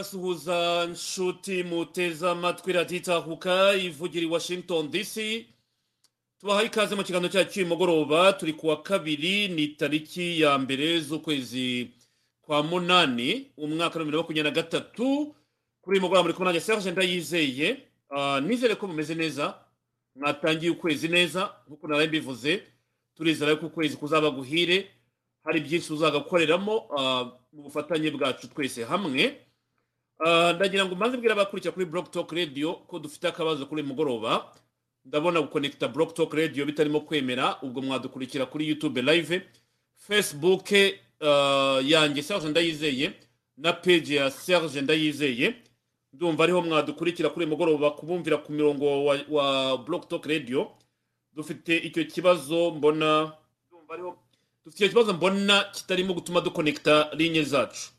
kubasuhuza nshuti muteza amatwi radiyo itahuka ivugira i washington dc tubahaye ikaze mu kiganiro cyacu cy'uyu mugoroba turi ku wa kabiri ni tariki ya mbere z'ukwezi kwa munani umwaka wa bibiri na makumyabiri na gatatu kuri uyu mugoroba muri kumwe nanjye serge ndayizeye. Ah, nizere ko mumeze neza mwatangiye ukwezi neza nk'uko naraye mbivuze turizera yuko ukwezi kuzaba guhire hari byinshi tuzagakoreramo ah, mu bufatanye bwacu twese hamwe. Ndagira ngo mbanze mbwira abakurikira kuri Block Talk Radio ko dufite akabazo kuri mugoroba. Ndabona gukonekita Block Talk Radio bitarimo kwemera ubwo mwadukurikira kuri YouTube live Facebook ah, yanjye Serge Ndayizeye na page ya Serge Ndayizeye. Ndumva ariho mwadukurikira kuri mugoroba kubumvira ku mirongo wa, wa Block Talk Radio. Dufite icyo kibazo mbona dufite icyo kibazo mbona kitarimo gutuma dukonekita linye zacu.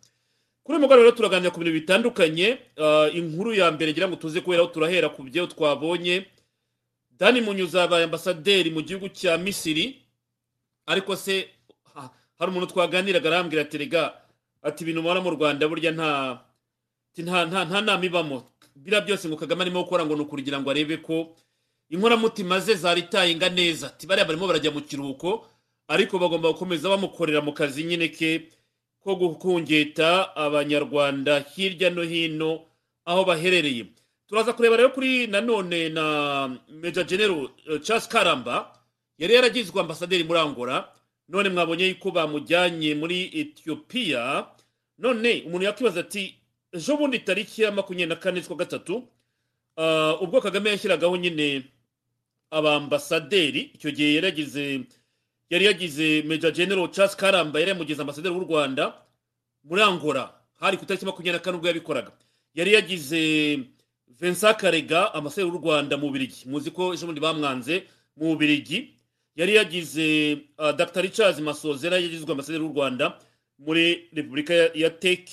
Kuri uyu mugoroba rero turaganira ku bintu bitandukanye ah, inkuru ya mbere ngira ngo tuze kuberaho turahera ku byo twabonye. Dani munyuza yabaye ambasaderi mu gihugu cya misiri ariko se ha- hari umuntu twaganiraga arambwira ati rega ati ibintu mubona mu rwanda burya nta nta nta nta nama ibamo. Biriya byose ngo kagame arimo gukora ngo ni ukugira ngo arebe ko inkoramutima ze zaritayinga neza. Bariya barimo barajya mu kiruhuko ariko bagomba gukomeza bamukorera mu kazi nyine ke. Ko gukungeta abanyarwanda hirya no hino aho baherereye. Turaza kureba rero kuri nanone na Major General eh, Charles Karamba yari yaragizwe ambasaderi muri Angola none mwabonye yuko bamujyanye muri Ethiopia none umuntu yakwibaza ati ejo bundi tariki ya makumyabiri na kane z'ukwa gatatu ah, ubwo Kagame yashyiragaho nyine abambasaderi icyo gihe yari yagize yari yagize Major General Charles Karamba yari yamugize ambasaderi w'u Rwanda muri Angola hari ku itariki makumyabiri na kane ubwo yabikoraga. Yari yagize Vincent Karega ambasaderi w'u Rwanda mu Bubiligi. Muzi ko ejo bundi bamwanze mu Bubiligi. Yari yagize uh, Dr. Richard Masozera yagizwe ambasaderi w'u Rwanda muri Repubulika ya, ya Tek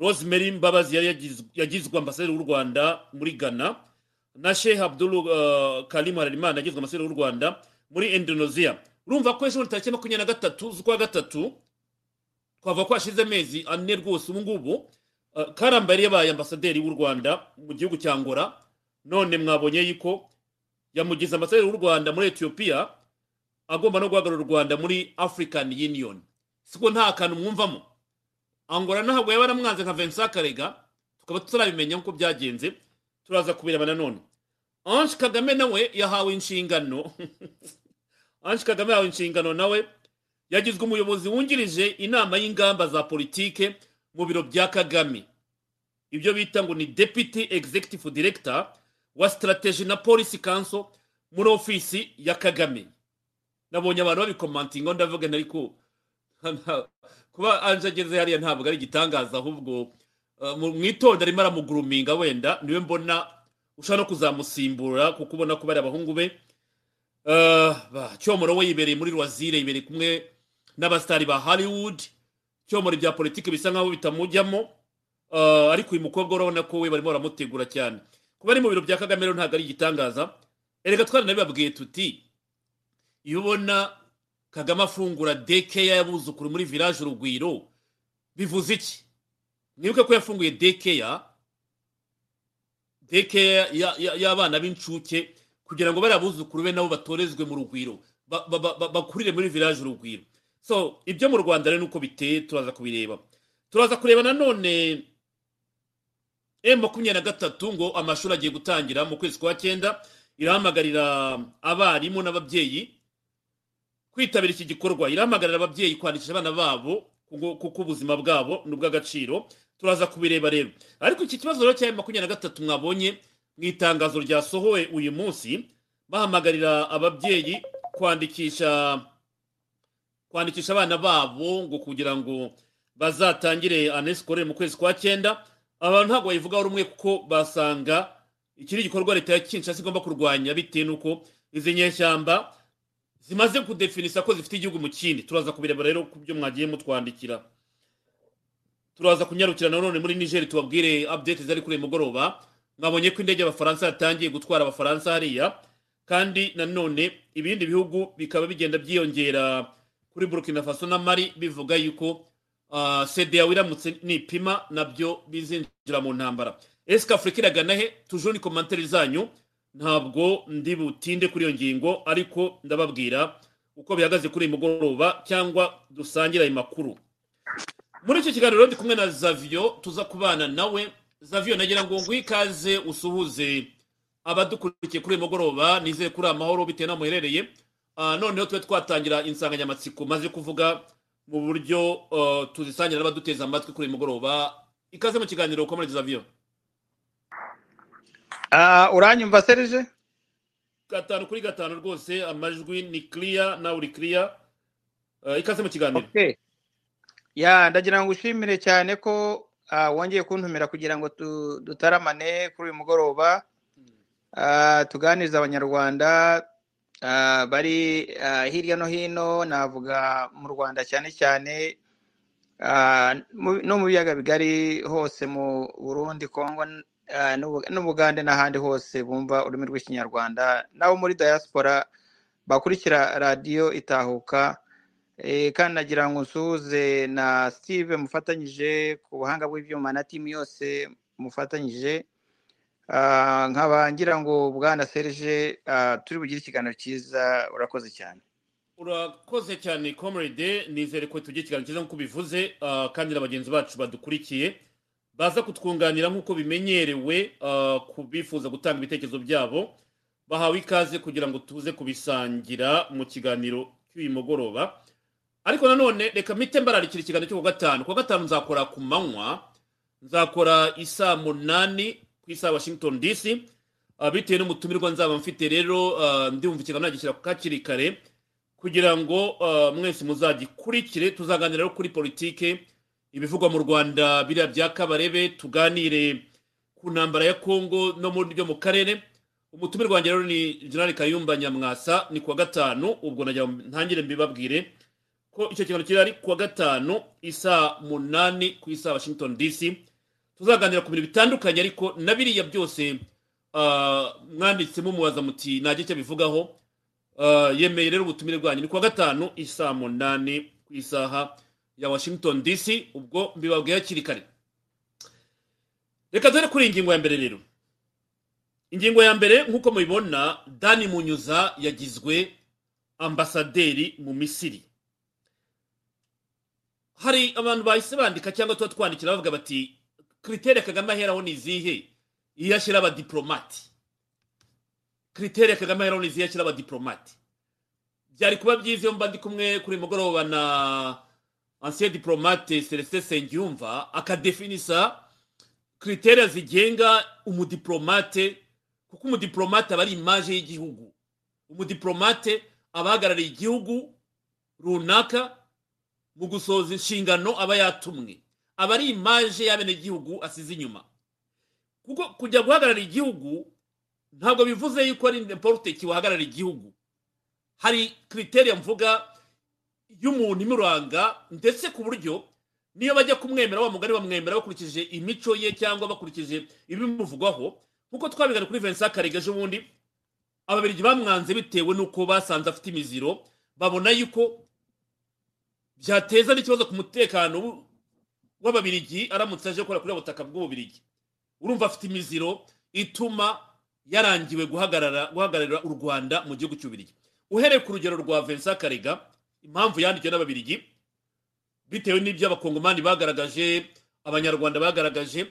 Rosemary Mbabazi yari yagizwe- ambasaderi w'u Rwanda muri Ghana. Na Sheikh Abdul uh, Karim Harerimana yagizwe ambasaderi w'u Rwanda muri Indonesia. Urumva ko ejo tariki makumyabiri na gatatu z'ukwa gatatu twavuga ko hashize amezi ane rwose ubu ngubu uh, karamba yari yabaye ambasaderi w'u rwanda mu gihugu cya ngora none mwabonye yuko yamugize ambasaderi w'u rwanda muri etiyopiya agomba no guhagarara u rwanda muri african union. Siko nta kantu mwumvamo. Angora ntabwo yaba aramwanze nka vincent karega tukaba tutarabimenya nk'uko byagenze turaza kubireba nanone ange kagame nawe yahawe inshingano. ange kagame yahawe inshingano nawe yagizwe umuyobozi wungirije inama y'ingamba za politike mu biro bya kagame. Ibyo bita ngo ni deputy executive director wa strategy na policy council muri ofisi ya kagame. Nabonye abantu babikomantinga ndavuga ariko kuba anje ageze hariya ntabwo ari igitangaza ahubwo uh, mu itonde arimo aramuguruminga wenda ni we mbona ushobora no kuzamusimbura kuko ubona ko bari abahungu be. Cyomoro we yibereye muri rwazire yibereye kumwe n'abasitari ba hollywood. Cyomoro ibya politiki bisa nkaho bitamujyamo. Uh, ariko uyu mukobwa urabona ko we barimo baramutegura cyane. Kuba ari mu biro bya kagame rero ntabwo ari igitangaza. Erega twari nabibabwiye tuti iyo ubona kagame afungura dekeya y'abuzukuru muri village urugwiro bivuze iki? Mwibuke ko yafunguye dekeya dekeya ya- ya- y'abana b'incuke kugira ngo bariya buzukuru be nabo batorezwe mu rugwiro ba- ba- ba- bakurire muri village urugwiro. So ibyo mu rwanda rero nuko biteye turaza kubireba. Turaza kureba nanone m makumyabiri na gatatu ngo amashuri agiye gutangira mu kwezi kwa cyenda irahamagarira abarimu n'ababyeyi kwitabira iki gikorwa. Irahamagarira ababyeyi kwandikisha abana babo kuko ubuzima bwabo ni ubw'agaciro turaza kubireba rero. Ariko iki kibazo rero cya M makumyabiri na gatatu mwabonye mu itangazo ryasohowe uyu munsi bahamagarira ababyeyi kwandikisha kwandikisha abana babo ngo kugira ngo bazatangire anesikore mu kwezi kwa cyenda. Abantu ntabwo bayivugaho rumwe kuko basanga iki ni igikorwa leta ya kinshasa igomba kurwanya bitewe n'uko izi nyeshyamba zimaze kudefinisa ko zifite igihugu mu kindi. Turaza kubireba rero ku byo mwagiye mutwandikira. Turaza kunyarukira nanone muri nigeri tubabwire update zari kuri uyu mugoroba. Mwabonye ko indege y'abafaransa yatangiye gutwara abafaransa hariya kandi nanone ibindi bihugu bikaba bigenda byiyongera. Kuri burkina faso na mari bivuga yuko sede yawe iramutse nipima na byo bizinjira mu ntambara. Ese afurika iragana he? Tujuru ni komantere zanyu. Ntabwo ndi butinde kuri iyo ngingo ariko ndababwira uko bihagaze kuri uyu mugoroba cyangwa dusangira ayo makuru. Muri icyo kiganiro ndi kumwe na zavio tuza kubana nawe. Zavio nagira ngo nguhe ikaze usuhuze abadukurikiye kuri uyu mugoroba nizeye kuri amahoro bitewe n'aho muherereye. Noneho tube twatangira insanganyamatsiko. Maze kuvuga mu buryo tuzisangira n'abaduteza amatwi kuri uyu mugoroba. Ikaze mu kiganiro ukomereza zavio uranyumva serije? Gatanu kuri gatanu rwose amajwi ni kiriya nawe uri kiriya ikaze mu kiganiro. Ya ndagira ngo ushimire cyane ko wongeye kuntumira kugira ngo dutaramane kuri uyu mugoroba. Tuganiriza abanyarwanda bari hirya no hino navuga mu rwanda cyane cyane no mu biyaga bigari hose mu burundi kongo n'ubugande n'ahandi hose bumva ururimi rw'ikinyarwanda. N'abo muri diaspora bakurikira radiyo itahuka kandi nagira ngo nsuhuze na steve mufatanyije ku buhanga bw'ibyuma na timu yose mufatanyije. Nkaba ngira ngo bwana serije turi bugire ikiganiro cyiza urakoze cyane. Urakoze cyane comrade. Nizere ko tugira ikiganiro cyiza nk'uko bivuze kandi na bagenzi bacu badukurikiye. Baza kutwunganira nk'uko bimenyerewe ku bifuza gutanga ibitekerezo byabo. Bahawe ikaze kugira ngo tuze kubisangira mu kiganiro cy'uyu mugoroba. Ariko nanone reka mpite mbararikira ikiganiro cyo ku gatanu. Ku gatanu nzakora ku manywa nzakora isaa munani ku isaha washington dc bitewe n'umutumirwa nzaba mfite rero ndumva ikiganiro nagishyira hakiri kare kugira ngo mwese muzagikurikire tuzaganira rero kuri politike ibivugwa mu rwanda biriya bya kabarebe tuganire ku ntambara ya kongo no mu byo mu karere. Umutumirwa wanjye rero ni general kayumba nyamwasa ni kuwa gatanu ubwo ntangire mbibabwire. Ko icyo kiganiro kiri ari kuwa gatanu isaa munani ku isaha washington dc tuzaganira ku bintu bitandukanye ariko na biriya byose mwanditsemo mubaza muti ntajya icyo bivugaho. Yemeye rero ubutumire bwanyu. Ni kuwa gatanu isaa munani ku isaha ya washington dc ubwo mbibabwiye hakiri kare. Reka dore kuri iyi ngingo ya mbere rero. Ingingo ya mbere nk'uko mubibona dani munyuza yagizwe ambasaderi mu misiri. Hari abantu bahise bandika cyangwa tuba twandikira bavuga bati kiritere kagame aheraho ni izihe? Iyo ashyira abadiporomati kiritere kagame aheraho ni izihe? Ashyira abadiporomati byari kuba byiza iyo mba ndi kumwe kuri mugoroba na ancien diplomate celestin sengiyumva akadefinisa kiritere zigenga umudiplomate kuko umudiplomate aba ari imaje y'igihugu. Umudiplomate aba ahagarariye igihugu runaka mu gusohoza inshingano aba yatumwe. Aba ari imaje y'abenegihugu asize inyuma. Kuko kujya guhagararira igihugu ntabwo bivuze yuko ari imporute wahagararira igihugu. Hari kiriteriya mvuga y'umuntu imuranga ndetse ku buryo niyo bajya kumwemera wa mugari bamwemera bakurikije imico ye cyangwa bakurikije ibimuvugwaho nk'uko twabigana kuri vincent karega ejo bundi ababirigi bamwanze bitewe n'uko basanze afite imiziro babona yuko byateza n'ikibazo ku mutekano w'ababirigi aramutse aje gukora kuri butaka bw'ububirigi. Urumva afite imiziro ituma yarangiwe guhagarara guhagararira u rwanda mu gihugu cy'ububirigi. Uhereye ku rugero rwa vincent karega impamvu yandikiwe n'ababirigi bitewe n'ibyo abakongomani bagaragaje abanyarwanda bagaragaje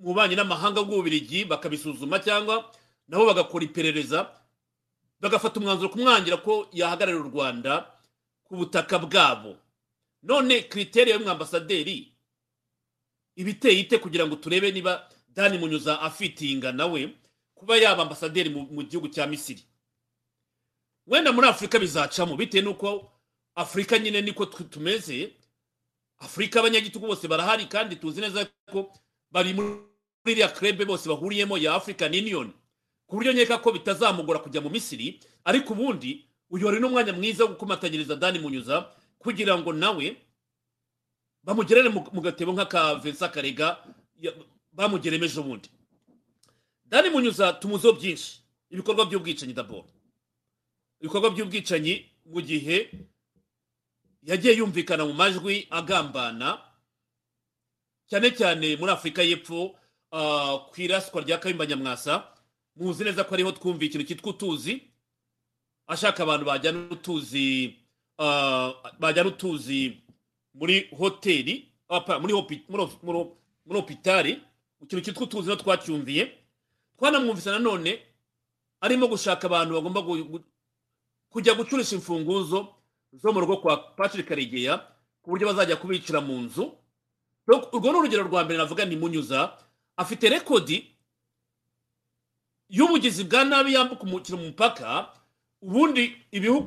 mu banki n'amahanga bw'ububirigi bakabisuzuma cyangwa nabo bagakora iperereza bagafata umwanzuro kumwangira ko yahagararira u rwanda ku butaka bwabo. None kiriteriya y'umwambasaderi ibiteye ite kugira ngo turebe niba dani munyuza afitinga nawe kuba yaba ambasaderi mu gihugu cya misiri? Wenda muri afurika bizacamo bitewe n'uko afurika nyine niko tumeze afurika abanyagitugu bose barahari kandi tuzi neza ko bari muri iriya krebe bose bahuriyemo ya african union ku buryo nkeka ko bitazamugora kujya mu misiri ariko ubundi uyu wari n'umwanya mwiza wo gukomatanyiriza dani munyuza kugira ngo nawe bamugerere mu gatebo nk'aka vincent karega bamugeremo ejo bundi dani munyuza tumuzeho byinshi. Ibikorwa by'ubwicanyi daboro ibikorwa by'ubwicanyi mu gihe yagiye yumvikana mu majwi agambana cyane cyane muri afurika y'epfo ah, ku iraswa rya kayumba nyamwasa muzi neza ko ariho twumva ikintu cyitwa utuzi. Ashaka abantu bajyana utuzi ah, bajyana utuzi muri hoteli apa, muri muri hopi- muri hopi- muri hopitali ikintu cyitwa utuzi no twacyumviye. Twanamwumvise nanone arimo gushaka abantu bagomba kujya gucurisha imfunguzo zo mu rugo kwa patrick karegeya ku buryo bazajya kubicira mu nzu. Urwo ni urugero rwa mbere navuga ni munyuza. Afite rekodi y'ubugizi bwa nabi yambuka umukino mu mupaka ubundi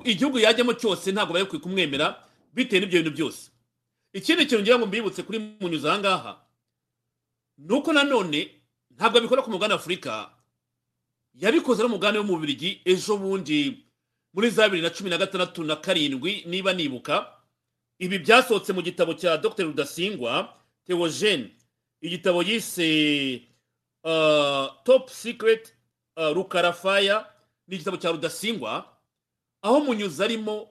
igihugu yajyamo cyose ntabwo bari kumwemera bitewe n'ibyo bintu byose. Ikindi kintu ngira ngo mbibutse kuri munyuza aha ngaha ni uko nanone ntabwo abikora ku mugabane w'afurika yabikoze no mu mugabane wo mu Bubiligi ejo bundi muri za bibiri na cumi na gatandatu na karindwi niba nibuka ibi byasohotse mu gitabo cya dr. Rudasingwa theogene igitabo yise uh, top secret uh, rukarafaya ni igitabo cya rudasingwa aho munyuzi arimo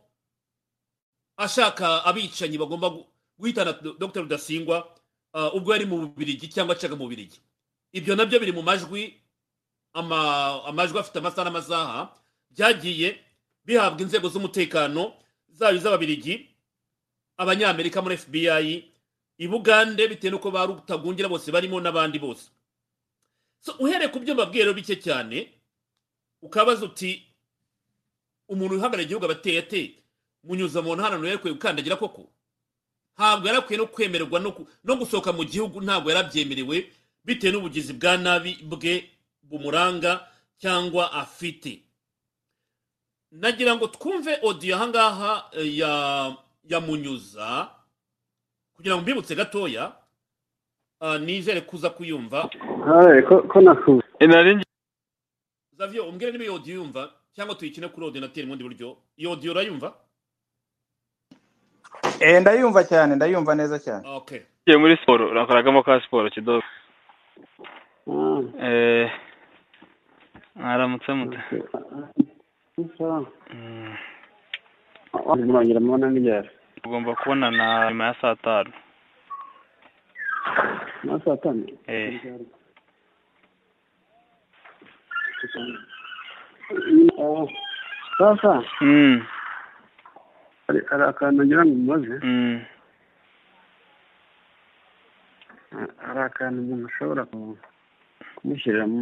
ashaka abicanyi bagomba gu- guhitana dr. Rudasingwa uh, ubwo yari mu bubirigi cyangwa acaga mu bubirigi. Ibyo na byo biri mu majwi ama- amajwi afite amasaha n'amasaha byagiye bihabwa inzego z'umutekano zaba iz'ababirigi abanyamerika muri fbi i bugande bitewe n'uko ba rutagungira bose barimo n'abandi bose. Uhereye ku byo mbabwiye rero bike cyane ukabaza uti umuntu uhagarariye igihugu aba ateye ate? Munyuza mu hano yerekwe gukandagira koko? Ntabwo yarakwiye no kwemererwa no gusohoka mu gihugu ntabwo yarabyemerewe bitewe n'ubugizi bwa nabi bwe bumuranga cyangwa afite. Nagira ngo twumve odiyo ahangaha eh, ya ya munyuza kugira ngo mbibutse gatoya ah, nizere kuza kuyumva. Haye, ko nakuze ngi- zavyo umbwire niba iyo odiyo yumva cyangwa tuyikine kuri ordinateri mu bundi buryo. Iyo odiyo urayumva? Eh, ndayumva cyane ndayumva neza cyane. Okay. Ngiye muri siporo nakoragamo ka siporo kidogo? Ah, eh mwaramutse mute? Murangira mubona n'ibyara tugomba kubonana nyuma ya saa tanu. Na saa tanu? Eh. Ah, sasa hari hari akantu ngira ngo mubaze. Hari akantu umuntu ashobora ku- kumushyirira mu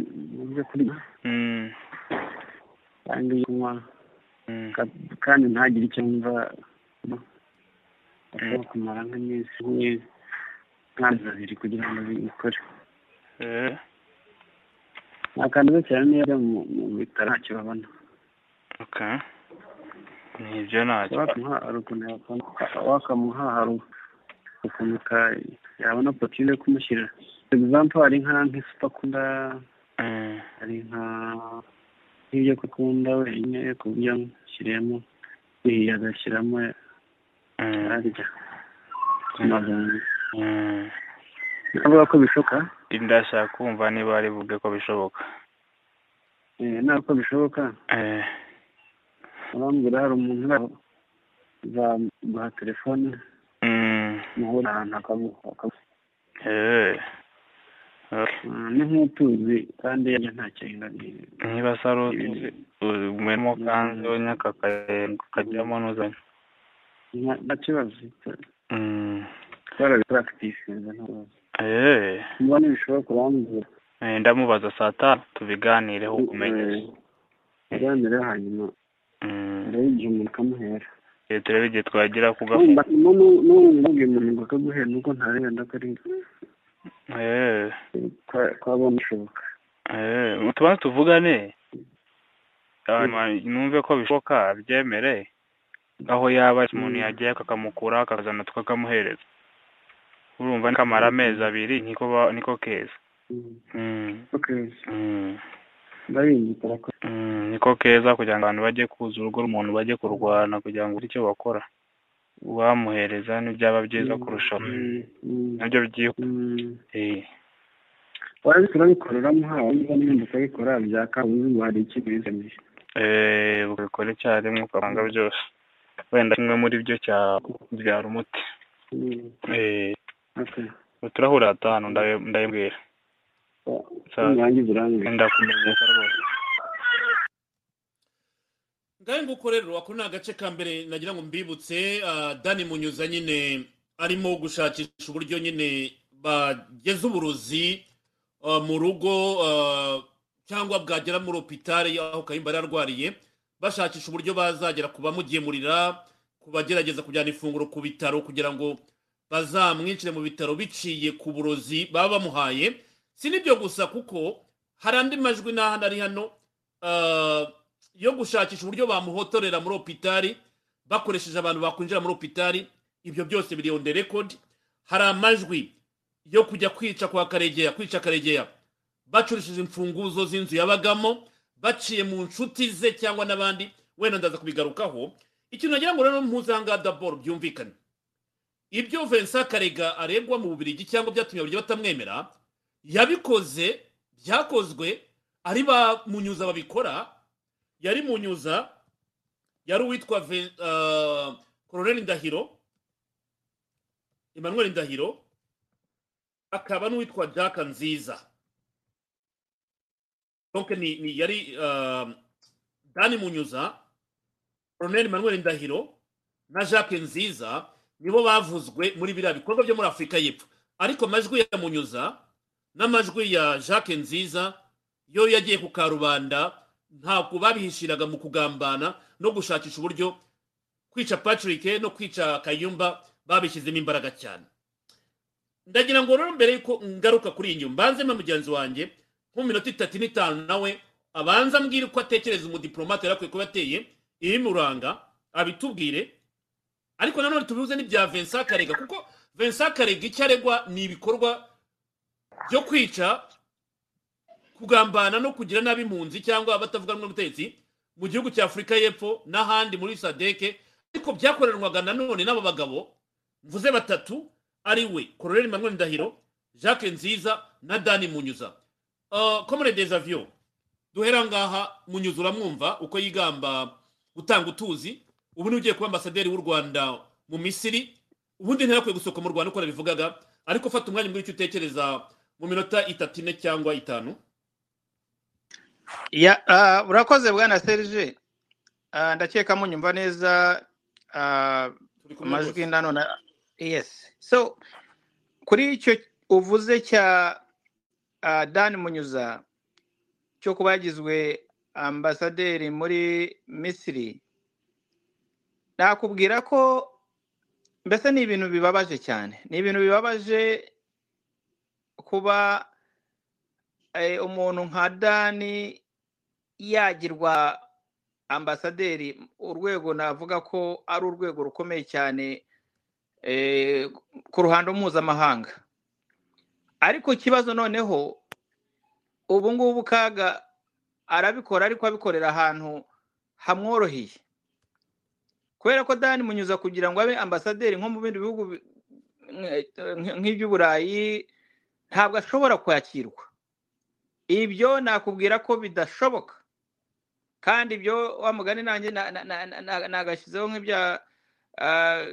byo kurya. Mm, kandi kunywa ka- kandi ntagire icyo yumva ashobora kumara nk'iminsi nk'iyi nk'amezi abiri kugira ngo bikore. Gato cyane niyo ajya mu bitaro ntacyo. Babona okay ni ibyo ntacyo wakamuha hari ukuntu yabona potine yo kumushyirira egizampu hari nka nk'isupakunda Mm, hari nka nk'ibyo akunda wenyine ku buryo amushyiriyemo agashyiramo mm, ararya. Amaganga mm. ko bishoboka. Ndashaka kumva niba ari buge ko bishoboka. Eh, ntabwo ko bishoboka. Eh. Abambwira hari umuntu uraho uzaguha telefone. Mm, muhura ahantu akaguha akaguha eh. Okay. Ah, ni nk'utuzi kandi yajya ntacyo yinganiye niba saruzi umurimo kandi nyaka kajyamo n'uzanye nta nta kibazo. Mm, nta kibazo eh. Niba ntibishoboka urambwira Eh, ndamubaza saa tanu tubiganireho ukumenya. Tuganire hanyuma. Mm, igihe umuntu akamuhera. Eh, turebe igihe twagira kugafa Wumva n'ubu mubwiye umuntu ngo akaguhera nuko ntarenda ko ari kwabona bishoboka tubanze tuvugane? Hanyuma numve ko bishoboka abyemere aho yaba umuntu yagiye akamukura akazana tukakamuhereza urumva nikamara amezi abiri niko niko keza. Mm. Mm, mm. niko keza kugira ngo abantu bajye kuza urugo rw'umuntu bajye kurwana kugira ngo icyo bakora. Uwamuhereza n'ibyaba byiza kurushaho. Nabyo byihuta eh. Warabikora bikora uramuhawe niba n'ibindi ukabikora byaka uzi ngo hari ikintu bizaniye eh ukabikora icyarimwe ukavanga byose. Wenda kimwe muri byo cyabyara umuti. Okay. turahura atanu ndabibwira urambwira. ndakumenyesha rwose ngahe nguko rero ako ni agace ka mbere nagira ngo mbibutse ah, dani munyuza nyine arimo gushakisha uburyo nyine bageza uburozi ah, mu rugo ah, cyangwa bwagera muri opitari aho kayimba yari arwariye bashakisha uburyo bazagera ku bamugemurira ku bagerageza kujyana ifunguro ku bitaro kugira ngo bazamwinjire mu bitaro biciye ku burozi baba bamuhaye si n'ibyo gusa kuko hari andi majwi n'ahandi ari hano ah, yo gushakisha uburyo bamuhotorera muri opitari bakoresheje abantu bakwinjira muri opitari ibyo byose biri on the record. Hari amajwi yo kujya kwica kwa karegeya kwica karegeya. Bacurishije imfunguzo z'inzu yabagamo baciye mu nshuti ze cyangwa n'abandi wenda ndaza kubigarukaho. Ikintu nagira ngo rero mpuzanga daboro byumvikane. Ibyo Vincent Karega aregwa mu Bubiligi cyangwa byatumye abaturage batamwemera yabikoze byakozwe ari ba munyuza babikora yari munyuza yari uwitwa ah, Colonel Ndahiro Emmanuel Ndahiro akaba n'uwitwa Jack Nziza. Ni, yari ah, Dani Munyuza Colonel Emmanuel Ndahiro na Jacques Nziza nibo bavuzwe muri biriya bikorwa byo muri Afurika y'Epfo. Ariko amajwi ya Munyuza n'amajwi ya Jacques Nziza yo yagiye ku karubanda ntabwo babihishiraga mu kugambana no gushakisha uburyo kwica Patrick no kwica Kayumba babishyizemo imbaraga cyane. Ndagira ngo rero mbere yuko ngaruka kuri iyi nyuma mbanze na mugenzi wanjye nko mu minota itatu n'itanu nawe abanza ambwire uko atekereza umudipolomate yari akwiye kuba ateye ibimuranga abitubwire ariko nanone tubihuze n'ibya Vincent Karega kuko Vincent Karega icyo aregwa ni ibikorwa byo kwica kugambana no kugira nabi impunzi cyangwa abatavuga rumwe n'ubutegetsi mu gihugu cya afurika y'epfo n'ahandi muri sadeke. Ariko byakorerwaga nanone n'aba bagabo mvuze batatu ari we koroneli manuel ndahiro jacques nziza na dani munyuza. Uh, komune desavio duhera ngaha munyuza uramwumva uko yigamba gutanga utuzi. Ubu ni ugiye kuba ambasaderi w'u rwanda mu misiri ubundi ntirakwiye gusohoka mu rwanda uko nabivugaga ariko fata umwanya mbwira icyo utekereza mu minota itatu ine cyangwa itanu. Ah, urakoze bwana Serge. Ah, ndakeka munyumva neza ah, amajwi nanone yes. So kuri icyo uvuze cya ah, Dan Munyuza cyo kuba yagizwe ambasaderi muri Misiri nakubwira ko mbese ni ibintu bibabaje cyane. Ni ibintu bibabaje kuba eh, umuntu nka Dani yagirwa ambasaderi urwego navuga ko ari urwego rukomeye cyane eh, ku ruhando mpuzamahanga. Ariko ikibazo noneho ubu ngubu kaga arabikora ariko abikorera ahantu hamworoheye. Kubera ko dani munyuza kugira ngo abe ambasaderi nko mu bindi bihugu bi- nk- nk'iby'uburayi ntabwo ashobora kwakirwa. Ibyo nakubwira ko bidashoboka. Kandi ibyo wa mugani nanjye na- na- na- na- na- nagashyizeho nk'ibya ah,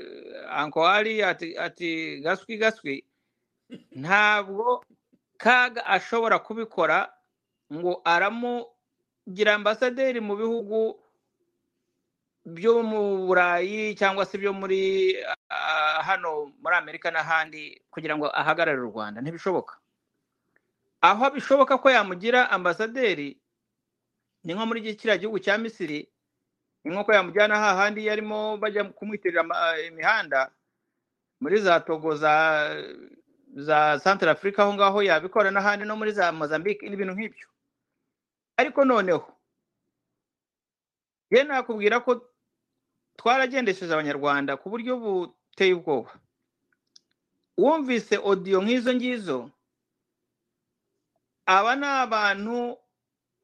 anko ari ati ati gaswi gaswi. Ntabwo kaga ashobora kubikora ngo aramugira ambasaderi mu bihugu byo mu burayi cyangwa se byo muri hano muri amerika n'ahandi kugira ngo ahagararire u rwanda ntibishoboka? Aho bishoboka ko yamugira ambasaderi ni nko muri kiriya gihugu cya misiri ni nko ko yamujyana hahandi yarimo bajya kumwitirira imihanda muri za togo za za centre africa aho ngaho yabikora n'ahandi no muri za mozambique n'ibintu nk'ibyo. Ariko noneho ye nakubwira ko twaragendesheje abanyarwanda ku buryo buteye ubwoba. Wumvise odiyo nk'izo ngizo aba ni abantu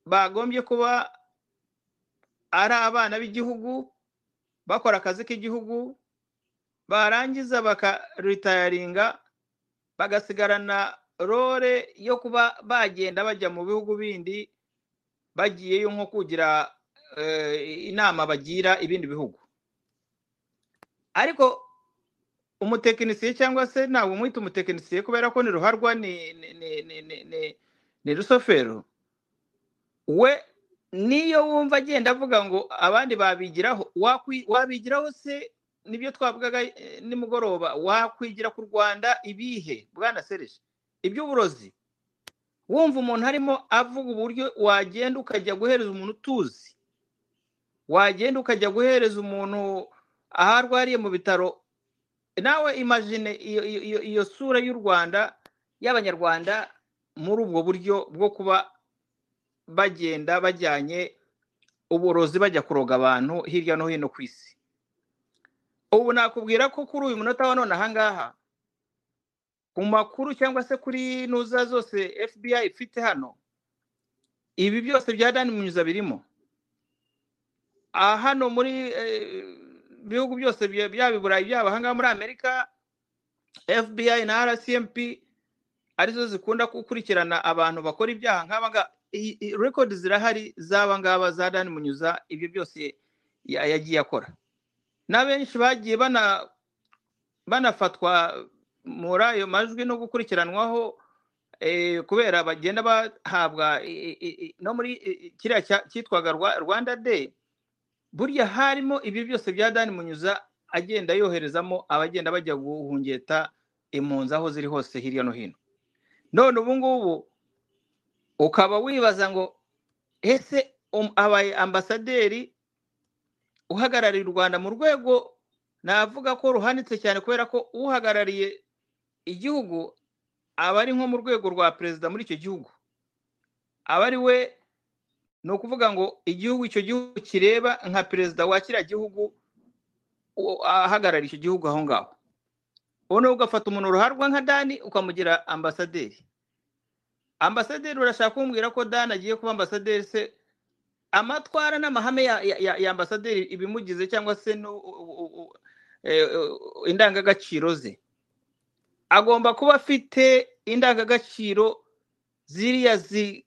bagombye kuba ari abana b'igihugu bakora akazi k'igihugu barangiza bakaritayaringa bagasigarana role yo kuba bagenda bajya mu bihugu bindi bagiyeyo nko kugira eh, inama bagira ibindi bihugu. Ariko umutekinisiye cyangwa se ntabwo umwita umutekinisiye kubera ko ni ruharwa ni ni ni ni ni ni, rusofero we niyo wumva agenda avuga ngo abandi babigiraho wabigiraho se ni byo twavugaga eh, nimugoroba wakwigira ku rwanda ibihe? Bwana sereje iby'uburozi. Wumva umuntu arimo avuga uburyo wagenda ukajya guhereza umuntu utuzi wagenda ukajya guhereza umuntu aho arwariye mu bitaro. Nawe iyo, iyo sura y'u rwanda y'abanyarwanda muri ubwo buryo bwo kuba bagenda bajyanye uburozi bajya kuroga abantu hirya no hino ku isi. Ubu nakubwira ko kuri uyu munota wa none ahangaha ku makuru cyangwa se kuri nuza zose fbi ifite hano ibi byose bya dani munyuza birimo. Aha hano muri eh, bihugu byose bya- byaba i burayi byaba ahangaha muri amerika fbi na rcmp ari zo zikunda gukurikirana abantu bakora ibyaha nk'aba ngaba i- i- record zirahari z'aba ngaba za dani munyuza ibyo byose ya- yagiye akora. Na benshi bagiye bana banafatwa muri ayo majwi no gukurikiranwaho eh, kubera bagenda bahabwa no muri kiriya cyitwaga Rwa- rwanda day. Burya harimo ibi byose bya dani munyuza agenda yoherezamo abagenda bajya guhungeta impunzi aho ziri hose hirya no hino. None ubu ngubu ukaba wibaza ngo ese um- abaye ambasaderi uhagarariye u rwanda mu rwego navuga ko ruhanitse cyane kubera ko uhagarariye igihugu aba ari nko mu rwego rwa perezida muri icyo gihugu. Aba ari we ni ukuvuga ngo igihugu icyo gihugu kireba nka perezida wa kiriya gihugu ahagarariye icyo gihugu aho ngaho. Ubu ugafata umuntu ruharwa nka dani ukamugira ambasaderi. Ambasaderi urashaka kumbwira ko dani agiye kuba ambasaderi se? Amatwara n'amahame ya, ambasaderi ibimugize cyangwa se eh, uh, indangagaciro ze? Agomba kuba afite indangagaciro ziriya zi, zi, zi, zi,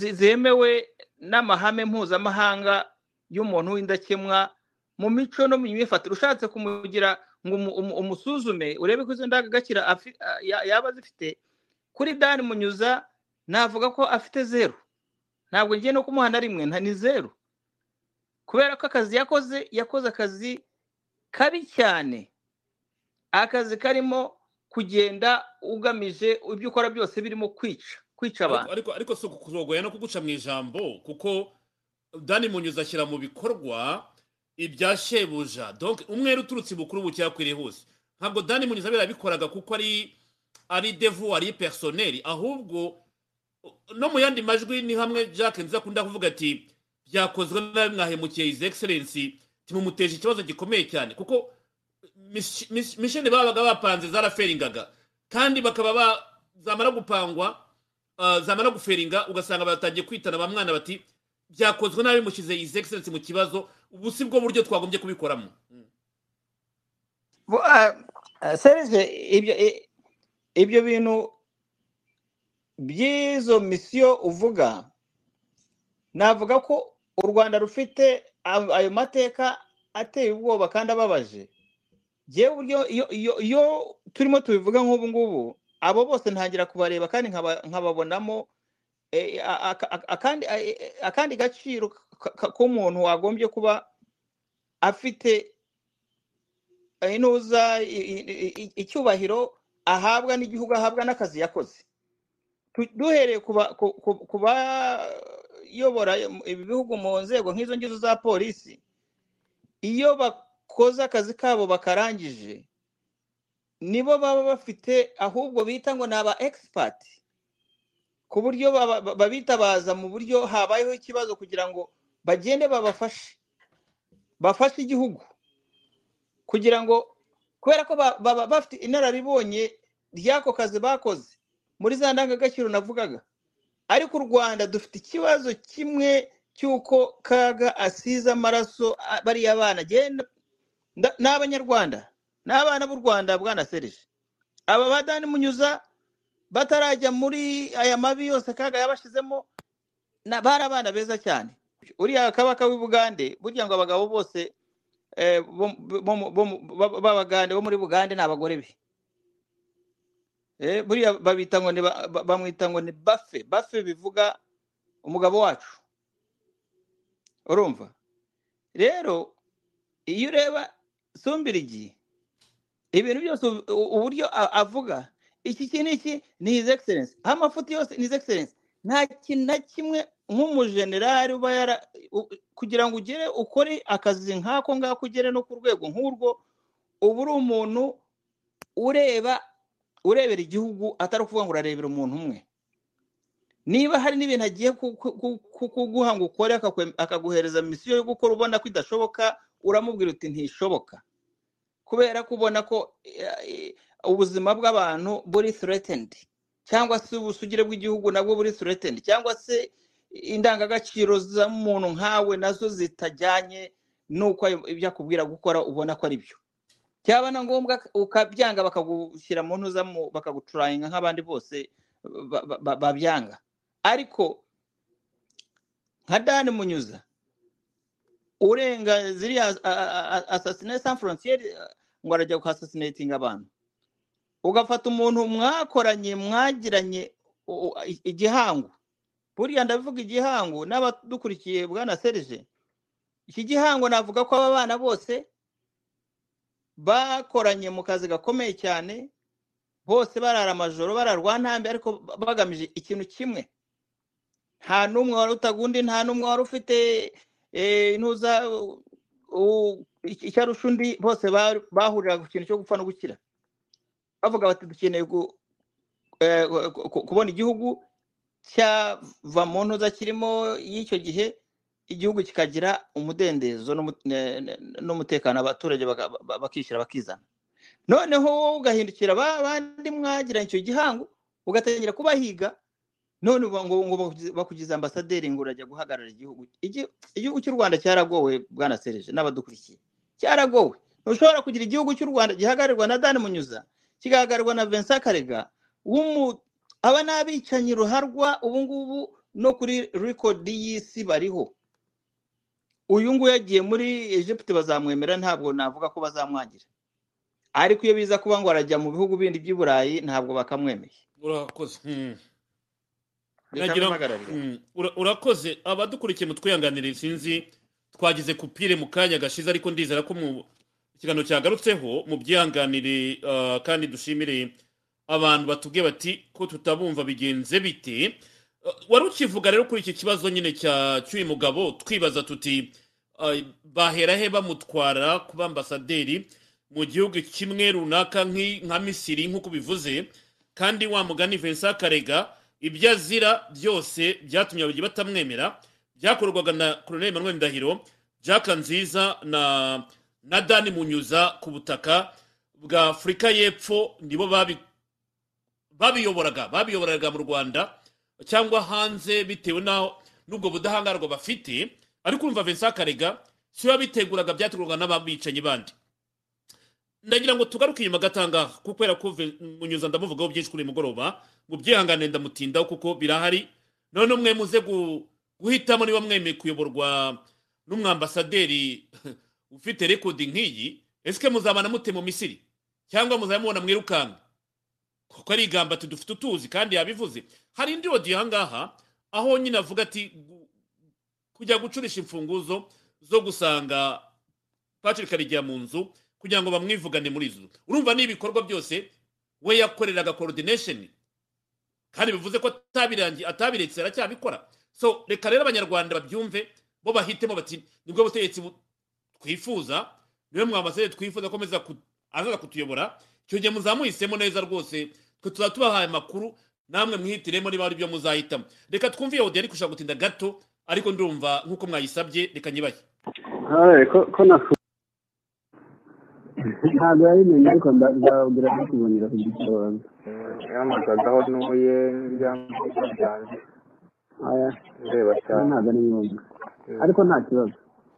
zemewe n'amahame mpuzamahanga y'umuntu w'indakemwa mu mico no mu myifatire. Ushatse kumugira ngo umu- umu- umusuzume urebe ko izo ndangagaciro yaba azifite kuri dani munyuza navuga ko afite zeru. Ntabwo ngiye no kumuha na rimwe ni zeru. Kubera ko akazi yakoze yakoze akazi kabi cyane. Akazi karimo kugenda ugamije ibyo ukora byose birimo kwica. Kwica abantu ariko ariko si ukurogoya no kuguca mu ijambo kuko dani munyuze ashyira mu bikorwa ibya shebuja. Donc umwere uturutse bukuru bucyakwiriye hose. Ntabwo dani munyuze abera yabikoraga kuko ari ari devu ari personel ahubwo no mu yandi majwi ni hamwe jacques nziza akunda kuvuga ati byakozwe nabi mwahemukiye his excellency. Timumuteje ikibazo gikomeye cyane kuko mis- mis- misheni babaga bapanze zaraferingaga. Kandi bakaba ba- zamara gupangwa zamara guferinga ugasanga batangiye kwitana ba mwana bati byakozwe nabi mushyize his excellency mu kibazo ubu si bwo buryo twagombye kubikoramo Mm. Ah, ah, serge ibyo bintu by'izo misiyo uvuga navuga ko u rwanda rufite ayo mateka ateye ubwoba kandi ababaje yewe iyo turimo tubivuga nk'ubu ngubu abo bose ntangira kubareba kandi nkaba- nkababonamo a- a- a- akandi gaciro k'umuntu wagombye kuba afite inuza i- i- i- icyubahiro ahabwa n'igihugu ahabwa n'akazi yakoze. Duhereye ku bayobora ibi bihugu mu nzego nk'izo ngizo za polisi iyo bakoze akazi kabo bakarangije nibo baba bafite ahubwo bita ngo ni aba expert. Ku buryo babitabaza mu buryo habayeho ikibazo kugira ngo bagende babafashe bafashe igihugu. Kugira ngo kubera ko ba- baba bafite inararibonye ry'ako kazi bakoze muri za ndangagaciro navugaga. Ariko u rwanda dufite ikibazo kimwe cy'uko kaga asize amaraso bariya bana genda nda- ni abanyarwanda ni abana b'u rwanda bwana serije aba ba dani munyuza batarajya muri aya mabi yose kaga yabashizemo na- bari abana beza cyane. Uriya kabaka w'i bugande burya ngo abagabo bose eh, b'abagande bo muri bugande ni abagore be. Eh, buriya babita ngo ni ba- ba- bamwita ngo ni bafe bafe bivuga umugabo wacu. Urumva? Rero iyo ureba sumbirigi ibintu byose uburyo avuga iki iki n'iki ni his excellence? Aho amafuti yose ni his excellence? Nta kintu na kimwe nk'umujenerali uba yara kugira ngo ugere ukore akazi nk'ako ngako ugere no ku rwego nk'urwo uba uri umuntu ureba urebera igihugu atari ukuvuga ngo urarebera umuntu umwe. Niba hari n'ibintu agiye ku- ku- ku- ku- kuguha ngo ukore akaguhereza misiyo yo gukora ubona ko idashoboka uramubwira uti ntishoboka. Kubera ko ubona ko eh, eh, ubuzima bw'abantu buri threatened cyangwa se ubusugire bw'igihugu nabwo buri threatened cyangwa se indangagaciro z'umuntu nkawe na zo zitajyanye n'uko ibyo akubwira gukora ubona ko ari byo byaba na ngombwa ukabyanga bakagushyira mu ntuza mu- bakagucuranga nk'abandi bose ba- ba- ba- babyanga. Ariko nka dani munyuza urenga ziriya asasine san frontiere ngo arajya kuhasasinatinga abantu ugafata umuntu mwakoranye mwagiranye igihango. Buriya ndavuga igihango n'abadukurikiye bwana serije iki gihango navuga ko aba bana bose bakoranye mu kazi gakomeye cyane bose barara amajoro bararwa ntambi ariko ba- bagamije ikintu kimwe. Nta n'umwe wari utagundi nta n'umwe wari ufite eh, intuza u- u- icyo arusha undi bose ba- bahuriraga ku kintu cyo gupfa no gukira. Bavuga bati dukeneye eh, ku- ku- kubona igihugu cyava mu ntuza kirimo y'icyo gihe igihugu kikagira umudendezo n'umutekano abaturage baka- ba- bakishyira bakizana. Noneho wowe ugahindukira ba bandi mwagiranye icyo gihango ugatangira kubahiga none ngo ngo bakugize- ambasaderi ngo urajya guhagarara igihugu. Igi- igihugu cy'u rwanda cyaragowe bwana sereje n'abadukurikiye. Cyaragowe. Ntushobora kugira igihugu cy'u rwanda gihagararirwa na dani munyuza kigahagararwa na vincent karega aba ni abicanyi ruharwa ubu ngubu no kuri rekodi y'isi bariho. Uyu nguyu yagiye muri Egypte bazamwemera ntabwo navuga ko bazamwangira. Ariko iyo biza kuba ngo arajya mu bihugu bindi by'i burayi ntabwo bakamwemeye. Urakoze. Hmm. Hmm. Ura- urakoze. Abadukurikiye mutwihanganire sinzi twagize kupire mu kanya gashize ariko ndizera ko mu ikiganiro cyagarutseho mu byihanganire ah, kandi dushimire abantu batubwiye bati ko tutabumva bigenze bite? Ah, wari ukivuga rero kuri iki kibazo nyine cya cy'uyu mugabo twibaza tuti ah, bahera he bamutwara kuba ambasaderi mu gihugu kimwe runaka nka misiri nk'uko bivuze kandi wa mugani Vincent Karega ibyo azira byose byatumye abagiye batamwemera byakorwaga na Colonel Emmanuel Ndahiro Jack Nziza na na Dani Munyuza ku butaka bwa Afurika y'Epfo nibo babi babiyoboraga babiyoboraga mu Rwanda cyangwa hanze bitewe n'ubwo budahangarwa bafite ariko urumva Vincent Karega si we wabiteguraga byategurwaga n'ababicanyi bandi. Ndagira ngo tugaruke inyuma gatangaha kubera ko munyuza ndamuvugaho byinshi kuri uyu mugoroba mu byihangane ndamutindaho kuko birahari. None mwe muze gu- guhitamo niba mwemeye kuyoborwa n'umwambasaderi ufite rekodi nk'iyi. Ese muzabana mute mu misiri? Cyangwa muzaba mubona mwirukanka kuko ari igamba ati dufite utuzi kandi yabivuze. Hari indi odiyo aha ngaha aho nyine avuga ati kujya gucurisha imfunguzo zo gusanga Patrick Karegeya mu nzu kugira ngo bamwivugane muri izo urumva ni ibikorwa byose we yakoreraga coordination. Kandi bivuze ko atabiretse aracyabikora. So reka rero abanyarwanda babyumve bo bahitemo bati ni bwo butegetsi bu- twifuza ni we mwambasaderi twifuza ko azaza kutuyobora icyo gihe muzamuhisemo neza rwose twe tuzaba tubahaye amakuru namwe mwihitiremo niba ari byo muzahitamo. Reka twumve iyo audio ariko ushaka gutinda gato ariko ndumva nk'uko mwayisabye reka nyibahe. Hawe, ko ko nafu ntabwo yabimenye ariko ndababwira ko kubonera ku gitondo. Yahamagagaho n'uye n'ibyangombwa byanjye aya ndeba we cyane ntabwo ari ngombwa ariko nta kibazo.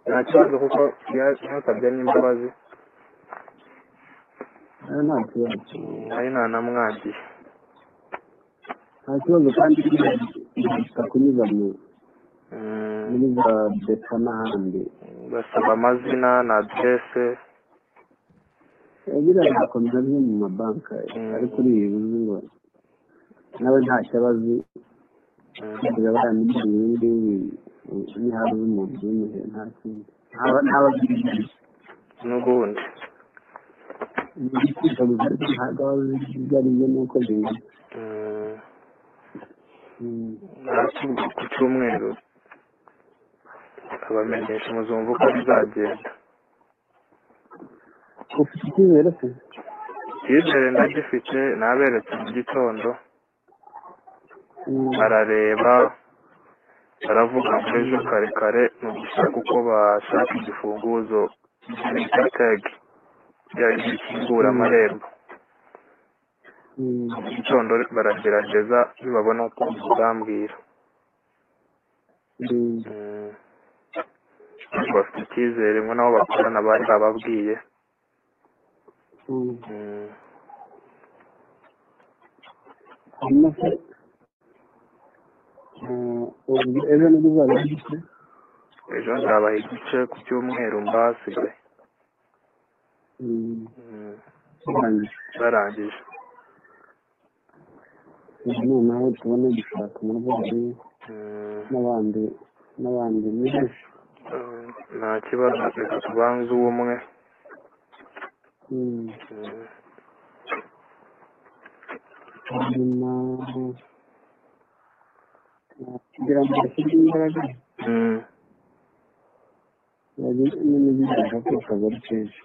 Nta kibazo kuko yasabye n'imbabazi. Nta kibazo. Ari ntanamwangiye nta kibazo kandi ntihita kunyuza mu muri za beta n'ahandi. Basaba amazina na aderese biriya bigakomeza byo mu mabanki. Mm. ariko uriya uzi ngo nawe ntacyo aba bariya miliyoni ibindi n'iharu z'umuntu w'umuhe nta kindi ntaba ntaba azi ibyo ari byo. n'ubundi gusa ariko ntabwo aba byo n'uko Mm, Mm. narakibwa ku cyumweru abamenyesha muzumva uko bizagenda ufite icyizere se icyizere ndagifite naberetse mu gitondo Mm. Barareba baravuga ngo ejo kare kare ni ugushaka uko bashaka igifunguzo bita tagi gikingura amarembo mu gitondo baragerageza nibabona ko bambwira Mm. Mm. bafite icyizere ngo nabo bakorana bari bababwiye Mm. Mm. hanyuma se eh, ubu ejo ni bwo uzaba igice ejo nzabaha igice ku cyumweru mbasigaye Mm. Mm. urangije barangije ubu noneho tubone gushaka umurwayi Mm. n'abandi n'abandi ni benshi Mm. nta kibazo reka tubanze uw'umwe Mm. Mm. hanyuma kugira ngo bashyirwe imbaraga Mm. bagire n'imigisha ko akagari kenshi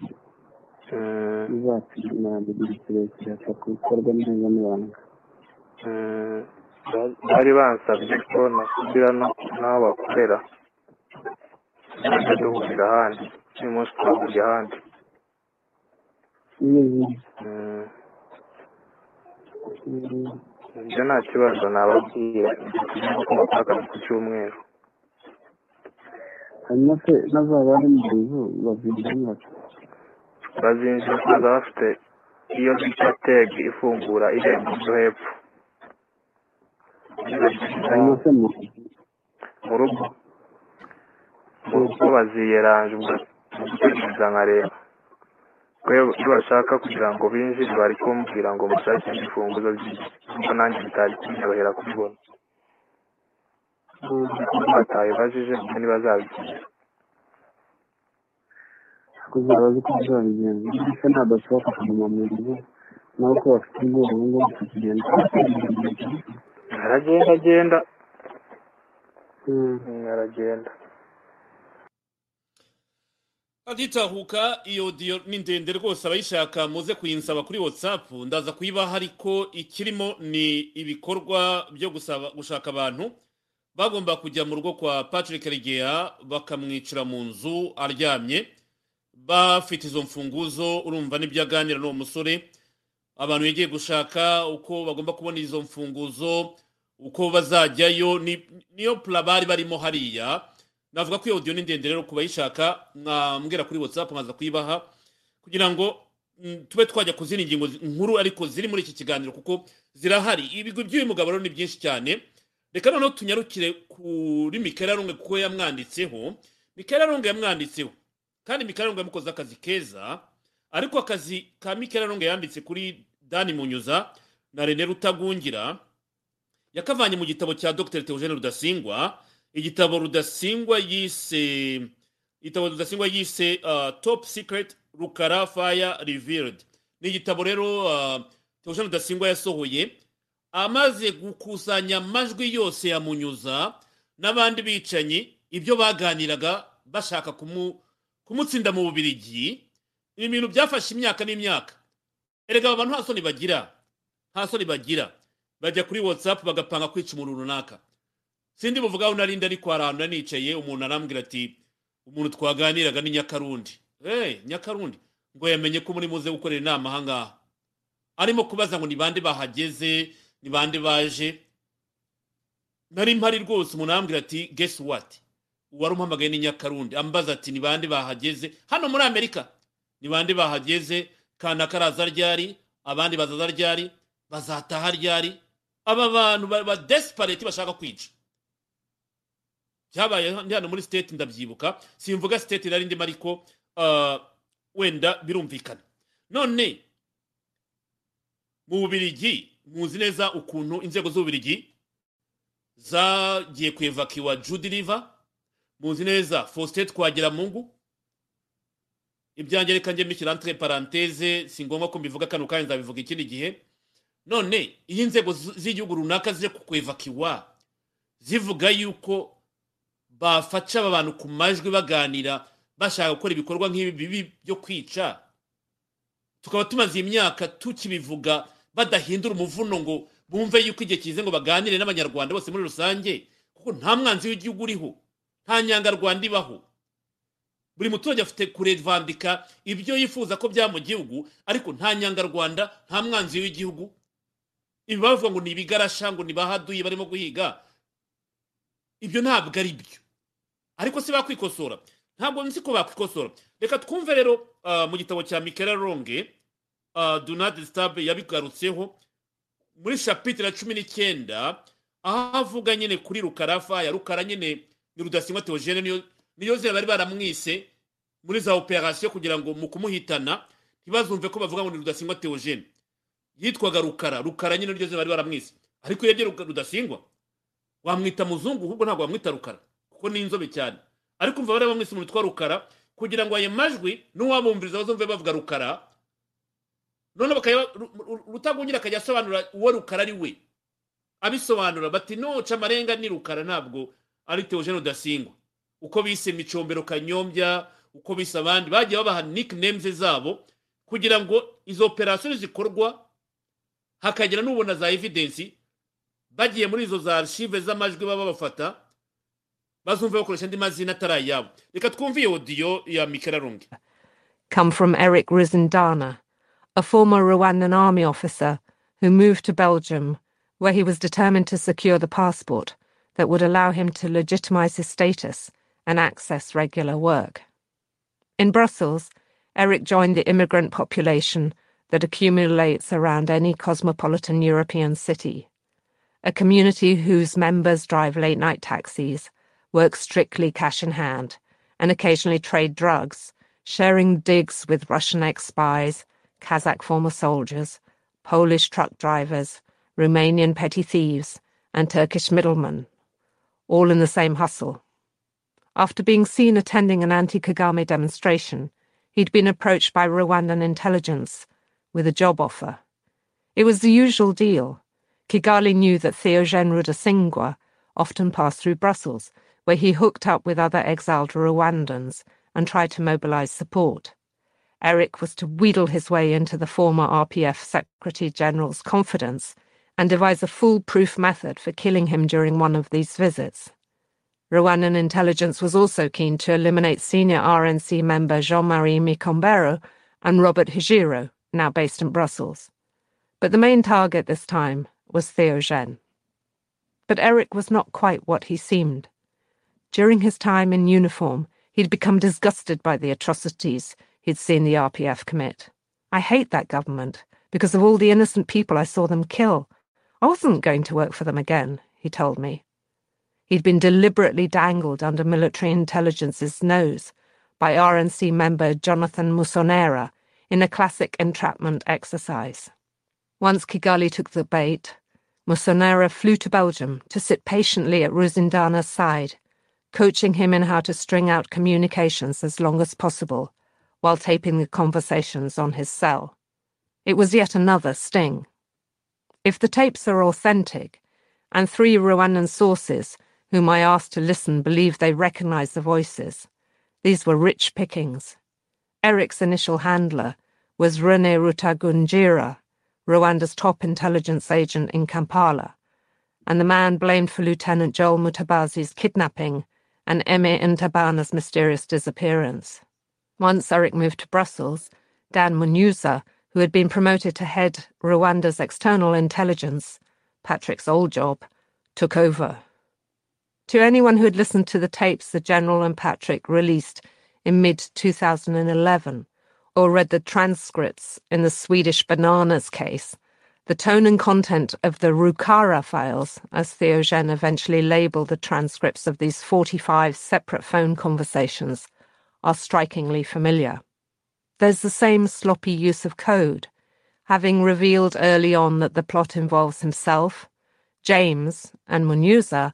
Mm. bizatuma mu gihe kirekire hapfa gukorwa neza n'ibanga Mm. Ba- bari bansabye ko nasubira n'aho bakorera tujya duhurira ahandi uyu munsi twahuriye ahandi iyo ziri Mm. Mm. Ibyo nta kibazo nababwira tujya ko bakora akazi ku cyumweru. Hanyuma se n'azaba ari mu nzu bazinjiramo bati bazinjira kuza bafite iyo bita tegi ifungura irembo ryo hepfo. Hanyuma se mu mu rugo. Mu rugo baziyeranje ubwo nkareba. ko iyo bashaka kugira ngo binjire bari kumbwira ngo mushake ibifunguzo by'inzu nanjye bitari kunyorohera kubibona. Batabibajije ngo ntibazabikira kuzaba azi ko bizabigenza. Ndetse ntabwo ashobora kuguma mu nzu nawe ko bafite ubwoba ubu ngubu tukigenda aragenda agenda. Mm. Mm, aragenda. Aditahuka iyo diyo ni ndende rwose abayishaka muze kuyinsaba kuri whatsapp ndaza kuyibaha ariko ikirimo ni ibikorwa byo gusaba gushaka abantu. Bagomba kujya mu rugo kwa patrick regeya bakamwicira mu nzu aryamye. Bafite izo mfunguzo urumva n'ibyo aganira n'uwo musore. Abantu yagiye gushaka uko bagomba kubona izo mfunguzo uko bazajyayo ni- niyo pura bari barimo hariya. Navuga ko iyo audio ni ndende rero ku bayishaka mwambwira kuri whatsapp nkaza kuyibaha kugira ngo mm, tube twajya ku zindi ngingo nkuru ariko ziri muri iki kiganiro kuko zirahari. Ibigwi by'uyu mugabo rero ni byinshi cyane. Reka noneho tunyarukire kuri mikera runge kuko yamwanditseho. Mikera runge yamwanditseho. Kandi mikera runge yamukoze akazi keza ariko akazi ka mikera runge yanditse kuri dani munyuza na rene rutagungira yakavanye mu gitabo cya dr. Theogene rudasingwa igitabo rudasingwa yise igitabo rudasingwa yise uh, top secret rukara fire revealed. Ni igitabo rero uh, theogene rudasingwa yasohoye amaze gukusanya amajwi yose ya munyuza n'abandi bicanyi ibyo baganiraga bashaka kumu, kumutsinda mu bubirigi. Ni ibintu byafashe imyaka n'imyaka. Erega aba bantu nta soni bagira nta soni bagira. Bajya kuri whatsapp bagapanga kwica umuntu runaka. Sindi buvugaho narindi ariko hari ahantu nanicaye umuntu arambwira ati umuntu twaganiraga ni nyakarundi. Hey, nyakarundi. Ngo yamenye ko muri muze gukorera inama ahangaha arimo kubaza ngo ni bande bahageze? Ni bande baje? Nari mpari rwose umuntu arambwira ati guess what? Uwari umpamagaye ni nyakarundi. Ambaza ati ni bande bahageze? Hano muri amerika. Ni bande bahageze? Kana karaza ryari? Abandi bazaza ryari? Bazataha ryari? Aba bantu ba desperate bashaka kwica. Byabaye ndi hano muri state ndabyibuka simvuga state nari ndimo ariko ah, wenda birumvikana. None mu bubirigi muzi neza ukuntu inzego z'ububirigi zagiye kwevakiwa judy river muzi neza faustin twagiramungu ibyanjye reka njye mbishyira entre parenthese si ngombwa ko mbivuga kano kanya nzabivuga ikindi gihe. None iyo inzego z'igihugu runaka zije kukwevakiwa zivuga yuko bafasha aba bantu ku majwi baganira bashaka gukora ibikorwa nk'ibi bibi byo kwica. Tukaba tumaze iyi myaka tukibivuga badahindura umuvuno ngo bumve yuko igihe kize ngo baganire n'abanyarwanda bose muri rusange kuko nta mwanzi w'igihugu uriho nta nyangarwanda ibaho. Buri muturage afite kurevandika ibyo yifuza ko byaba mu gihugu ariko nta nyangarwanda nta mwanzi w'igihugu. Ibi bavuga ngo ni ibigarasha ngo ni bahaduye barimo guhiga. Ibyo ntabwo ari byo ariko se bakwikosora. Ntabwo nzi ko bakwikosora. Reka twumve rero ah, mu gitabo cya mikera ronge uh, do not disturb yabigarutseho muri shapitire cumi n'icyenda aho avuga nyine kuri rukarafa ya rukara nyine ni rudasingwa teogene niyo zina bari baramwise muri za operasiyo kugira ngo mu kumuhitana ntibazumve ko bavuga ngo ni rudasingwa teogene yitwaga rukara. Rukara nyine niryo zina bari baramwise. Ariko iyo rudasingwa wamwita muzungu ahubwo ntabwo wamwita rukara. Kuko ni inzobe cyane. Ariko umva bari bamwise umuntu witwa rukara kugira ngo ayo majwi n'uwabumviriza bazumve bavuga rukara none bakaya Ru- Ru- rutagungira akajya asobanura uwo rukara ari we. Abisobanura bati noca amarenga ni rukara ntabwo ari teogene rudasingwa uko bise micombero kanyombya uko bise abandi bagiye babaha nicknames zabo kugira ngo izo operasiyo zikorwa hakagira n'ubona za evidence bagiye muri izo za archive z'amajwi baba bafata bakoresha andi mazina atari ayabo reka twumve iyo odiyo ya come from Eric Rizindana, a former Rwandan army officer who moved to Belgium, where he was determined to secure the passport that would allow him to legitimize his status and access regular work. In Brussels, Eric joined the immigrant population that accumulates around any cosmopolitan European city, a community whose members drive late night taxis, work strictly cash in hand, and occasionally trade drugs, sharing digs with Russian ex spies, Kazakh former soldiers, Polish truck drivers, Romanian petty thieves, and Turkish middlemen, all in the same hustle. After being seen attending an anti Kagame demonstration, he'd been approached by Rwandan intelligence with a job offer. It was the usual deal. Kigali knew that Theogene Rudasingwa often passed through Brussels, where he hooked up with other exiled Rwandans and tried to mobilize support. Eric was to wheedle his way into the former RPF Secretary General's confidence and devise a foolproof method for killing him during one of these visits. Rwandan intelligence was also keen to eliminate senior RNC member Jean-Marie Mikombero and Robert Hijiro, now based in Brussels. But the main target this time was Theogene. But Eric was not quite what he seemed. During his time in uniform, he'd become disgusted by the atrocities he'd seen the RPF commit. I hate that government because of all the innocent people I saw them kill. I wasn't going to work for them again, he told me. He'd been deliberately dangled under military intelligence's nose by RNC member Jonathan Musonera in a classic entrapment exercise. Once Kigali took the bait, Musonera flew to Belgium to sit patiently at Ruzindana's side, coaching him in how to string out communications as long as possible while taping the conversations on his cell. It was yet another sting. If the tapes are authentic, and three Rwandan sources whom I asked to listen believe they recognize the voices, these were rich pickings. Eric's initial handler was Rene Rutagunjira, Rwanda's top intelligence agent in Kampala, and the man blamed for Lieutenant Joel Mutabazi's kidnapping and Eme Ntabana's mysterious disappearance. Once Eric moved to Brussels, Dan Munyuza, who had been promoted to head Rwanda's external intelligence, Patrick's old job, took over. To anyone who had listened to the tapes the General and Patrick released in mid 2011, or read the transcripts in the Swedish Bananas case, The tone and content of the Rukara files, as Theogen eventually labeled the transcripts of these 45 separate phone conversations, are strikingly familiar. There's the same sloppy use of code, having revealed early on that the plot involves himself, James, and Munuza,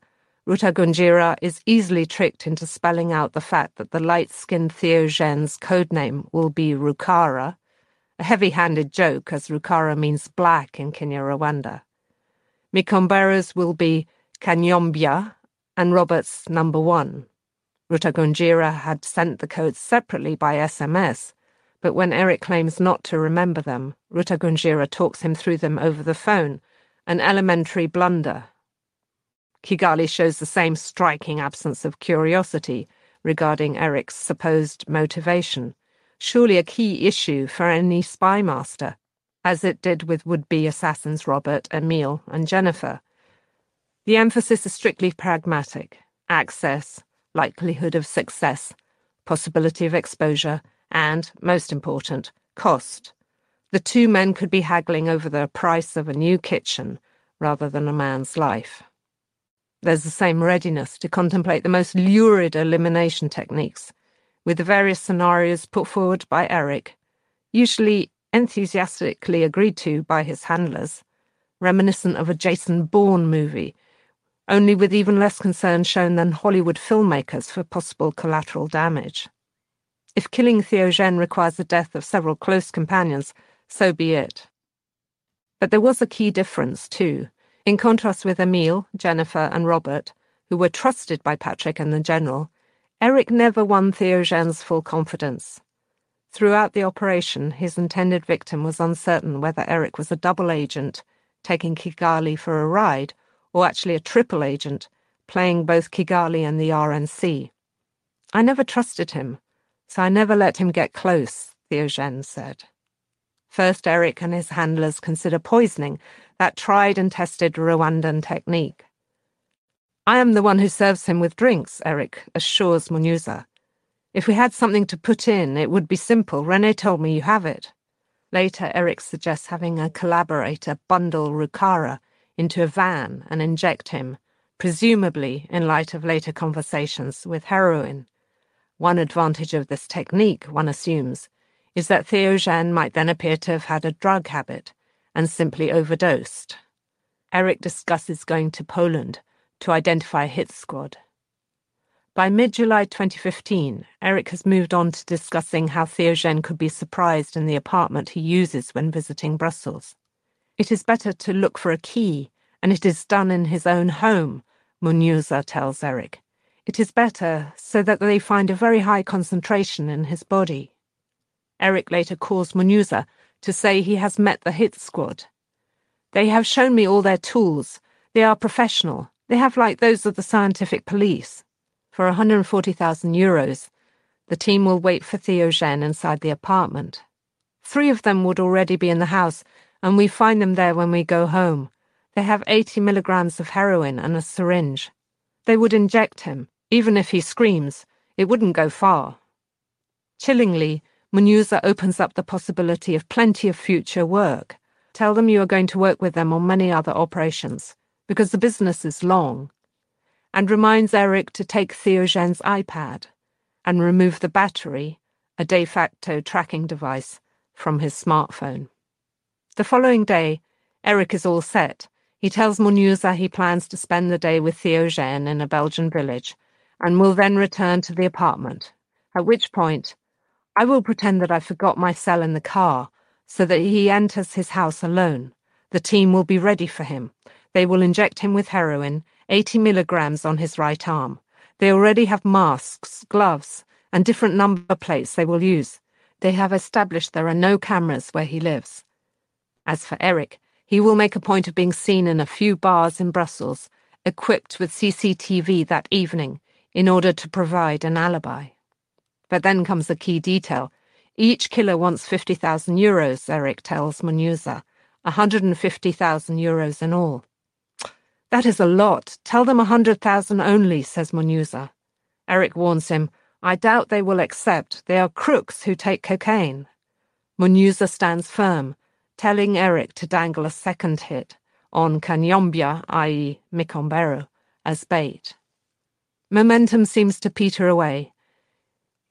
Rutagunjira is easily tricked into spelling out the fact that the light-skinned Theogen's codename will be Rukara, a heavy-handed joke as Rukara means black in Kinyarwanda. Mikombero's will be Kanyombia and Robert's number one. Rutagunjira had sent the codes separately by SMS, but when Eric claims not to remember them, Rutagunjira talks him through them over the phone, an elementary blunder. Kigali shows the same striking absence of curiosity regarding Eric's supposed motivation, surely a key issue for any spy master, as it did with would-be assassins Robert, Emil, and Jennifer. The emphasis is strictly pragmatic access, likelihood of success, possibility of exposure, and, most important, cost. The two men could be haggling over the price of a new kitchen rather than a man's life. There's the same readiness to contemplate the most lurid elimination techniques, with the various scenarios put forward by Eric, usually enthusiastically agreed to by his handlers, reminiscent of a Jason Bourne movie, only with even less concern shown than Hollywood filmmakers for possible collateral damage. If killing Theogen requires the death of several close companions, so be it. But there was a key difference, too. In contrast with Emile, Jennifer, and Robert, who were trusted by Patrick and the General, Eric never won Theogen's full confidence. Throughout the operation, his intended victim was uncertain whether Eric was a double agent, taking Kigali for a ride, or actually a triple agent, playing both Kigali and the RNC. I never trusted him, so I never let him get close, Theogen said. First, Eric and his handlers consider poisoning, that tried and tested Rwandan technique. I am the one who serves him with drinks, Eric assures Munuza. If we had something to put in, it would be simple. Rene told me you have it. Later, Eric suggests having a collaborator bundle Rukara into a van and inject him, presumably in light of later conversations with heroin. One advantage of this technique, one assumes, is that Theogen might then appear to have had a drug habit and simply overdosed. Eric discusses going to Poland to identify hit squad. By mid July 2015, Eric has moved on to discussing how Theogen could be surprised in the apartment he uses when visiting Brussels. It is better to look for a key, and it is done in his own home, Munuza tells Eric. It is better so that they find a very high concentration in his body. Eric later calls Munuza to say he has met the hit squad. They have shown me all their tools. They are professional. They have like those of the scientific police. For 140,000 euros, the team will wait for Theogen inside the apartment. Three of them would already be in the house, and we find them there when we go home. They have 80 milligrams of heroin and a syringe. They would inject him. Even if he screams, it wouldn't go far. Chillingly, Munuza opens up the possibility of plenty of future work. Tell them you are going to work with them on many other operations, because the business is long. And reminds Eric to take Theogen's iPad and remove the battery, a de facto tracking device, from his smartphone. The following day, Eric is all set. He tells Munuza he plans to spend the day with Theogen in a Belgian village and will then return to the apartment, at which point I will pretend that I forgot my cell in the car so that he enters his house alone. The team will be ready for him. They will inject him with heroin, 80 milligrams on his right arm. They already have masks, gloves, and different number plates they will use. They have established there are no cameras where he lives. As for Eric, he will make a point of being seen in a few bars in Brussels, equipped with CCTV that evening, in order to provide an alibi. But then comes the key detail. Each killer wants 50,000 euros, Eric tells Munuza. 150,000 euros in all. That is a lot. Tell them a 100,000 only, says Munuza. Eric warns him, I doubt they will accept. They are crooks who take cocaine. Munuza stands firm, telling Eric to dangle a second hit on Kanyombia, i.e., Mikombero, as bait. Momentum seems to peter away.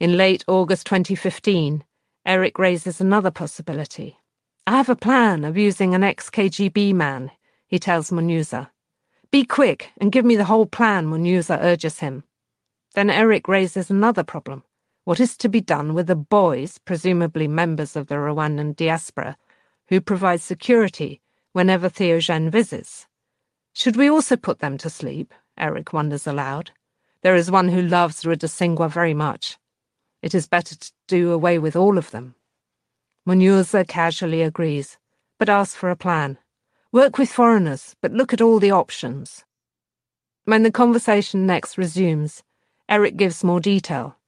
In late August 2015, Eric raises another possibility. I have a plan of using an ex KGB man, he tells Munuza. Be quick and give me the whole plan, Munuza urges him. Then Eric raises another problem. What is to be done with the boys, presumably members of the Rwandan diaspora, who provide security whenever Theogene visits? Should we also put them to sleep? Eric wonders aloud. There is one who loves Rudasingwa very much. It is better to do away with all of them. Munuza casually agrees, but asks for a plan. Work with foreigners, but look at all the options. When the conversation next resumes, Eric gives more detail.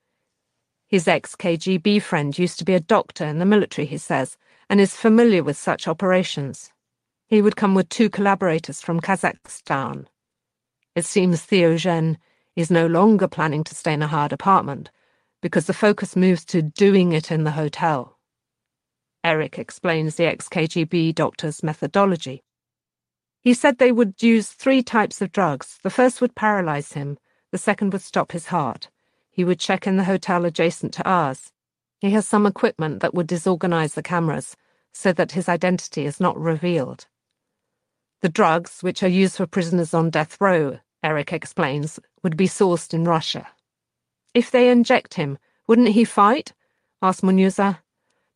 His ex KGB friend used to be a doctor in the military, he says, and is familiar with such operations. He would come with two collaborators from Kazakhstan. It seems Theogene is no longer planning to stay in a hard apartment because the focus moves to doing it in the hotel. Eric explains the ex KGB doctor's methodology. He said they would use three types of drugs. The first would paralyze him, the second would stop his heart, he would check in the hotel adjacent to ours. He has some equipment that would disorganize the cameras so that his identity is not revealed. The drugs, which are used for prisoners on death row, Eric explains, would be sourced in Russia. If they inject him, wouldn't he fight? asks Munuza.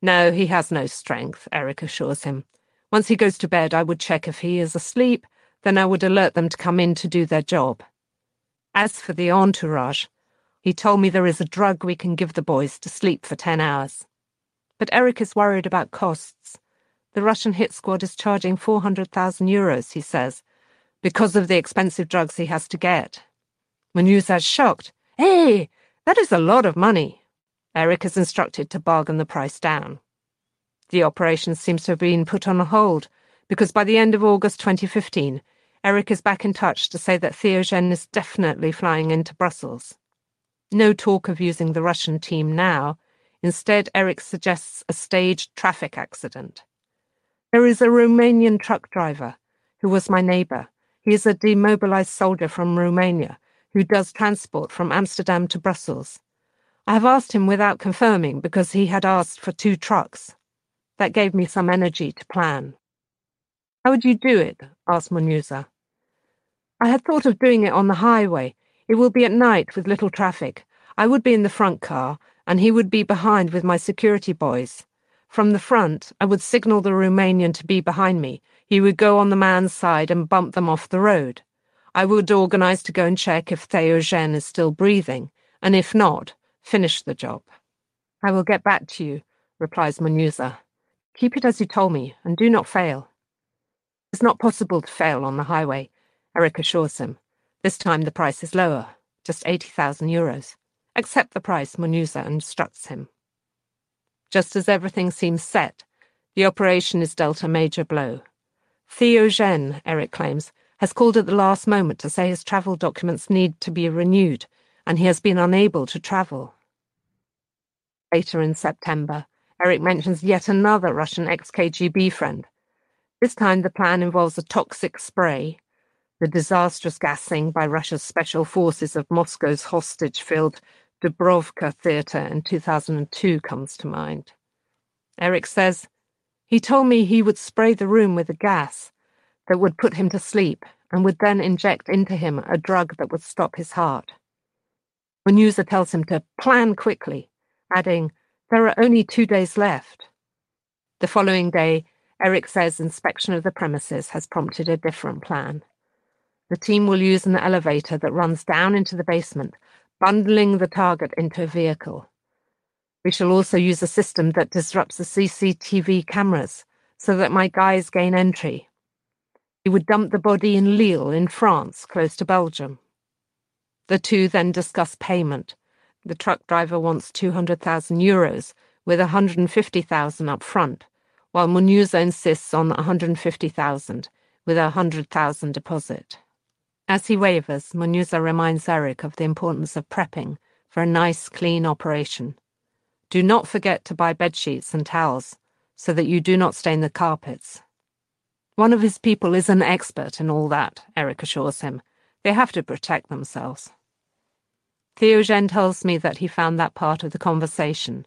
No, he has no strength, Eric assures him. Once he goes to bed, I would check if he is asleep, then I would alert them to come in to do their job. As for the entourage, he told me there is a drug we can give the boys to sleep for 10 hours. But Eric is worried about costs. The Russian hit squad is charging 400,000 euros, he says, because of the expensive drugs he has to get. Munuza is shocked. Hey, that is a lot of money. Eric is instructed to bargain the price down. The operation seems to have been put on hold because by the end of August 2015, Eric is back in touch to say that Theogene is definitely flying into Brussels. No talk of using the Russian team now. Instead, Eric suggests a staged traffic accident. There is a Romanian truck driver who was my neighbour. He is a demobilized soldier from Romania who does transport from Amsterdam to Brussels. I have asked him without confirming because he had asked for two trucks. That gave me some energy to plan. How would you do it? asked Munuza. I had thought of doing it on the highway, it will be at night with little traffic. I would be in the front car, and he would be behind with my security boys. From the front, I would signal the Romanian to be behind me. He would go on the man's side and bump them off the road. I would organize to go and check if Theogene is still breathing, and if not, finish the job. I will get back to you, replies Munuza. Keep it as you told me, and do not fail. It's not possible to fail on the highway, Eric assures him. This time the price is lower, just 80,000 euros. Accept the price, Munuza instructs him. Just as everything seems set, the operation is dealt a major blow. Theogene, Eric claims, has called at the last moment to say his travel documents need to be renewed, and he has been unable to travel. Later in September, Eric mentions yet another Russian ex KGB friend. This time the plan involves a toxic spray the disastrous gassing by Russia's special forces of Moscow's hostage-filled Dubrovka theatre in 2002 comes to mind. Eric says, He told me he would spray the room with a gas that would put him to sleep and would then inject into him a drug that would stop his heart. Munuza tells him to plan quickly, adding, There are only two days left. The following day, Eric says inspection of the premises has prompted a different plan. The team will use an elevator that runs down into the basement, bundling the target into a vehicle. We shall also use a system that disrupts the CCTV cameras so that my guys gain entry. He would dump the body in Lille, in France, close to Belgium. The two then discuss payment. The truck driver wants 200,000 euros, with 150,000 up front, while Munuza insists on 150,000, with a 100,000 deposit. As he wavers, Munuza reminds Eric of the importance of prepping for a nice, clean operation. Do not forget to buy bed sheets and towels. so that you do not stain the carpets. One of his people is an expert in all that, Eric assures him. They have to protect themselves. Theogene tells me that he found that part of the conversation,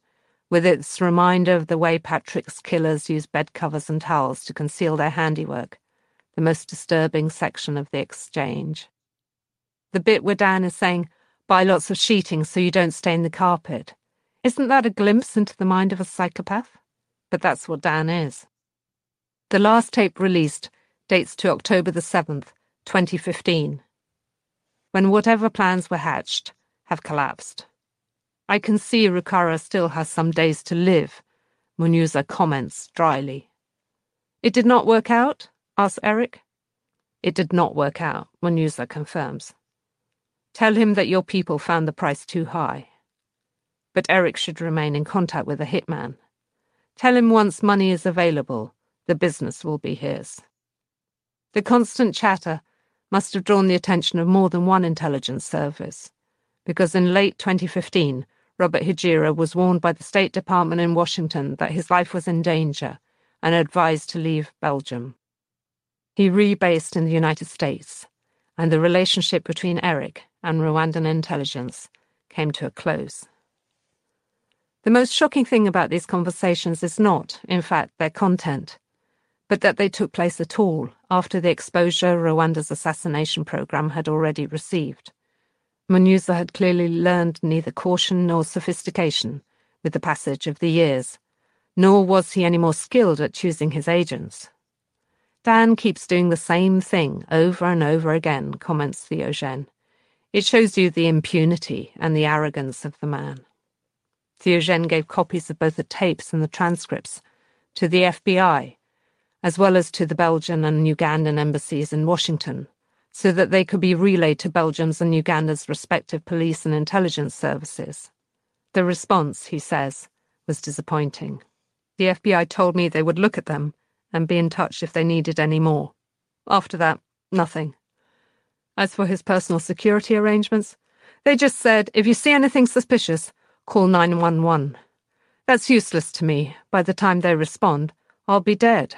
with its reminder of the way Patrick's killers use bed covers and towels to conceal their handiwork, the most disturbing section of the exchange. The bit where Dan is saying, buy lots of sheeting so you don't stain the carpet. Isn't that a glimpse into the mind of a psychopath? But that's what Dan is. The last tape released dates to October the 7th, 2015, when whatever plans were hatched have collapsed. I can see Rukara still has some days to live, Munuza comments dryly. It did not work out? asks Eric. It did not work out, Munuza confirms. Tell him that your people found the price too high. But Eric should remain in contact with the hitman. Tell him once money is available, the business will be his. The constant chatter must have drawn the attention of more than one intelligence service, because in late 2015, Robert Hijira was warned by the State Department in Washington that his life was in danger and advised to leave Belgium. He rebased in the United States, and the relationship between Eric and Rwandan intelligence came to a close. The most shocking thing about these conversations is not, in fact, their content, but that they took place at all after the exposure Rwanda's assassination program had already received. Munuza had clearly learned neither caution nor sophistication with the passage of the years, nor was he any more skilled at choosing his agents. Dan keeps doing the same thing over and over again, comments Theogene. It shows you the impunity and the arrogance of the man. Theogene gave copies of both the tapes and the transcripts to the FBI, as well as to the Belgian and Ugandan embassies in Washington, so that they could be relayed to Belgium's and Uganda's respective police and intelligence services. The response, he says, was disappointing. The FBI told me they would look at them and be in touch if they needed any more. After that, nothing. As for his personal security arrangements, they just said if you see anything suspicious, call 911. That's useless to me. By the time they respond, I'll be dead.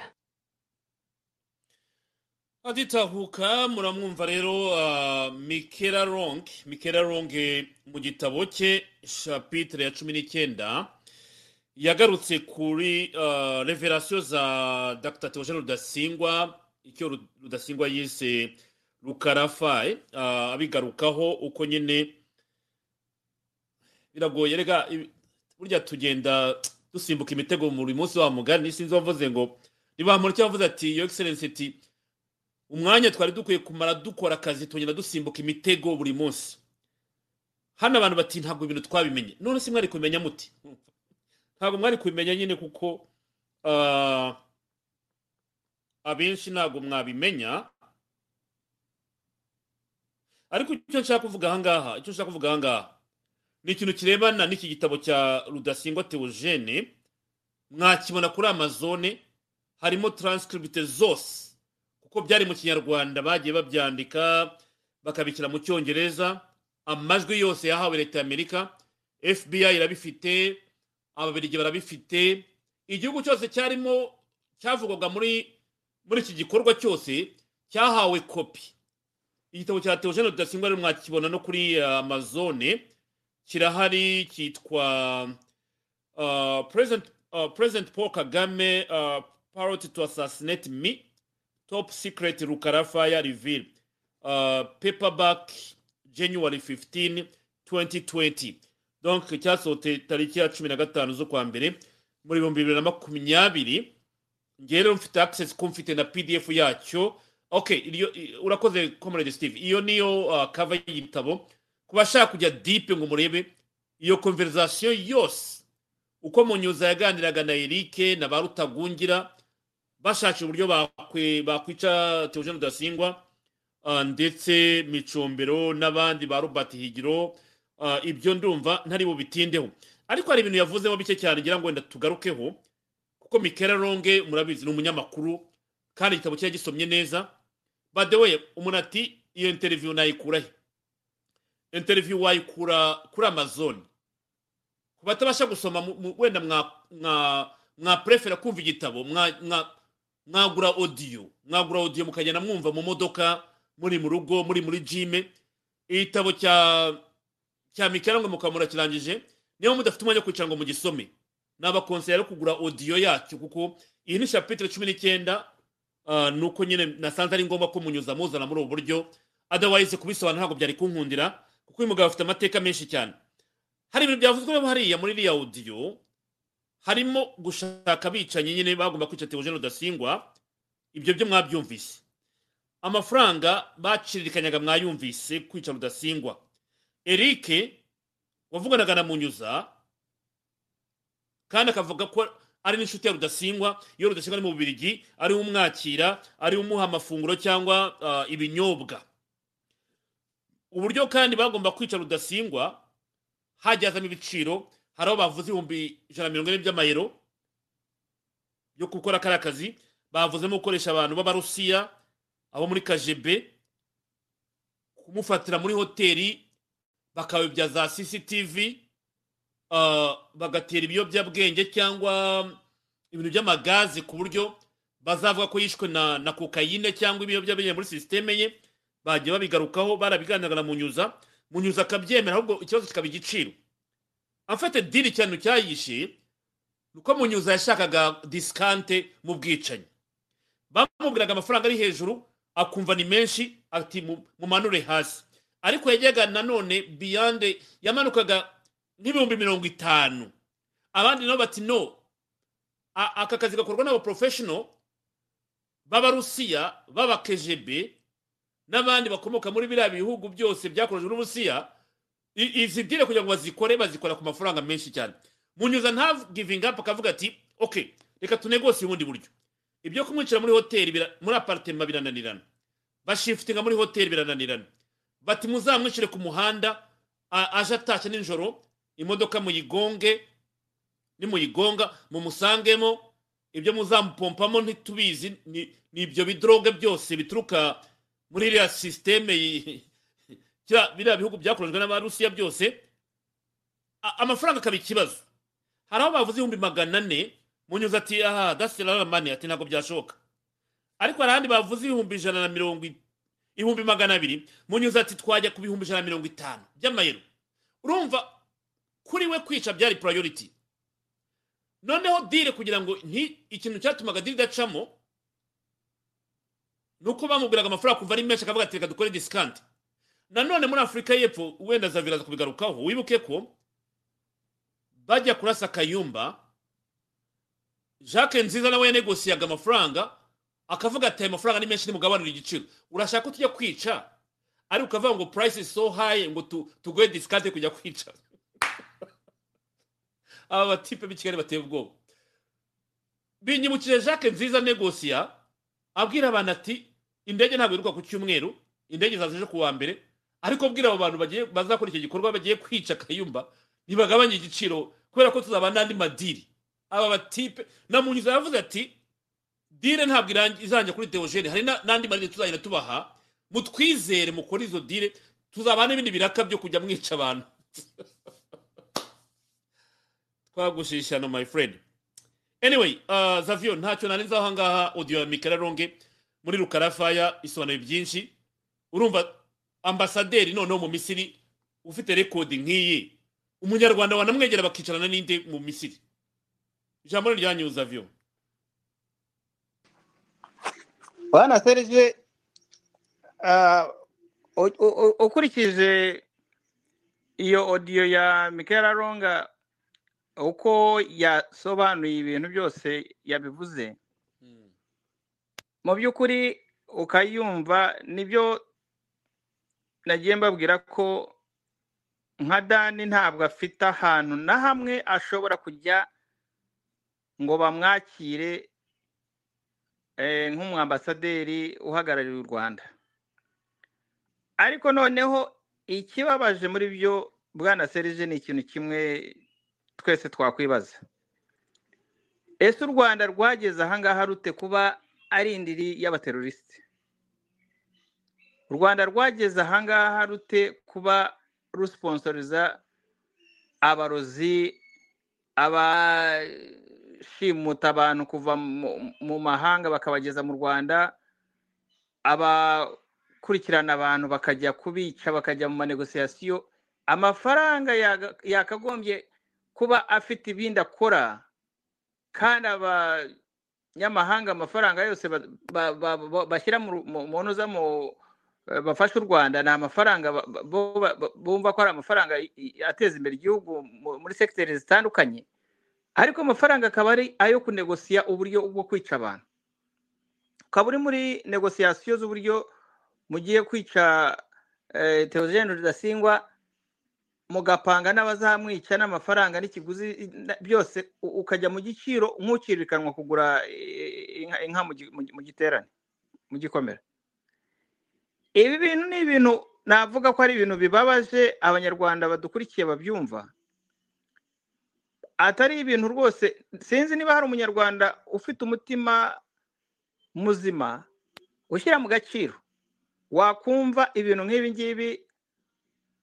Aditahuka muramwumva rero uh, mikera rong mikera rong mu gitabo cye shapitire ya cumi n'icyenda yagarutse kuri uh, reverasiyo za dr. Theogene rudasingwa icyo rudasingwa yise rukarafaye uh, abigarukaho uko nyine biragoye rega burya tugenda dusimbuka imitego buri munsi wa mugani sinzi wavuze ngo ntibamura icyo wavuze ati yo egiserensi ati umwanya twari dukwiye kumara dukora akazi tugenda dusimbuka imitego buri munsi. Hano abantu bati ntabwo ibintu twabimenye. None se mwari kubimenya muti? Ntabwo mwari kubimenya nyine kuko abenshi ntabwo mwabimenya. Ariko icyo nshaka kuvuga ahangaha icyo nshaka kuvuga ahangaha ni ikintu kirebana n'iki gitabo cya rudasingwa teogene mwakibona kuri amazone harimo taranskribite zose. Kuko byari mu kinyarwanda bagiye babyandika bakabishyira mu cyongereza amajwi yose yahawe leta y'amerika fbi irabifite ababirigi barabifite igihugu cyose cyarimo cyavugwaga muri muri iki gikorwa cyose cyahawe kopi. Igitabo cya teogene rudasingwa rero mwakibona no kuri amazone kirahari cyitwa president paul kagame parrot to assassinate me. Top secret rukarafaya reveal paperback january 15 2020 donc cyasohotse tariki ya cumi na gatanu z'ukwa mbere muri ibihumbi bibiri na makumyabiri ngewe rero mfite access ko mfite na pdf yacyo. Iyo urakoze comrade steve iyo niyo uh, cover y'igitabo ku bashaka kujya deep ngo murebe iyo conversation yose uko munyuza yaganiraga na Eric na ba rutagungira bashakira uburyo bakwica Theogene Rudasingwa ndetse micombero n'abandi ba Robert Higiro ibyo ndumva ntari bubitindeho. Ariko hari ibintu yavuzemo bike cyane ngira ngo wenda tugarukeho kuko Michael Ronge murabizi ni umunyamakuru kandi igitabo cye yagisomye neza. Way umuntu ati iyo interview nayikurahe? Interview wayikura kuri amazon. Ku batabasha gusoma wenda mwaprefera kumva igitabo mwa- mwa- mwagura odiyo mwagura odiyo mukagenda mwumva mu modoka muri mu rugo muri muri jime igitabo cya cya mikera ngo mukaba murakirangije niba mudafite umwanya wo kwicara ngo mugisome. Nabakonsera yo kugura odiyo yacyo kuko iyi ni shapitire cumi n'icyenda ah, ni uko nyine nasanze ari ngombwa ko munyuza muzana muri ubu buryo. Otherwise kubisobanura ntabwo byari kunkundira kuko uyu mugabo afite amateka menshi cyane. Hari ibintu byavuzwe hariya muri iriya odiyo harimo gushaka abicanyi nyine bagomba kwica Theogene Rudasingwa ibyo byo mwabyumvise. Amafaranga bacirikanyaga mwayumvise kwica Rudasingwa. Eric wavuganaga na Munyuza kandi akavuga ko ari n'inshuti ya Rudasingwa. Iyo Rudasingwa ari mu Bubiligi ari umwakira ari umuha amafunguro cyangwa ah, ibinyobwa. Uburyo kandi bagomba kwica Rudasingwa hajyazamo ibiciro hari aho bavuze ibihumbi ijana na mirongo ine by'amayero yo gukora kariya kazi bavuzemo gukoresha abantu b'abarusiya abo muri kajebe kumufatira muri hoteli bakabibya za cctv ah, bagatera ibiyobyabwenge cyangwa ibintu by'amagazi ku buryo bazavuga ko yishwe na kokayine cyangwa ibiyobyabwenge muri sisiteme ye bagiye babigarukaho barabiganiraga na munyuza munyuza akabyemera ahubwo ikibazo kikaba igiciro. Afite diri cyane cyayishe ni uko munyuza yashakaga disikante mu bwicanyi. Bamubwiraga amafaranga ari hejuru akumva ni menshi ati "Mu- mumanure hasi. Ariko yajyaga nanone biyande yamanukaga nk'ibihumbi mirongo itanu. Abandi nabo bati no. Aka kazi gakorwa n'abaporofeshono b'abarusiya b'abakejebe n'abandi bakomoka muri biriya bihugu byose byakorejwe n'uburusiya izi dile kugira ngo bazikore bazikora ku mafaranga menshi cyane. Munyuza nta giving up akavuga ati ok reka tunegose ubundi buryo. Ibyo kumwicira muri hoteli muri aparitema birananirana bashifitinga muri hoteli birananirana. Bati muzamwicire ku muhanda aje atashye nijoro imodoka muyigonge nimuyigonga mumusangemo ibyo muzamupompamo ntitubizi ni ibyo bidroge byose bituruka muri iriya sisiteme biriya bihugu byakoreshejwe n'abarusiya byose amafaranga akaba ikibazo. Hari aho bavuze ibihumbi magana ane munyuze ati aha that's a lot of money. Ati ntabwo byashoboka. Ariko hari ahandi bavuze ibihumbi ijana na mirongo ibihumbi magana abiri munyuze ati twajya ku bihumbi ijana na mirongo itanu. By'amayero. Urumva kuri we kwica byari priority. Noneho dile kugira ngo ikintu cyatumaga dile idacamo ni uko bamubwiraga amafaranga kuva ari menshi akavuga ati reka dukore disikante nanone muri afurika y'epfo wenda zaviraza kubigarukaho wibuke ko bajya kurasa kayumba jacques nziza nawe yanegosiyaga amafaranga akavuga ati aya mafaranga ni menshi nimugabanura igiciro. Urashaka ko tujya kwica? Ariko ukavuga ngo is so high ngo tu- tuguhe disikante kujya kwica. Aba batipe b'i kigali bateye ubwoba. Binyibukije jacques nziza negosiya abwira abantu ati indege ntabwo iruka ku cyumweru indege ejo ku wa mbere ariko bwira abo bantu bazakora icyo gikorwa bagiye kwica kayumba ntibagabanye igiciro kubera ko tuzaba n'andi madiri. Aba batipe na munyuza yavuze ati dire ntabwo izajya kuri teogene hari na- n'andi madiri tuzagenda tubaha. Mutwizere mukore izo dire tuzabaha n'ibindi biraka byo kujya mwica abantu. Twagushishano my friend. Anyway uh, zavio ntacyo narenzaho ahangaha audio ya mikara ronge muri rukarafaya isobanuye byinshi. Urumva ambasaderi noneho mu misiri ufite rekodi nk'iyi. Umunyarwanda wanamwegera bakicarana n'inde mu misiri. Ijambo ni ryanyu zavio bwana serge ukurikije iyo odiyo ya mikera ronga uko yasobanuye ibintu byose yabivuze? Mu by'ukuri ukayumva ni byo nagiye mbabwira ko nka dani ntabwo afite ahantu na hamwe ashobora kujya ngo bamwakire eh, nk'umwambasaderi uhagarariye u rwanda. Ariko noneho ikibabaje muri byo bwana serije ni ikintu kimwe twese twakwibaza. Ese u rwanda rwageze ahangaha rute kuba ari indiri y'abaterorisite u rwanda rwageze ahangaha rute kuba rusponsoriza abarozi gushimuta abantu kuva mu mahanga bakabageza mu rwanda abakurikirana abantu bakajya kubica bakajya mu manegosiyasiyo amafaranga yakagombye kuba afite ibindi akora kandi abanyamahanga amafaranga yose ba- ba- ba- ba- bashyira mu eh, bafasha u rwanda ni amafaranga bumva ko ari amafaranga ateza imbere igihugu mu- muri segiteri zitandukanye. Ariko amafaranga akaba ari ayo kunegosiya uburyo bwo kwica abantu. Ukaba uri muri negosiyasiyo z'uburyo mugiye kwica eh, Theogene Rudasingwa mugapanga n'abazamwica n'amafaranga n'ikiguzi byose ukajya mu giciro nk'ukirikanwa kugura eh, inka mu giterane mu gikomera ibi bintu ni ibintu navuga ko ari ibintu bibabaje abanyarwanda badukurikiye babyumva atari ibintu rwose sinzi niba hari umunyarwanda ufite umutima muzima ushyira mu gaciro wakumva ibintu nk'ibi ngibi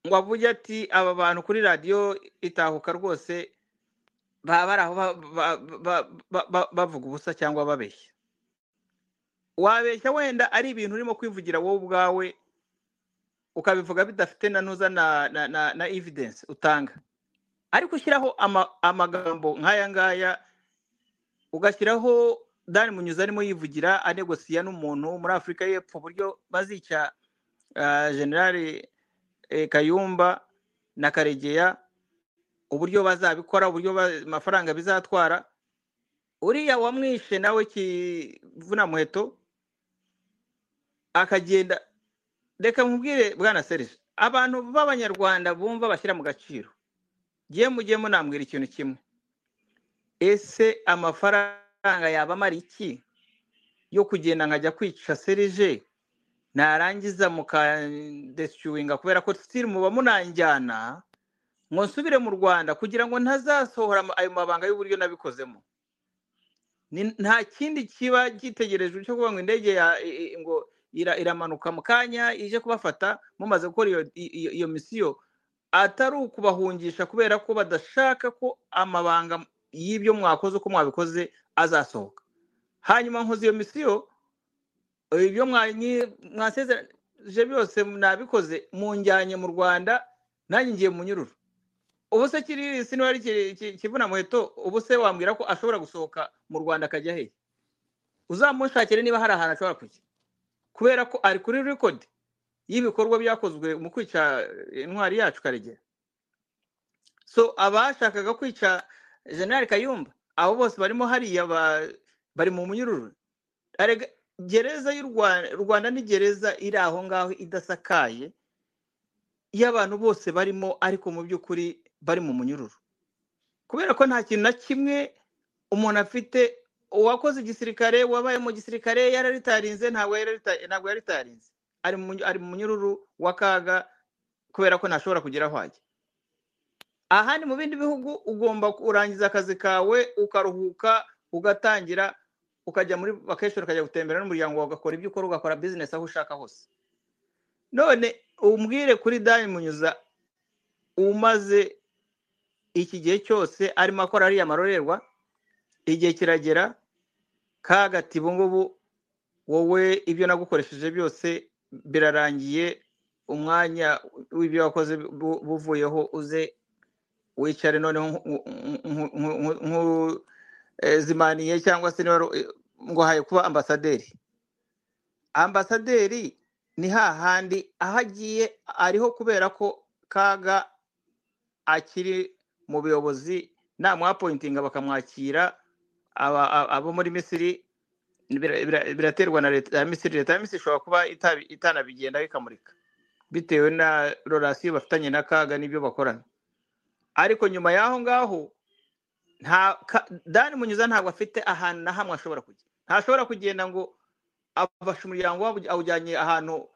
ngo avuge ati aba bantu kuri radiyo itahuka rwose baba bari aho ba- ba- ba- ba- ba- bavuga ubusa cyangwa babeshya wabeshya wenda ari ibintu urimo kwivugira wowe ubwawe ukabivuga bidafite na ntuza na na na, na evidence utanga. Ariko ushyiraho ama, amagambo nk'aya ngaya ugashyiraho dani munyuze arimo yivugira anegosiya n'umuntu muri afurika y'epfo uburyo bazica uh, generali eh, kayumba na karegeya uburyo bazabikora uburyo amafaranga bizatwara. Uriya wamwishe nawe kivuna muheto akagenda. Reka mubwire bwana serije abantu b'abanyarwanda bumva bashyira mu gaciro. Giye mujye munambwira ikintu kimwe. Ese amafaranga yaba amara iki? Yo kugenda nkajya kwica serije narangiza mukandesuwinga kubera ko sitiri muba munanjyana? Ngo nsubire mu rwanda kugira ngo ntazasohora ayo mabanga y'uburyo nabikozemo nta kindi kiba gitegerejwe cyo kuvuga ngo indege ya ngo iramanuka mu kanya ije kubafata mumaze gukora iyo misiyo. Atari ukubahungisha kubera ko badashaka ko amabanga y'ibyo mwakoze uko mwabikoze azasohoka. Hanyuma nkoze iyo misiyo ibyo mwasezeranije byose nabikoze munjyanye mu rwanda nanjye ngiye mu nyururu. Ubu se kiri si niba ari ki- ki- kivuna muheto ubu se wambwira ko ashobora gusohoka mu rwanda akajya he? Uzamushakire niba hari ahantu ashobora kujya. Kubera ko ari kuri rekodi y'ibikorwa byakozwe mu kwica intwari yacu karegera so abashakaga kwica generali kayumba abo bose barimo hariya ba- bari mu munyururu. Gereza y'u rwanda ni gereza iri aho ngaho idasakaye y'abantu bose barimo ariko mu by'ukuri bari mu munyururu. Kubera ko nta kintu na kimwe umuntu afite uwakoze igisirikare wabaye mu gisirikare yararitarinze ntabwo yararita- ntabwo yaritarinze. Ari mu munyururu w'akaga kubera ko ntashobora kugera aho ajya. Ahandi mu bindi bihugu ugomba kurangiza akazi kawe ukaruhuka ugatangira ukajya muri vacation ukajya gutembera n'umuryango wawe ugakora ibyo ukora ugakora business aho ushaka hose. None umbwire kuri dani munyuza umaze iki gihe cyose arimo akora ariya marorerwa igihe kiragera kagati ubu ngubu wowe ibyo nagukoresheje byose birarangiye umwanya w'ibyo wakoze bu- buvuyeho uze wicare noneho nku- nku- nku- nku- nku- eh, cyangwa se niba wari- ngo haye kuba ambasaderi. Ambasaderi ni hahandi aho agiye ariho kubera ko kaga akiri mu buyobozi namwapointinga bakamwakira abo muri misiri bira- bira- biraterwa na leta ya misiri leta ya misiri ishobora kuba itanabigenda ikamurika. Bitewe na rorasiyo bafitanye na kaga n'ibyo bakorana. Ariko nyuma y'aho ngaho dani munyuza ntabwo afite ahantu na hamwe ashobora kujya. Ntashobora kugenda ngo afashe umuryango awujyanye ahantu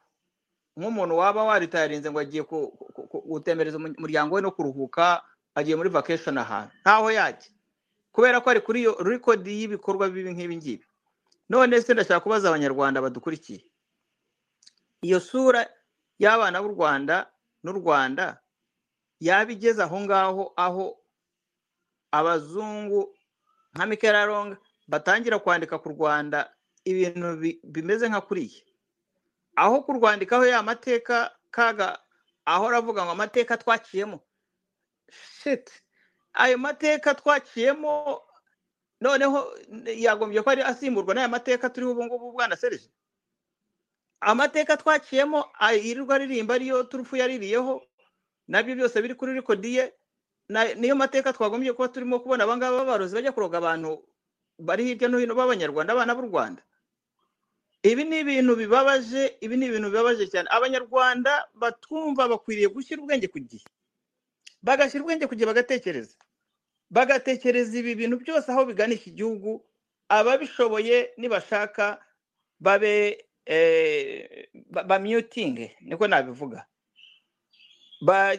nk'umuntu waba waritayarinze ngo agiye umu- umuryango we no kuruhuka agiye muri vacation ahantu. Ntaho yajya. Kubera ko ari kuri iyo rekodi y'ibikorwa bibi nk'ibi ngibi. None se ndashaka kubaza abanyarwanda badukurikiye. Iyo sura y'abana b'u rwanda n'u rwanda yaba igeze aho ngaho aho abazungu nka Michael Aronga batangira kwandika ku Rwanda ibintu bi- bimeze nka kuriya. Aho kurwandikaho ya mateka kaga aho aravuga ngo amateka twaciyemo. Shit. Ayo mateka twaciyemo noneho yagombye ko ari asimburwa n'aya mateka turiho ubu ngubu bwana serije amateka twaciyemo yirirwa aririmba ariyo turufu yaririyeho na byo byose biri kuri rekodi ye na- niyo mateka twagombye kuba turimo kubona abangaba b'abarozi bajya kuroga abantu bari hirya no hino b'abanyarwanda abana b'u rwanda. Ibi ni ibintu bibabaje ibi ni ibintu bibabaje cyane. Abanyarwanda batwumva bakwiriye gushyira ubwenge ku gihe. Bagashyira ubwenge ku gihe bagatekereza. Bagatekereza ibi bintu byose aho biganisha igihugu ababishoboye nibashaka babe eh, ba- bamyutinge niko nabivuga. Ba-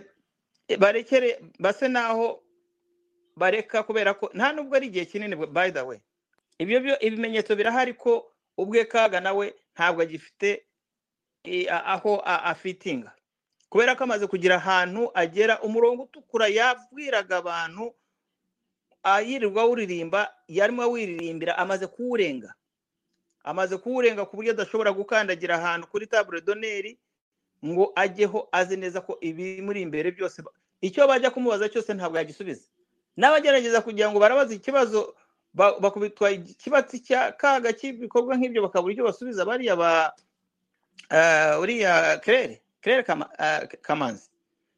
barekere base naho bareka kubera ko nta nubwo ari igihe kinini by the way. Ibyo byo ibimenyetso birahari ko ubwe kaga nawe ntabwo agifite aho afitinga kubera ko amaze kugira ahantu agera umurongo utukura yabwiraga abantu yirirwa awuririmba yarimo awiririmbira amaze kuwurenga. Amaze kuwurenga ku buryo adashobora gukandagira ahantu kuri tabure doneri ngo ajyeho azi neza ko ibimuri imbere byose icyo bajya kumubaza cyose ntabwo yagisubiza. N'abagerageza kugira ngo barabaza ikibazo ba- bakubitwa ikibatsi cya kaga cy'ibikorwa nk'ibyo bakabura icyo basubiza bariya ba eh, uriya kerere kerere eh, kamanzi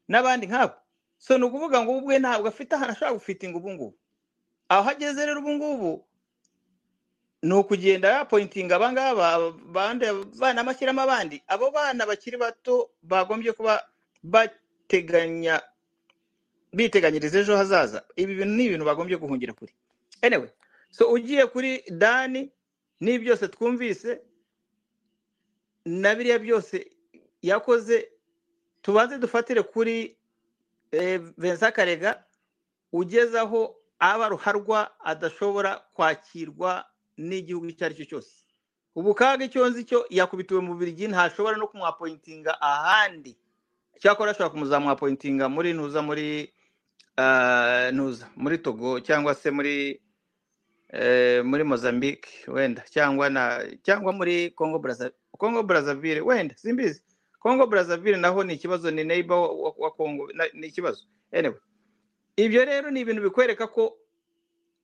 n'abandi nk'abo. So ni ukuvuga ngo ubwe ntabwo afite ahantu ashobora gufitinga ubu ngubu aho ageze rero ubu ngubu ni ukugenda yapointinga abangaba bandi bana amashyiramo abandi abo bana bakiri bato bagombye kuba bateganya biteganyiriza ejo hazaza. Ibi bintu ni ibintu bagombye guhungira kuri anyway so ugiye kuri dani n'ibi byose twumvise na biriya byose yakoze tubanze dufatire kuri eh, Vincent Karega ugeze aho aba ruharwa adashobora kwakirwa n'igihugu icyo ari cyo cyose. Ubu kaga icyo nzi cyo yakubitiwe mu Bubiligi ntashobora no kumwapointinga ahandi. Cyakora ashobora kumuzamwapointinga muri ntuza muri ah, ntuza muri togo cyangwa se muri eh, muri mozambique wenda. Cyangwa na cyangwa muri congo congo brazzaville wenda simbizi. Congo brazzaville naho ni ikibazo ni neighbor wa, congo ni ikibazo. Anyway. Ibyo rero ni ibintu bikwereka ko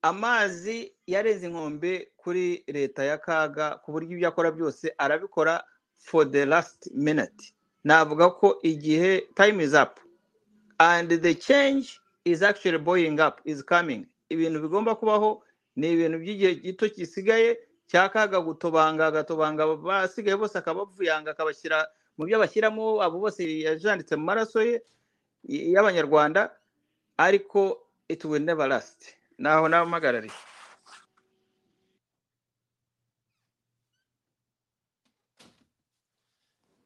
amazi yarenze inkombe kuri leta ya kaga ku buryo ibyo akora byose arabikora for the last minute. Navuga ko igihe time is up and the change is actually boiling up is coming. Ibintu bigomba kubaho ni ibintu by'igihe gito gisigaye cya kaga gutobanga agatobanga abasigaye bose akabavuyanga akabashyira mu byo bashyiramo abo bose yajanditse mu maraso ye y'abanyarwanda. Ariko it will never last. Naho nabampagarariye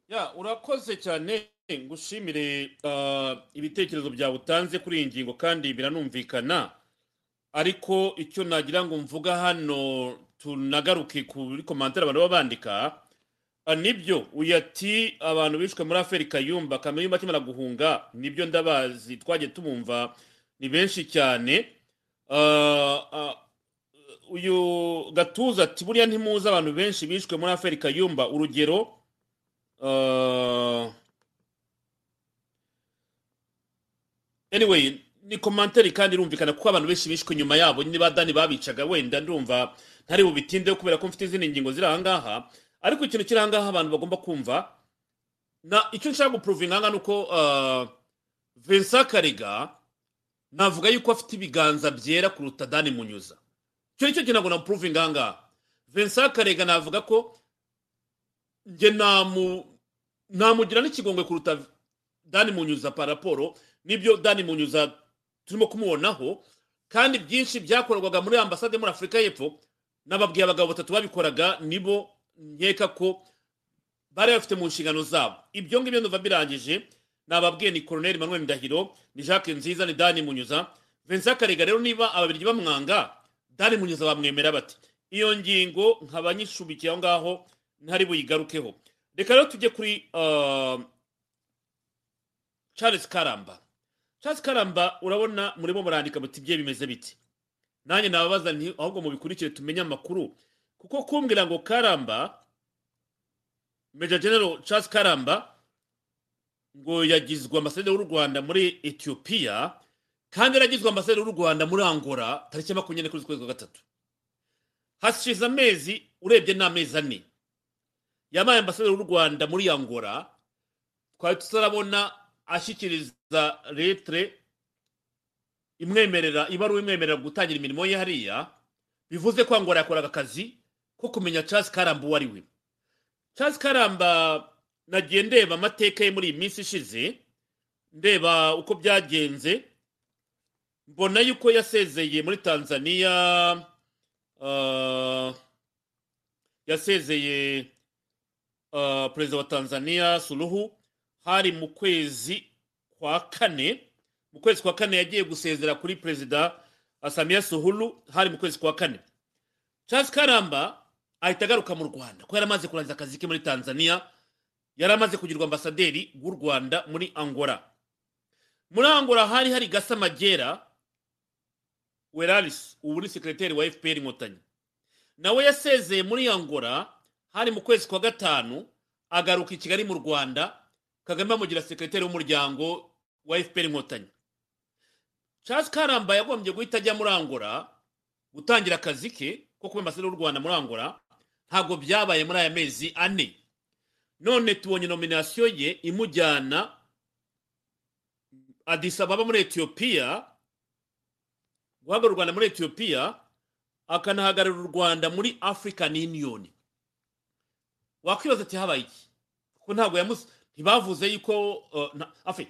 ya urakoze cyane. Ngushimire ah, ibitekerezo byawe utanze kuri iyi ngingo kandi biranumvikana. Ariko icyo nagira ngo mvuga hano tunagaruke kuri komantere abantu baba bandika. Ni byo. Uyu ati abantu bishwe muri aferi kayumba kameyumba akimara guhunga ni byo ndabazi. Twagiye tumumva ni benshi cyane. Ah, ah, uyu gatuza ati buriya ntimuzi abantu benshi bishwe muri aferi kayumba urugero anyway ni komantari kandi irumvikana kuko abantu benshi bishwe nyuma yabo. Niba dani babicaga wenda ndumva ntari bubitindeho kubera ko mfite izindi ngingo ziri ahangaha ariko ikintu kiri ahangaha abantu bagomba kumva na icyo nshaka gupuruvinga ni uko uh, Vincent Karega navuga yuko afite ibiganza byera kuruta dani munyuza. Icyo ni cyo kintu ntabwo napuruvinga ahangaha Vincent Karega navuga ko njye namu namugira n'ikigongwe kuruta dani munyuza paraporo n'ibyo dani munyuza turimo kumubonaho kandi byinshi byakorwaga muri ambasade muri afurika y'epfo n'ababwiye abagabo batatu babikoraga nibo nkeka ko bari bafite mu nshingano zabo. Ibyo ngibyo ndumva birangije nababwiye ni koroneri manuel ndahiro ni jacques nziza ni dani munyuza. Vincent karega rero niba ababirigi bamwanga dani munyuza bamwemera bati iyo ngingo nkaba nyishubikiye aho ngaho ntari buyigarukeho. Reka rero tujye kuri uh, charles karamba. Charles karamba urabona murimo murandika muti bye bimeze biti nanjye nababaza nti ahubwo mubikurikire tumenye amakuru. Kuko kumbwira ngo karamba meja genero charles karamba ngo yagizwe ambasaderi w'u rwanda muri etiyopiya kandi yaragizwe ambasaderi w'u rwanda muri angola tariki ya makumyabiri n'ebyiri z'ukwezi kwa gatatu. Hashize amezi urebye ni amezi ane. Yabaye ambasaderi w'u rwanda muri angola twari tutarabona ashyikiriza letere imwemerera ibaruwa imwemerera gutangira imirimo ye hariya bivuze ko angola yakoraga akazi ko kumenya charles karamba uwo ari we. Charles karamba nagiye ndeba amateka ye muri iyi minsi ishize ndeba uko byagenze mbona yuko yasezeye muri tanzania ah, yasezeye ah, perezida wa tanzania suluhu hari mu kwezi kwa kane mu kwezi kwa kane yagiye gusezera kuri perezida samia suhulu hari mu kwezi kwa kane. Charles karamba ahita agaruka mu rwanda. Ko yari amaze kurangiza akazi ke muri tanzania yari amaze kugirwa ambasaderi w'u rwanda muri angola. Muri angola hari hari gasa magera weraris ubu ni sekreteri wa fpr inkotanyi. Nawe yasezeye muri angola hari mu kwezi kwa gatanu agaruka i kigali mu rwanda kagame amugira sekreteri w'umuryango wa fpr inkotanyi. Charles karamba yagombye guhita ajya muri angola gutangira akazi ke ko kuba ambasaderi w'u rwanda muri angola ntabwo byabaye muri aya mezi ane. None tubonye nominasiyo ye imujyana ababa muri etiyopiya guhagarara u rwanda muri etiyopiya akanahagararira u rwanda muri african union. Wakwibaza ati habaye iki? Kuko ntabwo yamuze ntibavuze yuko uh,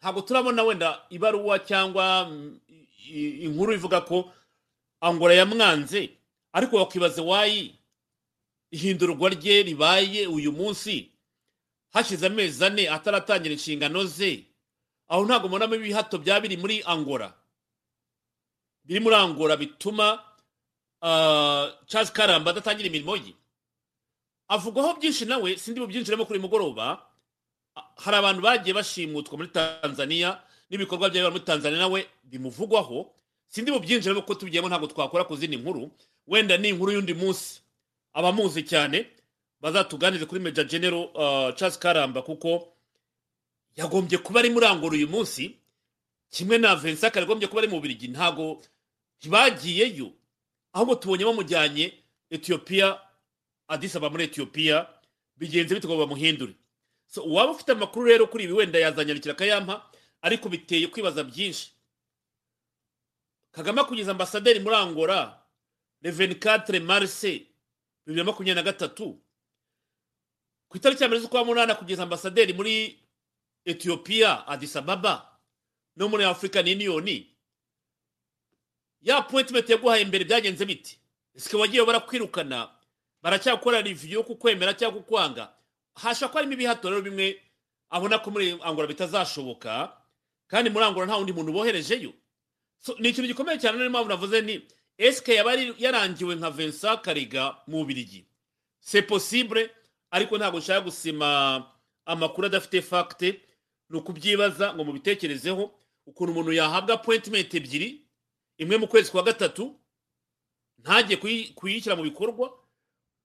ntabwo turabona wenda ibaruwa cyangwa mm, inkuru ivuga ko angola yamwanze. Ariko wakwibaza wayi ihindurwa rye ribaye uyu munsi. Hashize amezi ane ataratangira inshingano ze. Aho ntabwo mbonamo ibihato byaba biri muri angola biri muri angola bituma ah, charles karamba adatangira imirimo ye. Avugwaho byinshi nawe sindi bubyinjiremo kuri mugoroba hari abantu bagiye bashimutwa muri tanzania n'ibikorwa byabera muri tanzania nawe bimuvugwaho. Sindi bubyinjiremo kuko tubigiyemo ntabwo twakora ku zindi nkuru wenda ni inkuru y'undi munsi. Abamuzi cyane bazatuganirize kuri meja genero uh, charles karamba kuko yagombye kuba ari muri angola uyu munsi. Kimwe na vincent yagombye kuba ari mu birigi ntabwo ntibagiyeyo ahubwo tubonye bamujyanye etiyopiya adisaba muri etiyopiya bigenze bite ngo bamuhindure. So uwaba ufite amakuru rero kuri ibi wenda yazanyarukira akayampa ariko biteye kwibaza byinshi. Kagame kugeza ambasaderi muri le 24 marse bibiri na makumyabiri na gatatu ku itariki ya mbere z'ukwa munani kugeza ambasaderi muri etiyopiya adis ababa no muri african union. Ya appointment yaguhaye mbere byagenze biti ese wagiye barakwirukana baracyakora review yo kukwemera cyangwa kukwanga? Hasha ko harimo ibihato rero bimwe abona ko muri angola bitazashoboka kandi muri angola nta wundi muntu boherejeyo. Ni ikintu gikomeye cyane niyo mpamvu navuze ni esike yaba yarangiwe nka vincent kariga mu birigi c'est possible ariko ntabwo nshaka gusima amakuru adafite fagite ni ukubyibaza ngo mubitekerezeho ukuntu umuntu yahabwa appointment ebyiri imwe mu kwezi kwa gatatu ntajye kuyi- kuyishyira mu bikorwa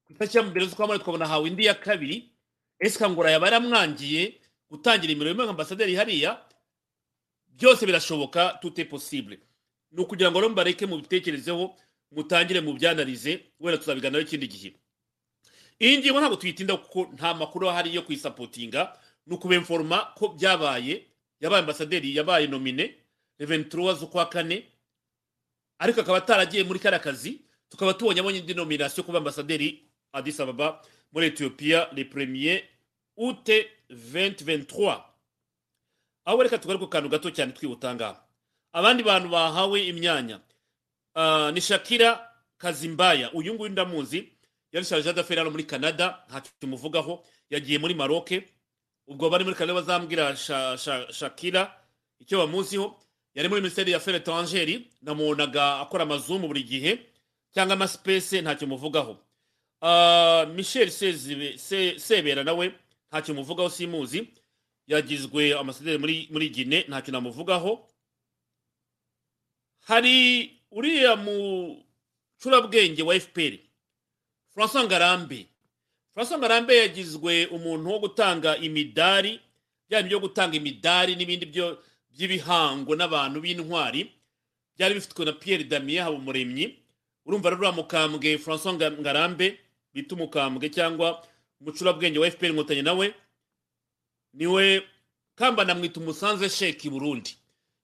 ku itariki ya mbere z'ukwa tukabona hawe indi ya kabiri. Ese kangura yaba yaramwangiye gutangira imirimo nka ambasaderi hariya? Byose birashoboka tute possible. Ni ukugira ngo rero mbareke mubitekerezeho mutangire mu byanarize wenda tuzabiganiraho ikindi gihe. Iyi ngingo ntabwo tuyitinda kuko nta makuru ahari yo kuyisapotinga ni ukubemforoma ko byabaye yabaye ambasaderi yabaye nomine reventura z'ukwa kane ariko akaba ataragiye muri kariya kazi. Tukaba tubonye abonye indi nominasiyo kuba ambasaderi adis ababa muri etiyopiya le premier ute 2023 aho reka tugaruke ku kantu gato cyane twihuta ngaha. Abandi bantu bahawe imyanya. Ah, ni shakira kazimbaya uyu nguyu ndamuzi yari charge d'affaires hano muri canada ntacyo tumuvugaho yagiye muri maroke ubwo bari muri canada bazambwira Sha- Sha- shakira icyo bamuziho. Yari muri minisiteri ya affaires étrangères namubonaga akora amazumu buri gihe cyangwa amasipese ntacyo muvugaho. Ah, michel sebera nawe ntacyo muvugaho simuzi yagizwe amasederi muri muri gine ntacyo namuvugaho hari uriya mucurabwenge wa fpr francois ngarambe. Francois ngarambe yagizwe umuntu wo gutanga imidari byaba byo gutanga imidari n'ibindi byo by'ibihango n'abantu b'intwari byari bifitwe na pierre damien habumuremyi. Urumva rero mukambwe francois Nga- ngarambe bita umukambwe cyangwa umucurabwenge wa fpr inkotanyi nawe ni we kambanda amwita umusanze sheki burundi.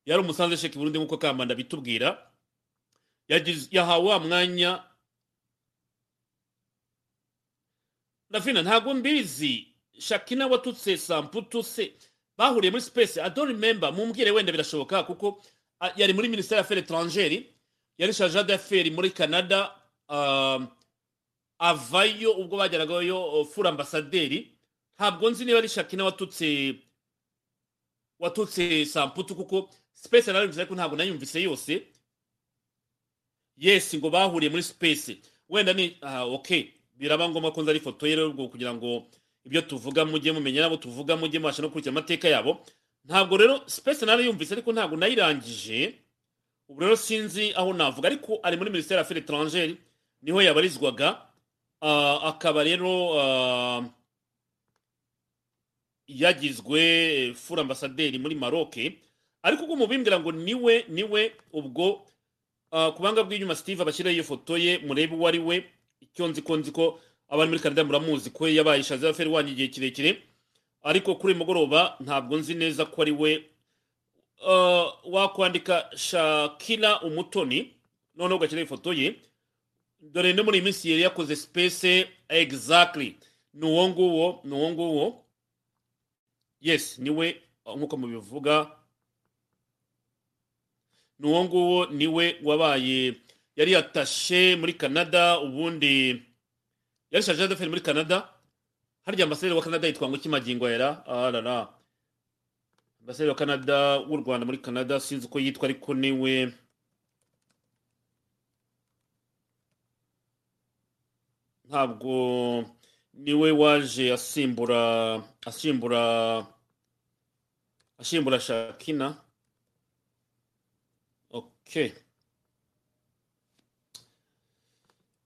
Yari umusanze sheki burundi nk'uko kambanda bitubwira yahawe wa mwanya. Ravina ntabwo mbizi. Shakina watutse samputu se bahuriye muri space. I don't remember. Mumbwire wenda birashoboka kuko yari muri ministère affaires étrangères. Yari chargé d'affaires muri canada um, avayo ubwo bageragayo fura ambasaderi ntabwo nzi niba ari shakina watutse watutse samputu kuko space narayumvise ariko ntabwo nayumvise yose. Yes ngo bahuriye muri space. Wenda ni ah, okay biraba ngombwa ko nza ari ifoto ye rero kugira ngo ibyo tuvuga mujye mumenya nabo tuvuga mujye mubasha no gukurikira amateka yabo. Ntabwo rero space narayumvise ariko ntabwo nayirangije. Ubu rero sinzi aho navuga ariko ari muri ministère affaires étrangères ni ho yabarizwaga. Ah, akaba rero ah, yagizwe fura ambasaderi muri Maroc. Ariko ubwo mubimbwira ngo ni we ni we ubwo ah, ku banga bw'inyuma Steve abashyiraho iyo foto ye murebe uwo ari we icyo nzi ko nzi ko abari muri Canada muramuzi ko yabaye shaza aferi wanyu igihe kirekire ariko kuri uyu mugoroba ntabwo nzi neza ko ari we. Ah, wakwandika Shakira umutoni noneho ugashyiraho ifoto ye dore no muri iyi minsi yari yakoze space exactly. Ni uwo nguwo ni uwo nguwo. Yes ni we nk'uko mubivuga ni uwo nguwo ni we wabaye yari yatashe muri canada ubundi yari chargé d'affaires muri canada. Harya ambasaderi wa canada yitwa ngo kimagingo yera arara ambasaderi wa canada w'u rwanda muri canada sinzi uko yitwa ariko ni we. Ntabwo ni we waje asimbura asimbura asimbura shakina. Okay.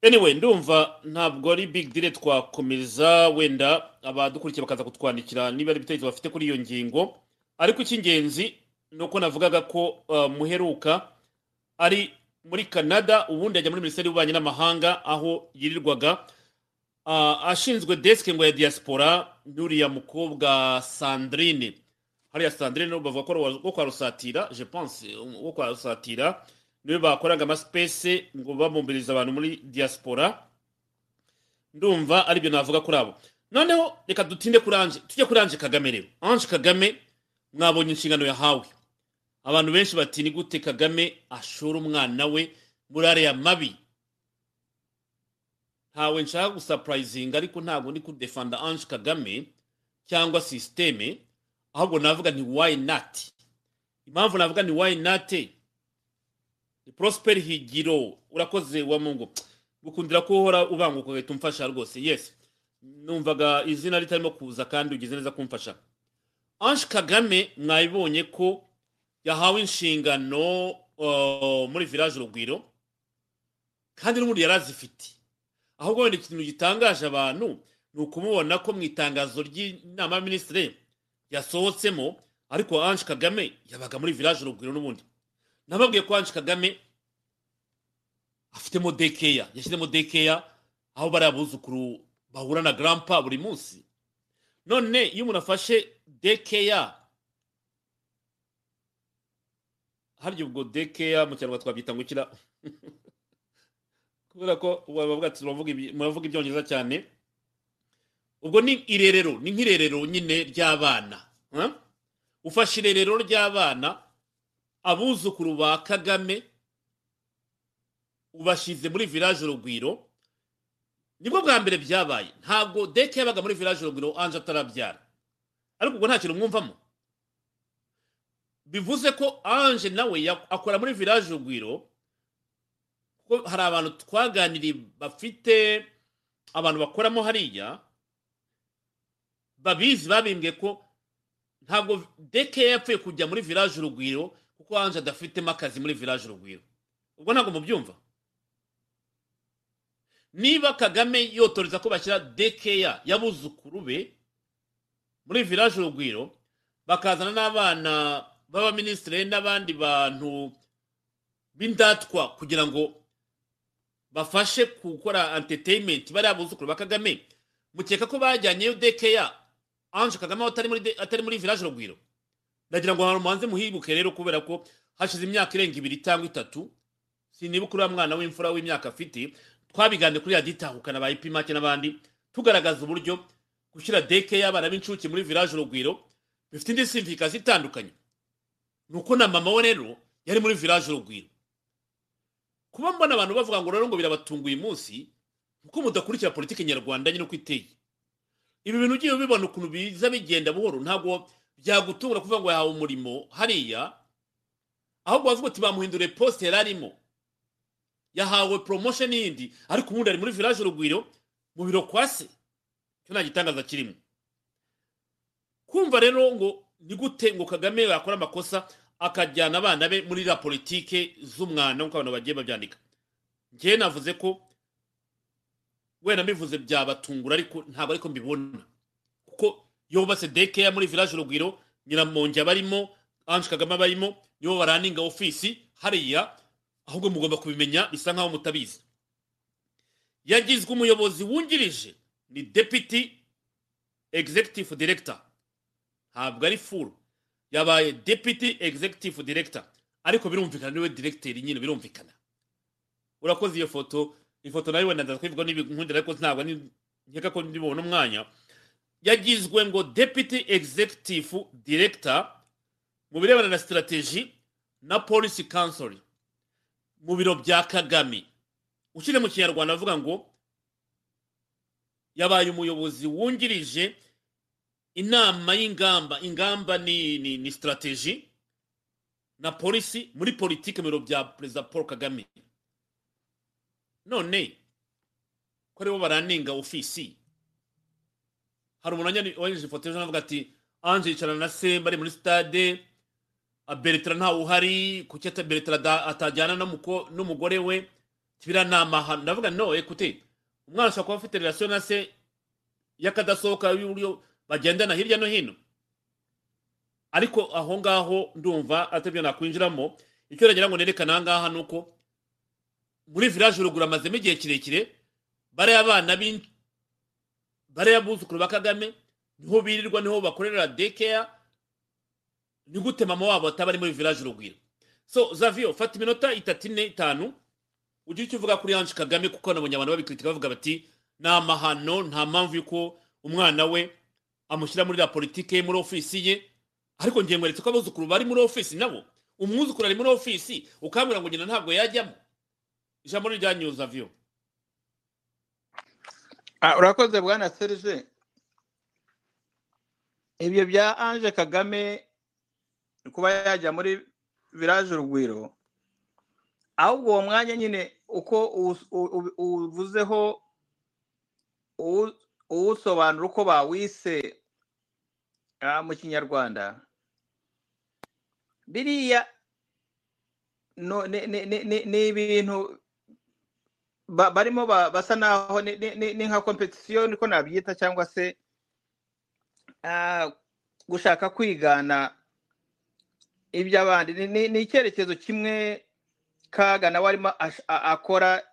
Anyway ndumva ntabwo ari big deal twakomeza wenda abadukurikiye bakaza kutwandikira niba ari ibitekerezo bafite kuri iyo ngingo. Ariko icy'ingenzi ni uko navugaga ko uh, muheruka ari muri canada ubundi ajya muri minisiteri y'ububanyi n'amahanga aho yirirwaga. Uh, ashinzwe desk ngo ya diaspora n'uriya mukobwa sandrine. Hariya sandrine bavuga ko uwo kwa rusatira je pense wo kwa rusatira ni we bakoraga amaspace ngo bamumbiriza abantu muri diaspora. Ndumva ari byo navuga kuri abo. Noneho reka dutinde kuri anje tujye kuri anje kagame rero. Anje kagame mwabonye inshingano yahawe abantu benshi bati ni gute kagame ashora umwana we muri ariya mabi? Ntawe nshaka gusapurayizinga ariko ntabwo ndi kudefanda anje kagame cyangwa sisiteme ahubwo navuga ni wayi nati impamvu navuga ni wayi nati ni prosperi higiro urakoze wa mungu. Gukundira ko uhora ubanguka ugahita umfasha rwose. Yes. Numvaga izina ritarimo kuza kandi ugize neza kumfasha. Ange kagame mwabibonye ko yahawe inshingano uh, muri village urugwiro kandi n'ubundi yari azifite. Ahubwo wenda ikintu gitangaje abantu ni ukumubona ko mu itangazo ry'inama y'aminisitiri yasohotsemo ariko ange kagame yabaga muri village urugwiro n'ubundi. Nababwiye ko ange kagame afitemo dekeya yashyizemo dekeya aho bari abuzukuru bahura na garampa buri munsi. None iyo umuntu afashe dekeya harya ubwo dekeya mu kinyarwanda twabyita ngo ukira kubera ko muravuga ibyongereza cyane. Ubwo ni irerero ni nk'irerero nyine ry'abana ufashe irerero ry'abana abuzukuru ba kagame ubashyize muri village urugwiro ni bwo bwa mbere byabaye. Ntabwo deke yabaga muri village urugwiro anje atarabyara. Ariko ubwo nta kintu mwumvamo. Bivuze ko anje nawe akora muri village urugwiro kuko hari abantu twaganiriye bafite abantu bakoramo hariya babizi babimbwe ko ntabwo deke yapfuye kujya muri village urugwiro kuko anje adafitemo akazi muri village urugwiro. Ubwo ntabwo mubyumva? Niba kagame yotoreza ko bashyira dekeya y'abuzukuru be muri village urugwiro bakazana n'abana b'abaminisitiri n'abandi bantu b'indatwa kugira ngo bafashe gukora entertainment bariya buzukuru ba kagame. Mukeka ko bajyanyeyo dekeya anje kagame atari muri village urugwiro ndagira ngo ahantu muhanze muhibuke rero kubera ko hashize imyaka irenga ibiri cyangwa itatu sinibuka uriya mwana w'imfura w'imyaka afite twabiganiriye kuri radiyo itahukana ba ipimake n'abandi tugaragaza uburyo gushyira deke y'abana b'incuke muri village urugwiro bifite indi simvikasi itandukanye ni uko na mama we rero yari muri village urugwiro kuba mbona abantu bavuga ngo rero ngo birabatunguye umunsi kuko mudakurikira politiki nyarwanda nyine uko iteye. Ibi bintu ugiye ubibona ukuntu biza bigenda buhoro ntabwo byagutungura kuvuga ngo yahawe umurimo hariya ahubwo wavuga uti bamuhinduriye posite yari arimo. Yahawe promotion yindi ariko ubundi ari muri village urugwiro mu biro kwa se. Cyo nta gitangaza kirimo. Kumva rero ngo ni gute ngo kagame yakora amakosa akajyana abana be muri la politike z'umwana nk'uko abantu bagiye babyandika. Njyewe navuze ko wenda mbivuze byabatungura ariko ntabwo ariko mbibona. Kuko iyo wubatse dekeya muri village urugwiro nyiramonge abarimo ange kagame abarimo nibo baraninga ofisi hariya ahubwo mugomba kubimenya bisa nkaho mutabizi. Yagizwe umuyobozi wungirije ni deputy executive director. Ntabwo ari full yabaye deputy executive director. Ariko birumvikana ni we directeur nyine birumvikana. Urakoze iyo foto. Ifoto na yo wenda ndakwivuga n'ibinkundira ariko ntabwo nkeka ko ndibona umwanya. Yagizwe ngo deputy executive director mu birebana na strategy na policy council mu biro bya kagame. Ushyire mu kinyarwanda avuga ngo yabaye umuyobozi wungirije inama y'ingamba. Ingamba ni, ni, ni strategy na polisi muri politiki mu biro bya perezida paul kagame. None. Ko ari bo baraninga ofisi. Hari umuntu wanyujije ifoto ejo avuga ati anje yicarana na se bari muri stade beretara ntawe uhari kuki beretara atajyana n'umugore we? Amahano ndavuga no ekute umwana ashobora kuba afite relasiyo na se y'akadasohoka y'uburyo bagendana hirya no hino. Ariko aho ngaho ndumva atabyo nakwinjiramo. Icyo nagira ngo nerekane aha ngaha ni uko muri village uruguru amazemo igihe kirekire bariya abana bariya buzukuru ba kagame ni ho birirwa ni ho bakorera dekeya ni gute mama wabo ataba ari muri village urugwiro so zavio fata iminota itatu ine itanu ugire icyo uvuga kuri ange kagame kuko nabonye abantu babikritika bavuga bati ni amahano nta mpamvu y'uko umwana we amushyira muri la politike muri ofisi ye. Ariko ngiye mweretse ko abuzukuru bari muri ofisi nabo umwuzukuru ari muri ofisi ukambwira ngo nyina ntabwo yajyamo. Ijambo ni rya zavio Ah, urakoze bwana serge. Ibyo bya ange kagame kuba yajya muri village urugwiro ahubwo uwo mwanya nyine uko uwus- u- u- uwuvuzeho uwu- uwusobanura uko bawise ah, mu kinyarwanda. Biriya ni ibintu barimo ba- basa naho ni nka kompetisiyo niko nabyita cyangwa se ah, gushaka kwigana iby'abandi. Ni icyerekezo kimwe kaga nawe arimo akora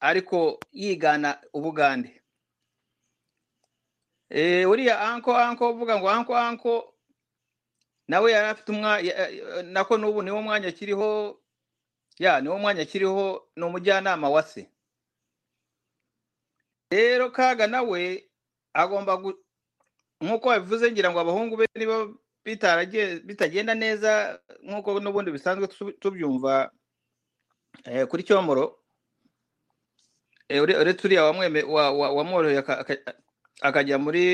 ariko yigana ubugande. Eh, uriya anko anko uvuga ngo anko anko nawe yari afite umwanya nako n'ubu niwo mwanya akiriho ya niwo mwanya akiriho ni umujyanama wa se. Rero kaga nawe agomba nk'uko wabivuze ngira ngo abahungu be niba bitagenda neza nk'uko n'ubundi bisanzwe tu- tubyumva eh, kuri cyomoro eh, ure- uretse uriya wamworoheye aka- aka- akajya muri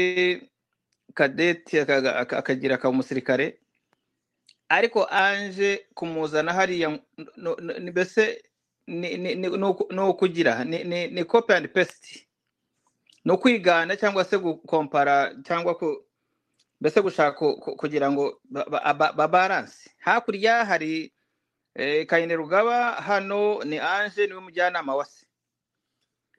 kadeti akagira akaba umusirikare ariko anje kumuzana hariya mbese ni ni- ni- ni uku- ni ukugira ni ni- ni copy and paste ni ukwigana cyangwa se gukompara cyangwa mbese gushaka ku- ku- kugira ngo ba- ba- ba- babaranse hakurya hari Eh, kayine rugaba hano ni anje ni we mujyanama wa se.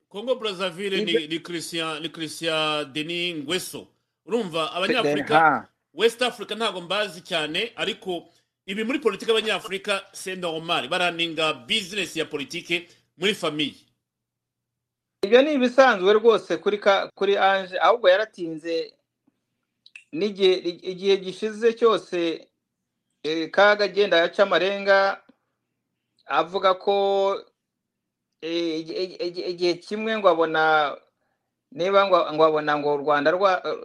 Congo brazzaville Ibyo- ni christian ni christian denis ngweso urumva abanyafurika west africa ntabwo mbazi cyane ariko ibi muri politiki y'abanyafurika c'est normal. Baraninga business ya politiki muri famiye ibyo ni ibisanzwe rwose kuri kuri anje ahubwo yaratinze n'igihe igihe gishize cyose eh, kaga agenda yaca amarenga avuga ko eh, igi- igi- igi- igihe kimwe ngo abona niba ngo abona ngo u rwanda rwa eh,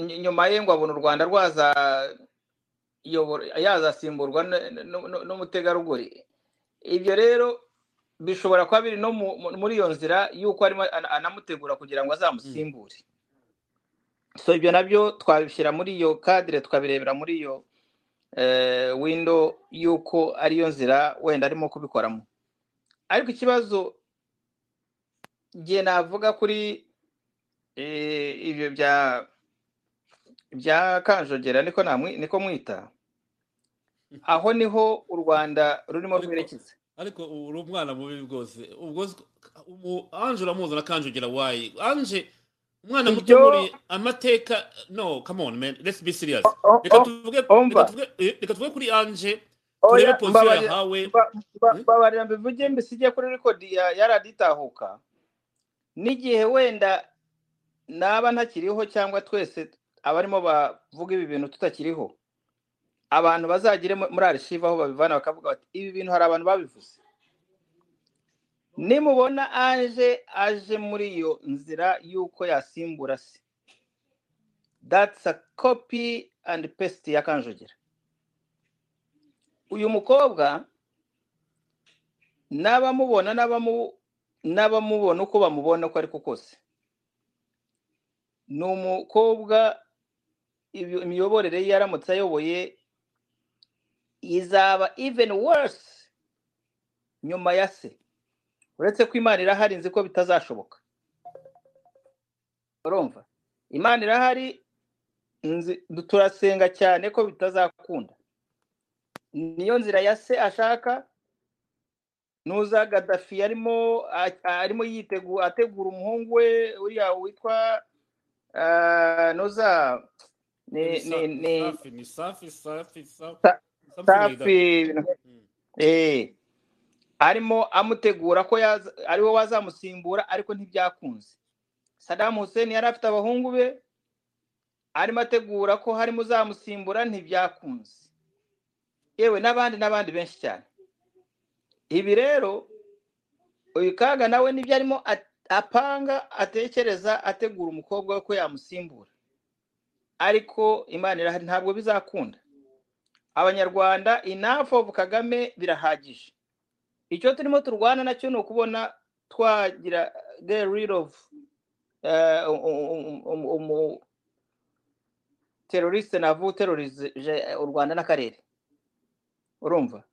ny- nyuma ye ngo abona u rwanda rwaza yazasimburwa n'umutegarugori ibyo rero bishobora kuba biri no mu- mu- muri iyo nzira y'uko arimo ana- anamutegura kugira ngo azamusimbure. So ibyo na byo twabishyira muri iyo kadire tukabirebera muri iyo eh, windo y'uko ariyo nzira wenda arimo kubikoramo. Ariko ikibazo igihe navuga kuri eh, ibyo bya bya kanjogera niko mwita aho ni ho u rwanda rurimo rwerekeza. Ariko uri umwana mubi rwose ubwo anje uramuzi na kanjogera wayi anje umwana muto muri amateka no come on man let's be serious. Reka tuvuge umva. reka tuvuge eh, reka tuvuge kuri anje turebe mbabarira- yahawe. Hmm? babarira mbivuge mbisige kuri rekodi ya ya radiyo itahuka n'igihe wenda naba ntakiriho cyangwa twese abarimo bavuga ibi bintu tutakiriho abantu bazagire mu- muri arishive aho babivana bakavuga bati ibi bintu hari abantu babivuze. Nimubona aje aje muri iyo nzira y'uko yasimbura se. That's a copy and paste ya kanjogera. Uyu mukobwa n'abamubona n'abamu- n'abamubona uko bamubona uko ariko kose. Ni umukobwa imiyoborere ye yaramutse ayoboye izaba even worse nyuma ya se. Uretse ko imana irahari nzi ko bitazashoboka. Urumva? Imana irahari nzi turasenga cyane ko bitazakunda. Niyo nzira ya se ashaka nuza gadafi arimo arimo yitegura ategura umuhungu we uriya witwa ah, nuza ni ni ni safi safi safi safi Sa- something like that. safi. Mm. eh. Arimo amutegura ko yaza- ari we wazamusimbura ariko ntibyakunze. Saddam Hussein yari afite abahungu be arimo ategura ko harimo uzamusimbura ntibyakunze. Yewe n'abandi n'abandi benshi cyane. Ibi rero uyu kaga nawe ni byo arimo apanga atekereza ategura umukobwa we ko yamusimbura. Ariko imana irahari ntabwo bizakunda. Abanyarwanda enough of kagame birahagije. Icyo turimo turwana na cyo ni ukubona twagira get rid of eh, um- um- um- um- teroriste navu uterorize u rwanda n'akarere. Urumva?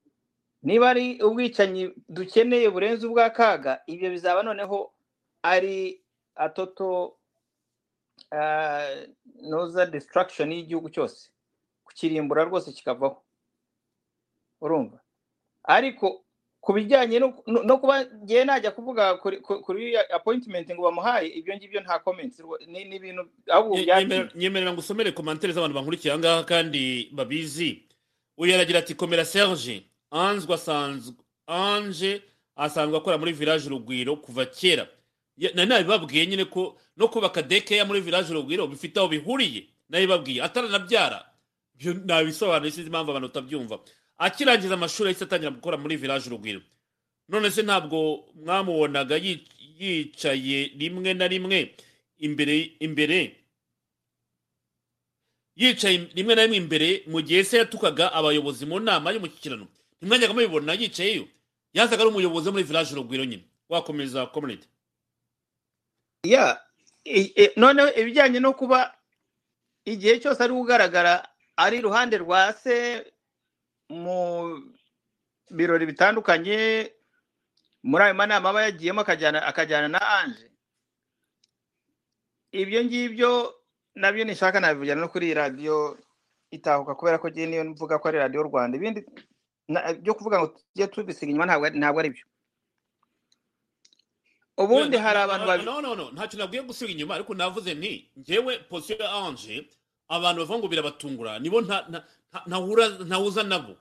Niba ari ubwicanyi dukeneye burenze ubwa kaga ibyo bizaba noneho ari atoto uh, noza destruction y'igihugu cyose. Kukirimbura rwose kikavaho. Urumva? Ariko ku bijyanye no, kuba ngewe najya kuvuga kuri, appointment ngo bamuhaye ibyo ngibyo nta rwo- ni ibintu nyemerera ngo usomere komantere z'abantu bankurikiye aha ngaha kandi babizi. Uyu aragira ati komera serge. Anzwe asanzwe anje asanzwe akora muri village urugwiro kuva kera. Ya- nabibabwiye nyine ko no kubaka dekeya muri village urugwiro bifite aho bihuriye. Nabibabwiye. Ataranabyara ibyo nabisobanuye sinzi impamvu abantu batabyumva. Akirangiza amashuri yahise atangira gukora muri village urugwiro. None se ntabwo mwamubonaga yi- yicaye rimwe na rimwe imbere imbere? Yicaye rimwe na rimwe imbere mu gihe se yatukaga abayobozi mu nama y'umushyikirano ntimwajyaga mubibona yicayeyo? Yazaga ari umuyobozi muri village urugwiro nyine. Wakomeza i- i- noneho ibijyanye no kuba igihe cyose ari ugaragara ari iruhande rwa se mu birori bitandukanye muri ayo manama aba yagiyemo akajyana na anje ibyo ngibyo na byo nishaka nabivugira no kuri iyi radiyo itahuka kubera ko ngiye niyo mvuga ko ari radiyo rwanda ibindi byo kuvuga ngo tujye tubisiga inyuma ntabwo ari- byo ubundi hari abantu babiri ntacyo nabwiye gusiga inyuma ariko navuze nti njyewe posiyo ya anje abantu bavuga ngo birabatungura nibo nta- nta- nta- ntahura ntahuza nabo.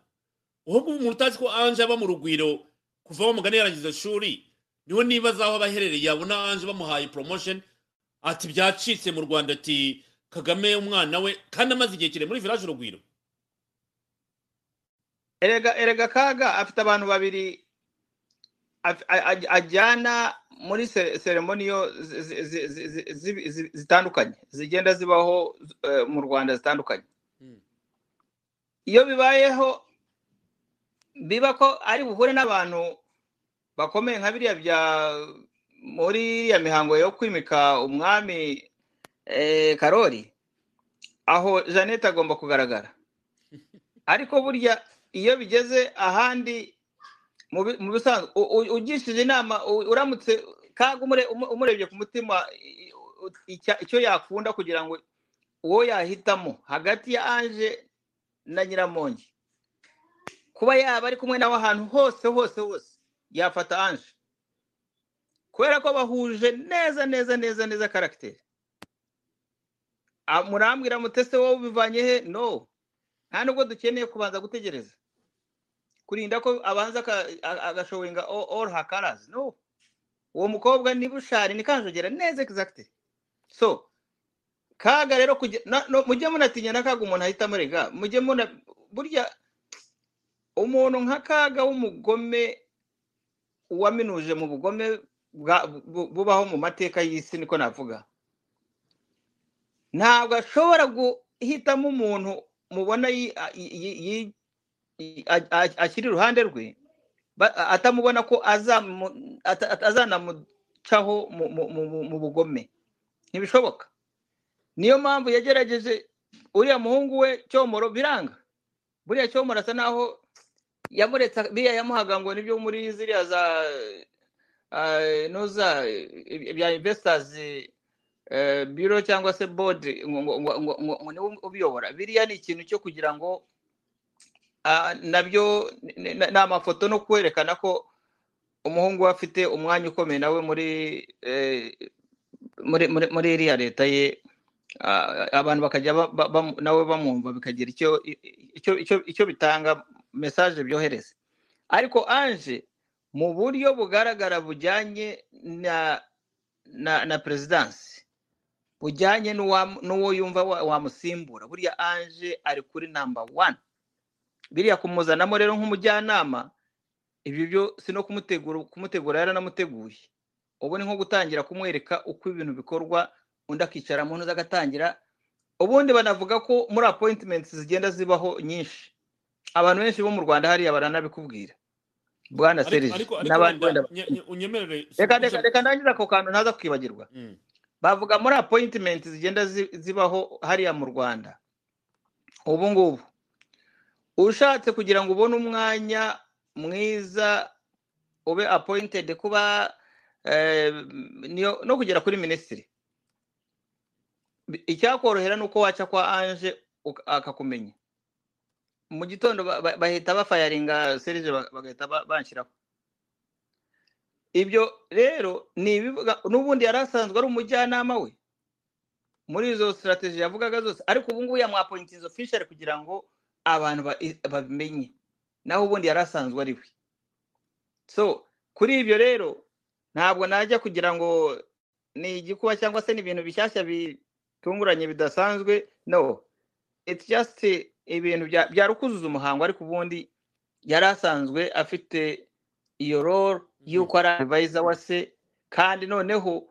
Ahubwo umuntu utazi ko anje aba mu rugwiro kuva wa mugani yarangiza ishuri ni ho nibaza aho aba aherereye yabona anje bamuhaye promotion ati byacitse mu rwanda ati kagame umwana we kandi amaze igihe kirekire muri village urugwiro erega erega kaga afite abantu babiri ajyana muri se- seremoniyo zi- zi- zi- zi- zi- zi- zi- zitandukanye zigenda zibaho eh, mu rwanda zitandukanye Mm. iyo bibayeho biba ko ari buhure n'abantu bakomeye nka biriya bya muri iriya mihango yo kwimika umwami eh, karori aho jeannette agomba kugaragara ariko burya iyo bigeze ahandi mu bi- mu bisanzwe ugishije inama uramutse kaga umure- umu- umurebye ku mutima icyo yakunda kugira ngo uwo yahitamo hagati ya anje na nyiramongi. Kuba yaba ari kumwe nawe ahantu hose hose hose yafata anje kubera ko bahuje neza neza neza neza karagiteri murambwira mutese wowe ubivanye he? No. Nta nubwo dukeneye kubanza gutegereza. Kurinda ko abanza aka- a- agashowinga all colors no. Uwo mukobwa ni bushari ni kanjogera neza exactly so kaga rero kujya mujye munatinya na kaga umuntu ahita amurega. Mujye muna burya umuntu nka kaga w'umugome waminuje mu bugome bubaho mu mateka y'isi niko navuga. Ntabwo ashobora guhitamo umuntu mubona yi- a- yi- yi- yi- a- a- akiri iruhande rwe atamubona ko azanamucaho mu- bugome. Ntibishoboka. Niyo mpamvu yagerageje uriya muhungu we cyomoro biranga. Buriya cyomoro asa naho yamuretse biriya yamuhaga ngo ni byo muri ziriya za ah, noza eh, bya investors eh, biro cyangwa se board ngo ni we ubiyobora. Biriya ni ikintu cyo kugira ngo na byo ni amafoto no kwerekana ko umuhungu we afite umwanya ukomeye nawe muri eh, muri iriya leta ye. Ah, abantu bakajya nawe bamwumva bikagira icyo bitanga message byohereza. Ariko anje mu buryo bugaragara bujyanye na perezidansi bujyanye n'uwo yumva wa- wamusimbura buriya anje ari kuri namba wani biriya kumuzanamo rero nk'umujyanama ibyo byo si no kumutegura kumutegura yaranamuteguye ubu ni nko gutangira kumwereka uko ibintu bikorwa undi akicara mu ntuza agatangira. Ubundi banavuga ko muri appointments zigenda zibaho nyinshi. Abantu benshi bo mu rwanda hariya baranabikubwira. Bwana serije n'abandi wenda reka reka reka ndangiza ako kantu ntaza kwibagirwa Mm. bavuga muri appointment zigenda zi- zibaho hariya mu rwanda. Ubu ngubu. Ushatse kugira ngo ubone umwanya mwiza ube appointed kuba eh, no kugera kuri minisitiri. Icyakorohera ni uko waca kwa anje akakumenya. Mu gitondo ba- ba- bahita bafayaringa serije ba- bagahita ba- banshyiraho ibyo rero ni ibivuga n'ubundi yari asanzwe ari umujyanama we. Muri izo sitarateji yavugaga zose ariko ubu ngubu yamwapointiza official kugira ngo abantu babimenye. Naho ubundi yari asanzwe ari we. So kuri ibyo rero ntabwo najya kugira ngo ni igikuba cyangwa se ni ibintu bishyashya bitunguranye bidasanzwe. No it's just ibintu bya- byari ukuzuza umuhango ariko ubundi yari asanzwe afite iyo role y'uko ari advisor wa se. Kandi noneho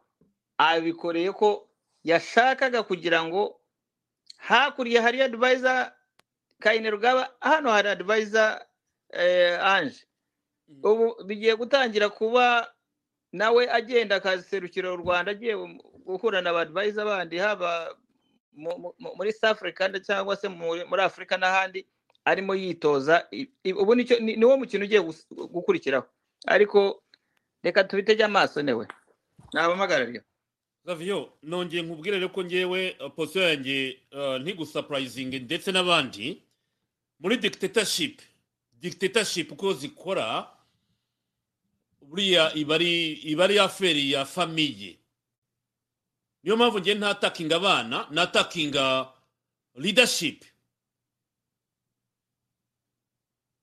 abikoreye ko yashakaga kugira ngo hakurya hari kayine rugaba hano hari advisor eh, anje Mm. ubu bigiye gutangira kuba nawe agenda akaserukira u rwanda agiye guhura na advisor bandi haba mu- mu- mu- muri south africa nda- cyangwa se muri afurika n'ahandi arimo yitoza. I- i- ubu ni cyo ni niwo mukino ugiye gukurikiraho. Ariko reka tubitege amaso newe. Nabamagarariye Xavier nongeye nkubwire rero ko ngewe uh, posiyo yanjye uh, ntigusapurayizinge ndetse n'abandi muri dictatorship dictatorship uko zikora buriya iba ari aferi ya famiye niyo mpamvu ngiye ntatakinga abana natakinga leadership.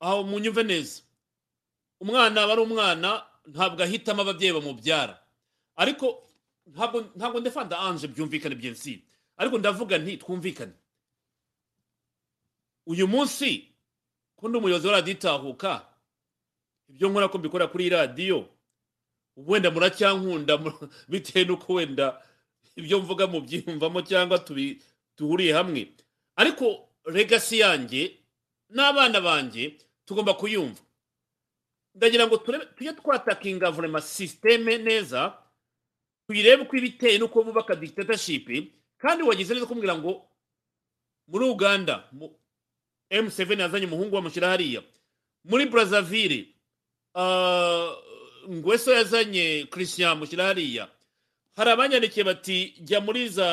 Aho munyumve neza umwana aba ari umwana ntabwo ahitamo ababyeyi bamubyara. Ariko ntabwo ndefanda anje byumvikane byensi ariko ndavuga nti twumvikane. Uyu munsi ko ndi umuyobozi wa radiyo itahuka? Ibyo nkora ko mbikora kuri radiyo wenda muracyankunda mu- bitewe n'uko wenda ibyo mvuga mubyiyumvamo cyangwa duhuriye hamwe. Ariko legasi yanjye n'abana banjye tugomba kuyumva. Ndagira ngo tujye twatakinga vurema sisiteme neza tuyirebe uko iba iteye n'uko bubaka dictatorship kandi wagize neza kumbwira ngo muri uganda M7 yazanye umuhungu bamushyira hariya. Muri Brazzaville uh, ngweso yazanye Christian amushyira hariya. Hari abanyandikiye bati jya muri za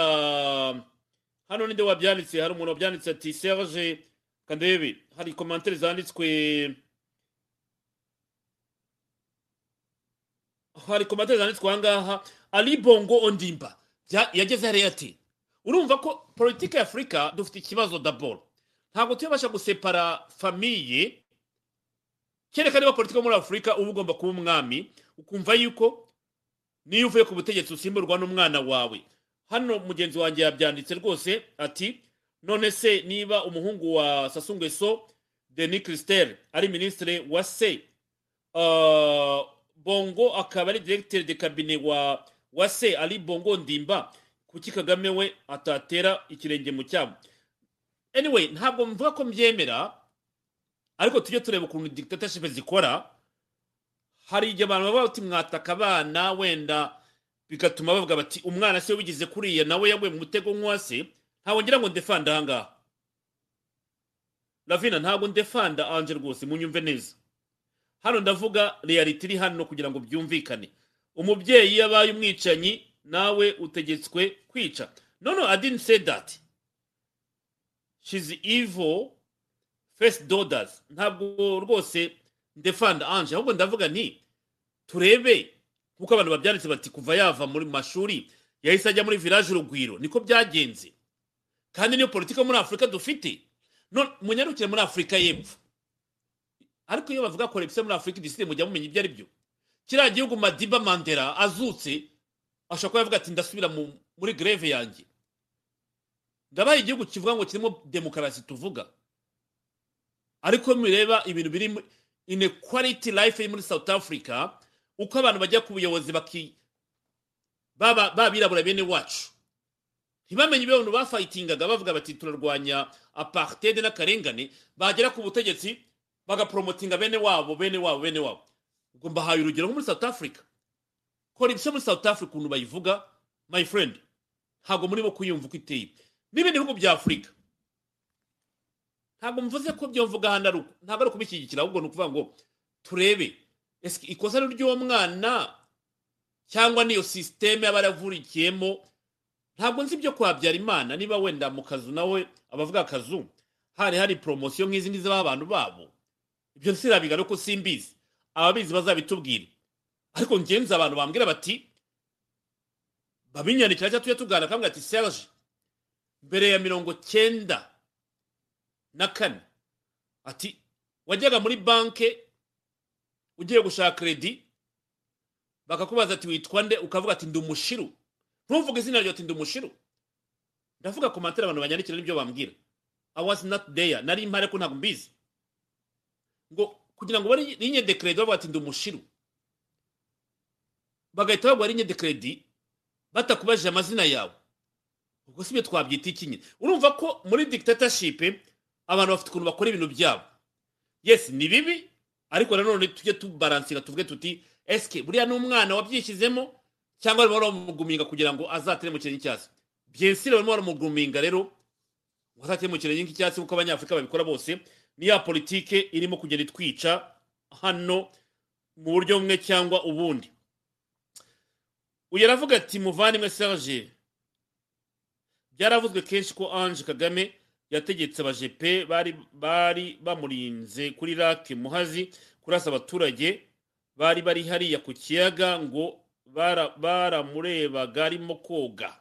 hano ninde wabyanditse? Hari umuntu wabyanditse ati Serge Kandebe. Hari komantere zanditswe. Hari komantere zanditswe aha ngaha Ali Bongo Ondimba. Yageze hariya ati urumva ko politiki ya afurika dufite ikibazo daboro ntabwo tuyabasha gusepara famiye kereka niba politiki yo muri afurika uba ugomba kuba umwami ukumva yuko niyo uvuye ku butegetsi usimburwa n'umwana wawe. Hano mugenzi wanjye yabyanditse rwose ati none se niba umuhungu wa sasungweso denis christel ari minisitiri wa se uh, bongo akaba ari directeur de cabinet wa wa se ali bongo ndimba kuki kagame we atatera ikirenge mu cyabo anyway ntabwo mvuga ko mbyemera ariko tujye tureba ukuntu dictatorship zikora. Hari igihe abantu baba bati mwataka abana wenda bigatuma bavuga bati umwana se wigize kuriya nawe yaguye mu mutego nk'uwa se. Ntabwo ngira ngo ndefanda ahangaha ravina ntabwo ndefanda anje rwose munyumve neza. Hano ndavuga reality iri hano kugira ngo byumvikane. Umubyeyi iyo abaye umwicanyi nawe utegetswe kwica. No no i didn't say that. She's evil. First daughters. Ntabwo rwose ndefanda anje ahubwo ndavuga nti turebe kuko abantu babyanditse bati kuva yava muri mashuri yahise ajya muri village urugwiro niko byagenze. Kandi niyo politiki muri afurika dufite. Munyarukire muri afurika y'epfo. Ariko iyo bavuga korekisiyo muri afurika idiside mujya mumenya ibyo ari byo kiriya gihugu madiba mandela azutse ashobora kuba yavuga ati ndasubira mu- muri greve yanjye. Ndabaye igihugu kivuga ngo kirimo demokarasi tuvuga. Ariko mireba ibintu biri inequality life iri muri south africa uko abantu bajya ku buyobozi babirabura bene wacu. Ntibamenye ibyo abantu bafayitingaga bavuga bati turarwanya apartheid n'akarengane bagera ku butegetsi bagapromotinga bene wabo bene wabo bene wabo. Ubwo mbahaye urugero nko muri south africa. Kora ibyo muri south africa ukuntu bayivuga my friend. Ntabwo murimo kuyumva uko iteye. N'ibindi bihugu bya afurika ntabwo mvuze ko byo mvuga hano ari uko. Ntabwo ari ukubishyigikira ahubwo ni ukuvuga ngo turebe ikosa ry'uwo mwana cyangwa n'iyo sisiteme aba yaravurikiyemo ntabwo nzi ibyo kwa Habyarimana niba wenda mu kazu nawe abavuga akazu hari hari poromosiyo nk'izi ngizi baha abantu babo. Ibyo nsirabiga ko simbizi. Ababizi bazabitubwire. Ariko ngenzi abantu bambwira bati babinyandikira cyangwa tujya tuganira kamwe ati serge mbere ya mirongo cyenda na kane ati wajyaga muri banki ugiye gushaka kredi bakakubaza ati witwa nde? Ukavuga ati ndi umushiru. Ntuvuge izina ryawe ati ndi umushiru. Ndavuga komantere abantu banyandikira n'ibyo bambwira. I was not there. Nari mpare ko ntabwo mbizi. Ngo kugira ngo bari rinye de kredi bavuga ati ndi umushiru. Bagahita baguha rinye de kredi batakubajije amazina yawe. Ubwo si byo twabyita iki nyine? Urumva ko muri dictatorship abantu bafite ukuntu bakora ibintu byabo. Yes ni bibi ariko nanone tujye tubaransira tuvuge tuti eske buriya ni umwana wabyishyizemo cyangwa barimo baramuguminga kugira ngo azatere mu kirenge cy'icyatsi byensire barimo baramuguminga rero ngo azatere mu kirenge cy'icyatsi kuko abanyafurika babikora bose. Ni ya politike irimo kugenda itwica hano mu buryo bumwe cyangwa ubundi. Uyu aravuga ati muvandimwe serge byaravuzwe kenshi ko ange kagame yategetse abajepe bari bari bamurinze kuri rake muhazi kurasa abaturage bari bari hariya ku kiyaga ngo bara- baramurebaga arimo koga.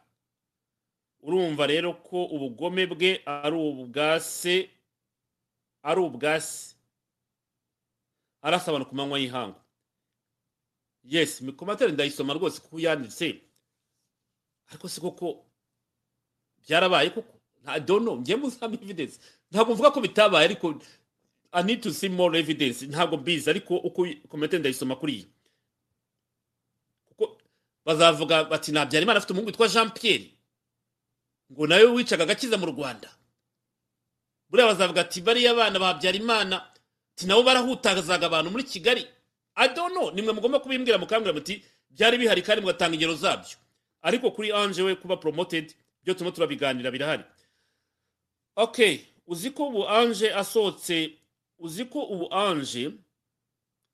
Urumva rero ko ubugome bwe ari ubwa se ari ubwa se arasa abantu ku manywa y'ihangu. Yes mikomateri ndayisoma rwose kuko yanditse. Ariko si koko byarabaye koko? Nta dono njye muzamo evidence. Ntabwo mvuga ko bitabaye ariko i need to see more evidence. Ntabwo mbizi ariko uko komateri ndayisoma kuri iyi. Kuko bazavuga bati nta Habyarimana afite umuhungu witwa jean pierre ngo nawe wicaga agakiza mu rwanda. Buriya bazavuga ati bariya abana ba Habyarimana nabo barahutazaga abantu muri kigali. Know. Nimwe mugomba kubimbwira mukambwira muti byari bihari kandi mugatanga ingero zabyo. Ariko kuri anje we kuba promoted byo turimo turabiganira birahari. Okay uzi ko ubu anje asohotse uzi ko ubu anje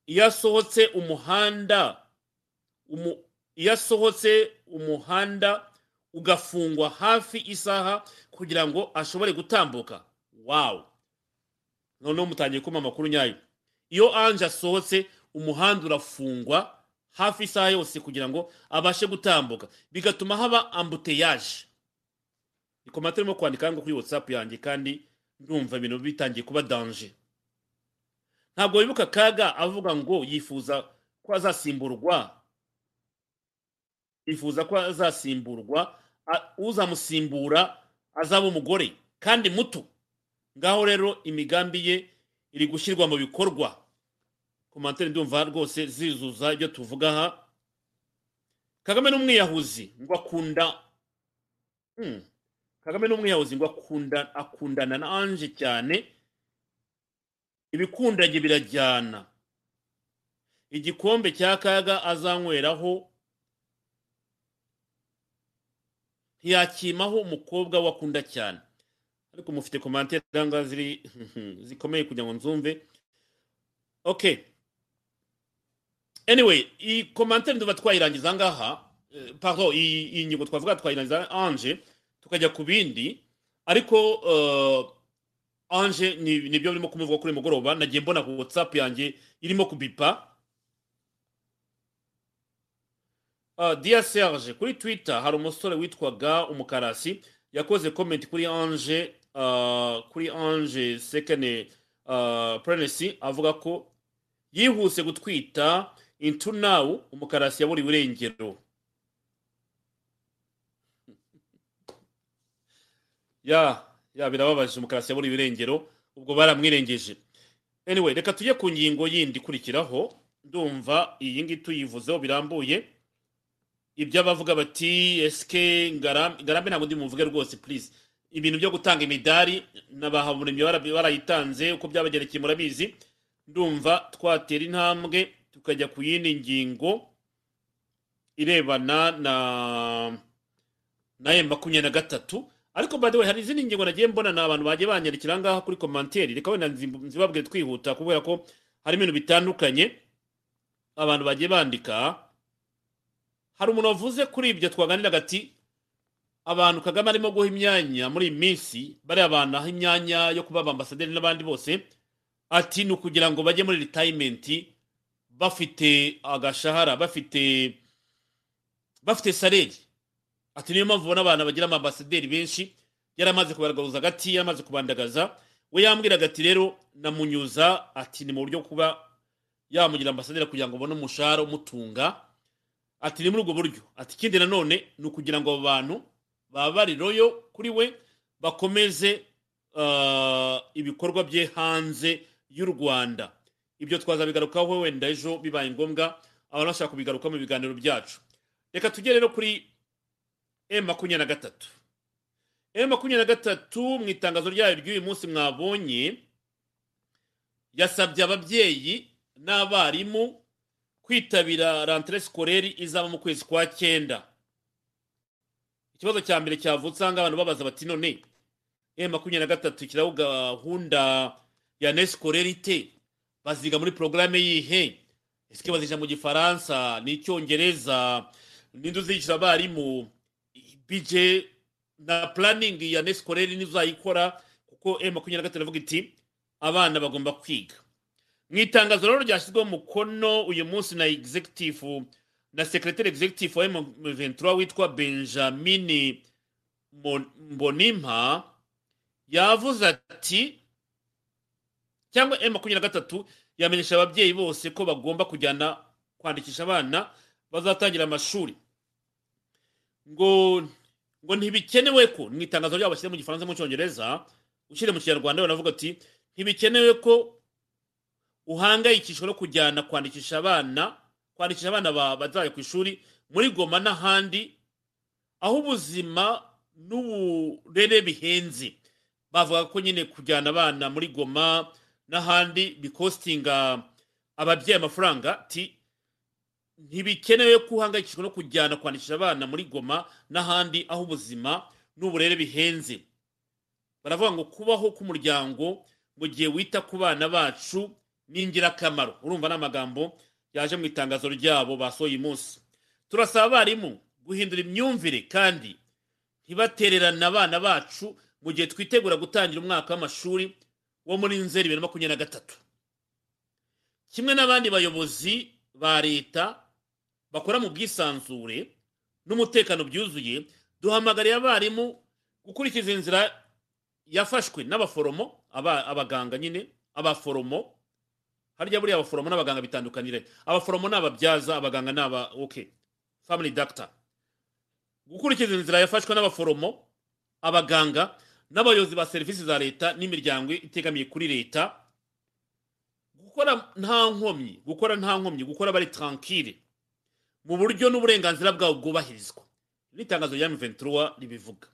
iyo asohotse umuhanda umu, iyo asohotse umuhanda ugafungwa hafi isaha kugira ngo ashobore gutambuka. Wow. Noneho mutangiye kumpa amakuru nyayo. Iyo anje asohotse umuhanda urafungwa hafi isaha yose kugira ngo abashe gutambuka. Bigatuma haba ambuteyaje ikomata irimo kwandika ngo kuri whatsapp yanjye kandi ndumva ibintu bitangiye kuba danje ntabwo wibuka kaga avuga ngo yifuza ko azasimburwa? Yifuza ko azasimburwa uzamusimbura azaba umugore kandi muto. Ngaho rero imigambi ye iri gushyirwa mu bikorwa. Komantere ndumva rwose zizuza ibyo tuvuga aha. Kagame ni umwiyahuzi ngo akunda. Hmm. Kagame ni umwiyahuzi ngo akunda akundana na anje cyane ibikundanye birajyana. Igikombe cya kaga azanyweraho ntiyakimaho umukobwa we akunda cyane. Ariko mufite komantere ziri zikomeye kugira ngo nzumve. Okay anyway iyi komantere nduba twayirangiza ngaha eh, iyi iyi ngingo twavuga twayirangiza anje tukajya ku bindi ariko eh, anje ni- ni byo birimo kumuvuga kuri mugoroba nagiye mbona ku whatsapp yanjye irimo kubipa Uh, Dear Serge, kuri Twitter hari umusore witwaga umukarasi yakoze comment kuri Ange uh, kuri Ange Sekene uh, Pregnancy avuga ko yihuse gutwita into now umukarasi yaburiwe irengero. Ya ya birababaje umukarasi yaburiwe irengero ubwo baramwirengeje. Anyway reka tujye ku ngingo yindi ikurikiraho ndumva iyi ngiyi tuyivuzeho birambuye. Ibyo abavuga bati esike ngarambe ntabwo ndi muvuge rwose please. Ibintu byo gutanga imidari n'abahabumuremyi bara- barayitanze uko byabagerekeye murabizi. Ndumva twatera intambwe tukajya ku yindi ngingo irebana na na emu makumyabiri na gatatu. Ariko by hari izindi ngingo nagiye mbona ni abantu bagiye banyandikira aha ngaha kuri komanteri reka wenda nzi- nzibabwire twihuta kubera ko harimo ibintu bitandukanye abantu bagiye bandika. Hari umuntu wavuze kuri ibyo twaganiraga ati abantu kagame arimo guha imyanya muri iyi minsi bariya bantu aho imyanya yo kuba ambasaderi n'abandi bose ati ni ukugira ngo bajye muri ritayimenti bafite agashahara bafite bafite saleri ati niyo mpamvu ubona abantu bagira amambasaderi benshi yaramaze kubaragaruza agati yaramaze kubandagaza. We yambwiraga ati rero namunyuza ati ni mu buryo kuba yamugira ambasaderi kugira ngo abone umushahara umutunga. Ati ni muri ubwo buryo. Ati ikindi nanone ni ukugira ngo abo bantu baba royo kuri we bakomeze ah, ibikorwa bye hanze y'u rwanda. Ibyo twazabigarukaho wenda ejo bibaye ngombwa abantu bashaka kubigaruka mu biganiro byacu. Reka tujye rero kuri emu makumyabiri na gatatu. Emu makumyabiri na gatatu mu itangazo ryayo ry'uyu munsi mwabonye yasabye ababyeyi n'abarimu kwitabira rentrée scolaire izaba mu kwezi kwa cyenda. Ikibazo cya mbere cyavutse aha ngaha abantu babaza bati none emu makumyabiri na gatatu ishyiraho gahunda ya ne scolaire ite? Baziga muri porogaramu yihe? Ese baziga mu gifaransa n'icyongereza n'indi uzishyura abarimu? Bije na puraningi ya ne scolaire n'uzayikora ko m makumyabiri na gatatu iravuga iti abana bagomba kwiga. Mu itangazo rero ryashyizweho umukono uyu munsi na executive na secretary executive wa M23 witwa benjamin mbonimpa yavuze ati cyangwa m makumyabiri na gatatu yamenyesha ababyeyi bose ko bagomba kujyana kwandikisha abana bazatangira amashuri. Ngo ngo ntibikenewe ko mu itangazo ryabo bashyira mu gifaransa mu cyongereza ushyire mu kinyarwanda banavuga ati ntibikenewe ko uhangayikishwa no kujyana kwandikisha abana kwandikisha abana ba- bazajya ku ishuri muri goma n'ahandi aho ubuzima n'uburere bihenze. Bavuga ko nyine kujyana abana muri goma n'ahandi bikositinga ababyeyi amafaranga ati ntibikenewe ko uhangayikishwa no kujyana kwandikisha abana muri goma n'ahandi aho ubuzima n'uburere bihenze. Baravuga ngo kubaho k'umuryango mu gihe wita ku bana bacu ni ingirakamaro. Urumva ni amagambo yaje mu itangazo ryabo basohoye uyu munsi. Turasaba abarimu guhindura imyumvire kandi ntibatererane abana bacu mu gihe twitegura gutangira umwaka w'amashuri wo muri nzeri bibiri na makumyabiri na gatatu. Kimwe n'abandi bayobozi ba leta bakora mu bwisanzure n'umutekano byuzuye duhamagariye abarimu gukurikiza inzira yafashwe n'abaforomo aba- abaganga nyine abaforomo harya buriya abaforomo n'abaganga bitandukanire. Abaforomo ni ababyaza abaganga ni aba ok family doctor. Gukurikiza inzira yafashwe n'abaforomo abaganga n'abayobozi ba serivisi za leta n'imiryango itegamiye kuri leta gukora nta nkomyi gukora nta nkomyi gukora bari tranquille. Mu buryo n'uburenganzira bwabo bwubahirizwa. N'itangazo rya M23 ribivuga.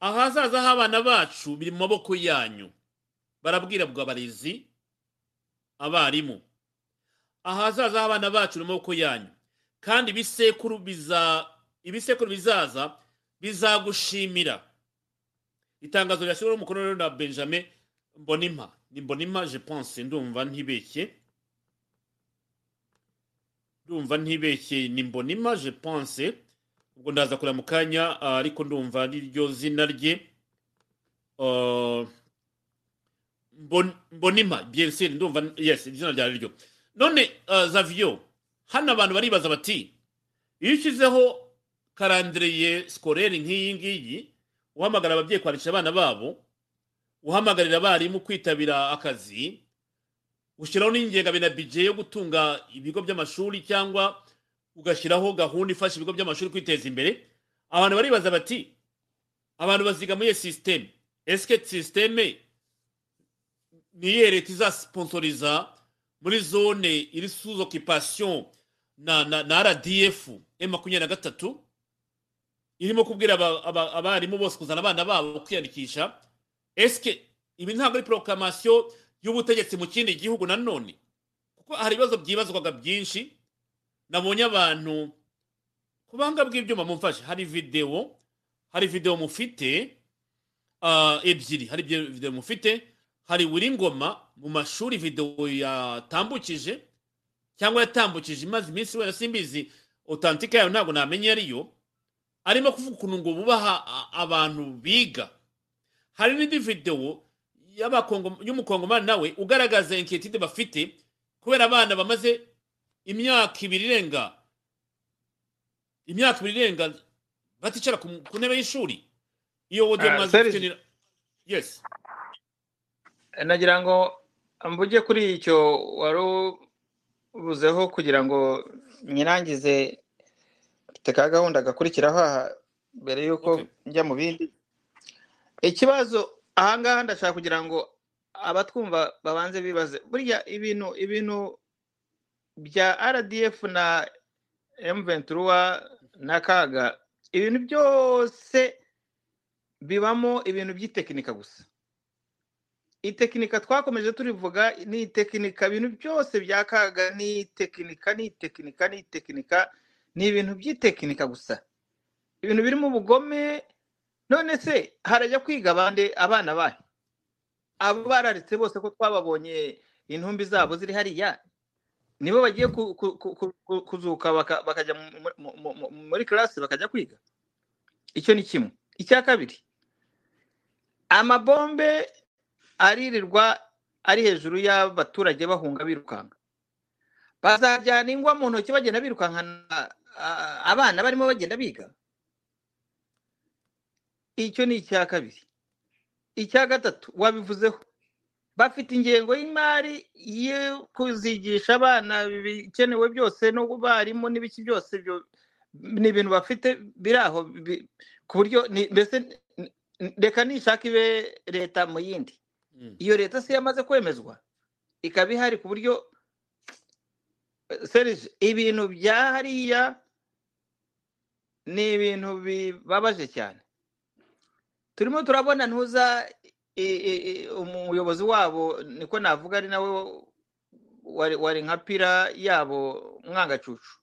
Ahazaza h'abana bacu biri mu maboko yanyu. Barabwira bwa abarezi abarimu. Ahazaza h'abana bacu biri mu maboko yanyu. Kandi ibisekuru biza ibisekuru bizaza bizagushimira. Itangazo ryashyiriweho umukono na benjamin mbonimpa. Ni mbonimpa je pense ndumva ntibeshye. Ndumva ntibeshye ni mbonimpa je pense. Ubwo ndaza kureba mu kanya ah, ariko ndumva niryo zina rye. Ah, Mbon- mbonimpa bien sûr ndumva yes izina ryari ryo none ah, zavio hano abantu baribaza bati iyo ushyizeho karandiriye sikorere nk'iyi ngiyi uhamagara ababyeyi kwandikisha abana babo uhamagarira abarimu kwitabira akazi ushyiraho n'ingengabihe na bije yo gutunga ibigo by'amashuri cyangwa ugashyiraho gahunda ifasha ibigo by'amashuri kwiteza imbere. Abantu baribaza bati abantu baziga muri iyo sisiteme esike sisiteme ni iyihe leta izasiposoriza muri zone iri sous occupation na, na, rdf m makumyabiri na gatatu? Irimo kubwira aba- aba- abarimu bose kuzana abana babo kwiyandikisha. Esike ibi ntabwo ari proclamation y'ubutegetsi mu kindi gihugu nanone kuko hari ibibazo byibazwaga byinshi nabonye abantu ku banga bw'ibyuma mumfashe hari videwo hari videwo mufite ah, ebyiri hari videwo mufite hari buri ngoma mu mashuri videwo yatambukije cyangwa yatambukije imaze iminsi wenda simbizi otantike yayo ntabwo namenye iyo ariyo arimo kuvuga ukuntu ngo bubaha abantu biga. Hari n'indi videwo y'umukongomani nawe ugaragaza inkiyetide bafite kubera abana bamaze imyaka ibiri irenga imyaka ibiri irenga baticara ku ntebe y'ishuri. Iyo wodiyo Ah, maze Serge. gukenera yes. Nagira ngo mvuge kuri icyo wari ubuzeho kugira ngo nyirangize ka gahunda gakurikiraho aha mbere y'uko njya mu bindi. Ikibazo ahangaha ndashaka kugira ngo abatwumva babanze bibaze. Burya ibintu ibintu bya rdf na m23 na kaga ibintu byose bibamo ibintu by'itekinika gusa. Itekinika twakomeje turivuga ni itekinika ibintu byose bya kaga ni itekinika ni itekinika ni itekinika ni ibintu by'itekinika gusa. Ibintu birimo ubugome none se harajya kwiga abandi abana bahe abo bararitse bose ko twababonye intumbi zabo ziri hariya nibo bagiye ku- ku- ku- ku- ku- kuzuka baka- bakajya mu- mu- mu- mu- muri classe bakajya kwiga? Icyo ni kimwe. Icya kabiri amabombe aririrwa ari hejuru y'abaturage bahunga birukanka. Bazajyana ingwa mu ntoki bagenda birukankana abana barimo bagenda biga. Icyo ni icya kabiri. Icya gatatu wabivuzeho. Bafite ingengo y'imari yo kuzigisha abana ibikenewe byose no barimu n'ibiki byose byo ni ibintu bafite biri aho ku buryo ni- mbese reka nishaka ibe leta mu yindi. Mm. iyo leta si yamaze kwemezwa ikaba ihari ku buryo serije ibintu bya hariya ni ibintu bibabaje cyane. Turimo turabona ntuza umuyobozi wabo niko navuga ari nawe wari nka pira yabo mwangacucu.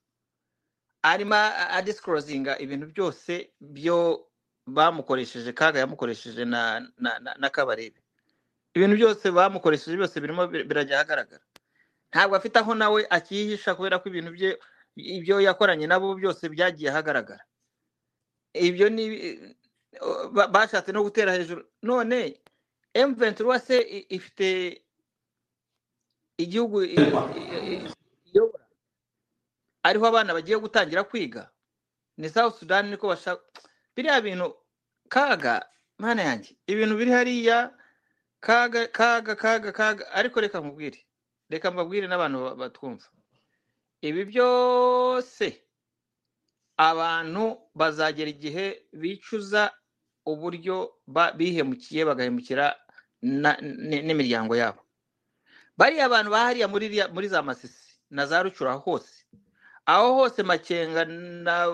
Arimo adisikorozinga ibintu byose byo bamukoresheje kaga yamukoresheje na kabarebe. Ibintu byose bamukoresheje byose birimo bir- birajya ahagaragara ntabwo afite aho nawe akihisha kubera ko ibintu bye ibyo yakoranye nabo byose byagiye ahagaragara ibyo bashatse no gutera hejuru. None M23 se ifite igihugu iyobora. Ariho abana bagiye gutangira kwiga. Ni South Sudan niko bashaka biriya bintu kaga mana yanjye ibintu biri hariya kaga kaga kaga kaga ariko reka nkubwire. Reka mbabwire n'abantu ba- batwumva. Ibi byose abantu bazagera igihe bicuza uburyo bihemukiye bagahemukira n'imiryango yabo. Bariya abantu bahariya muri za masisi na za rucura hose aho hose makenga na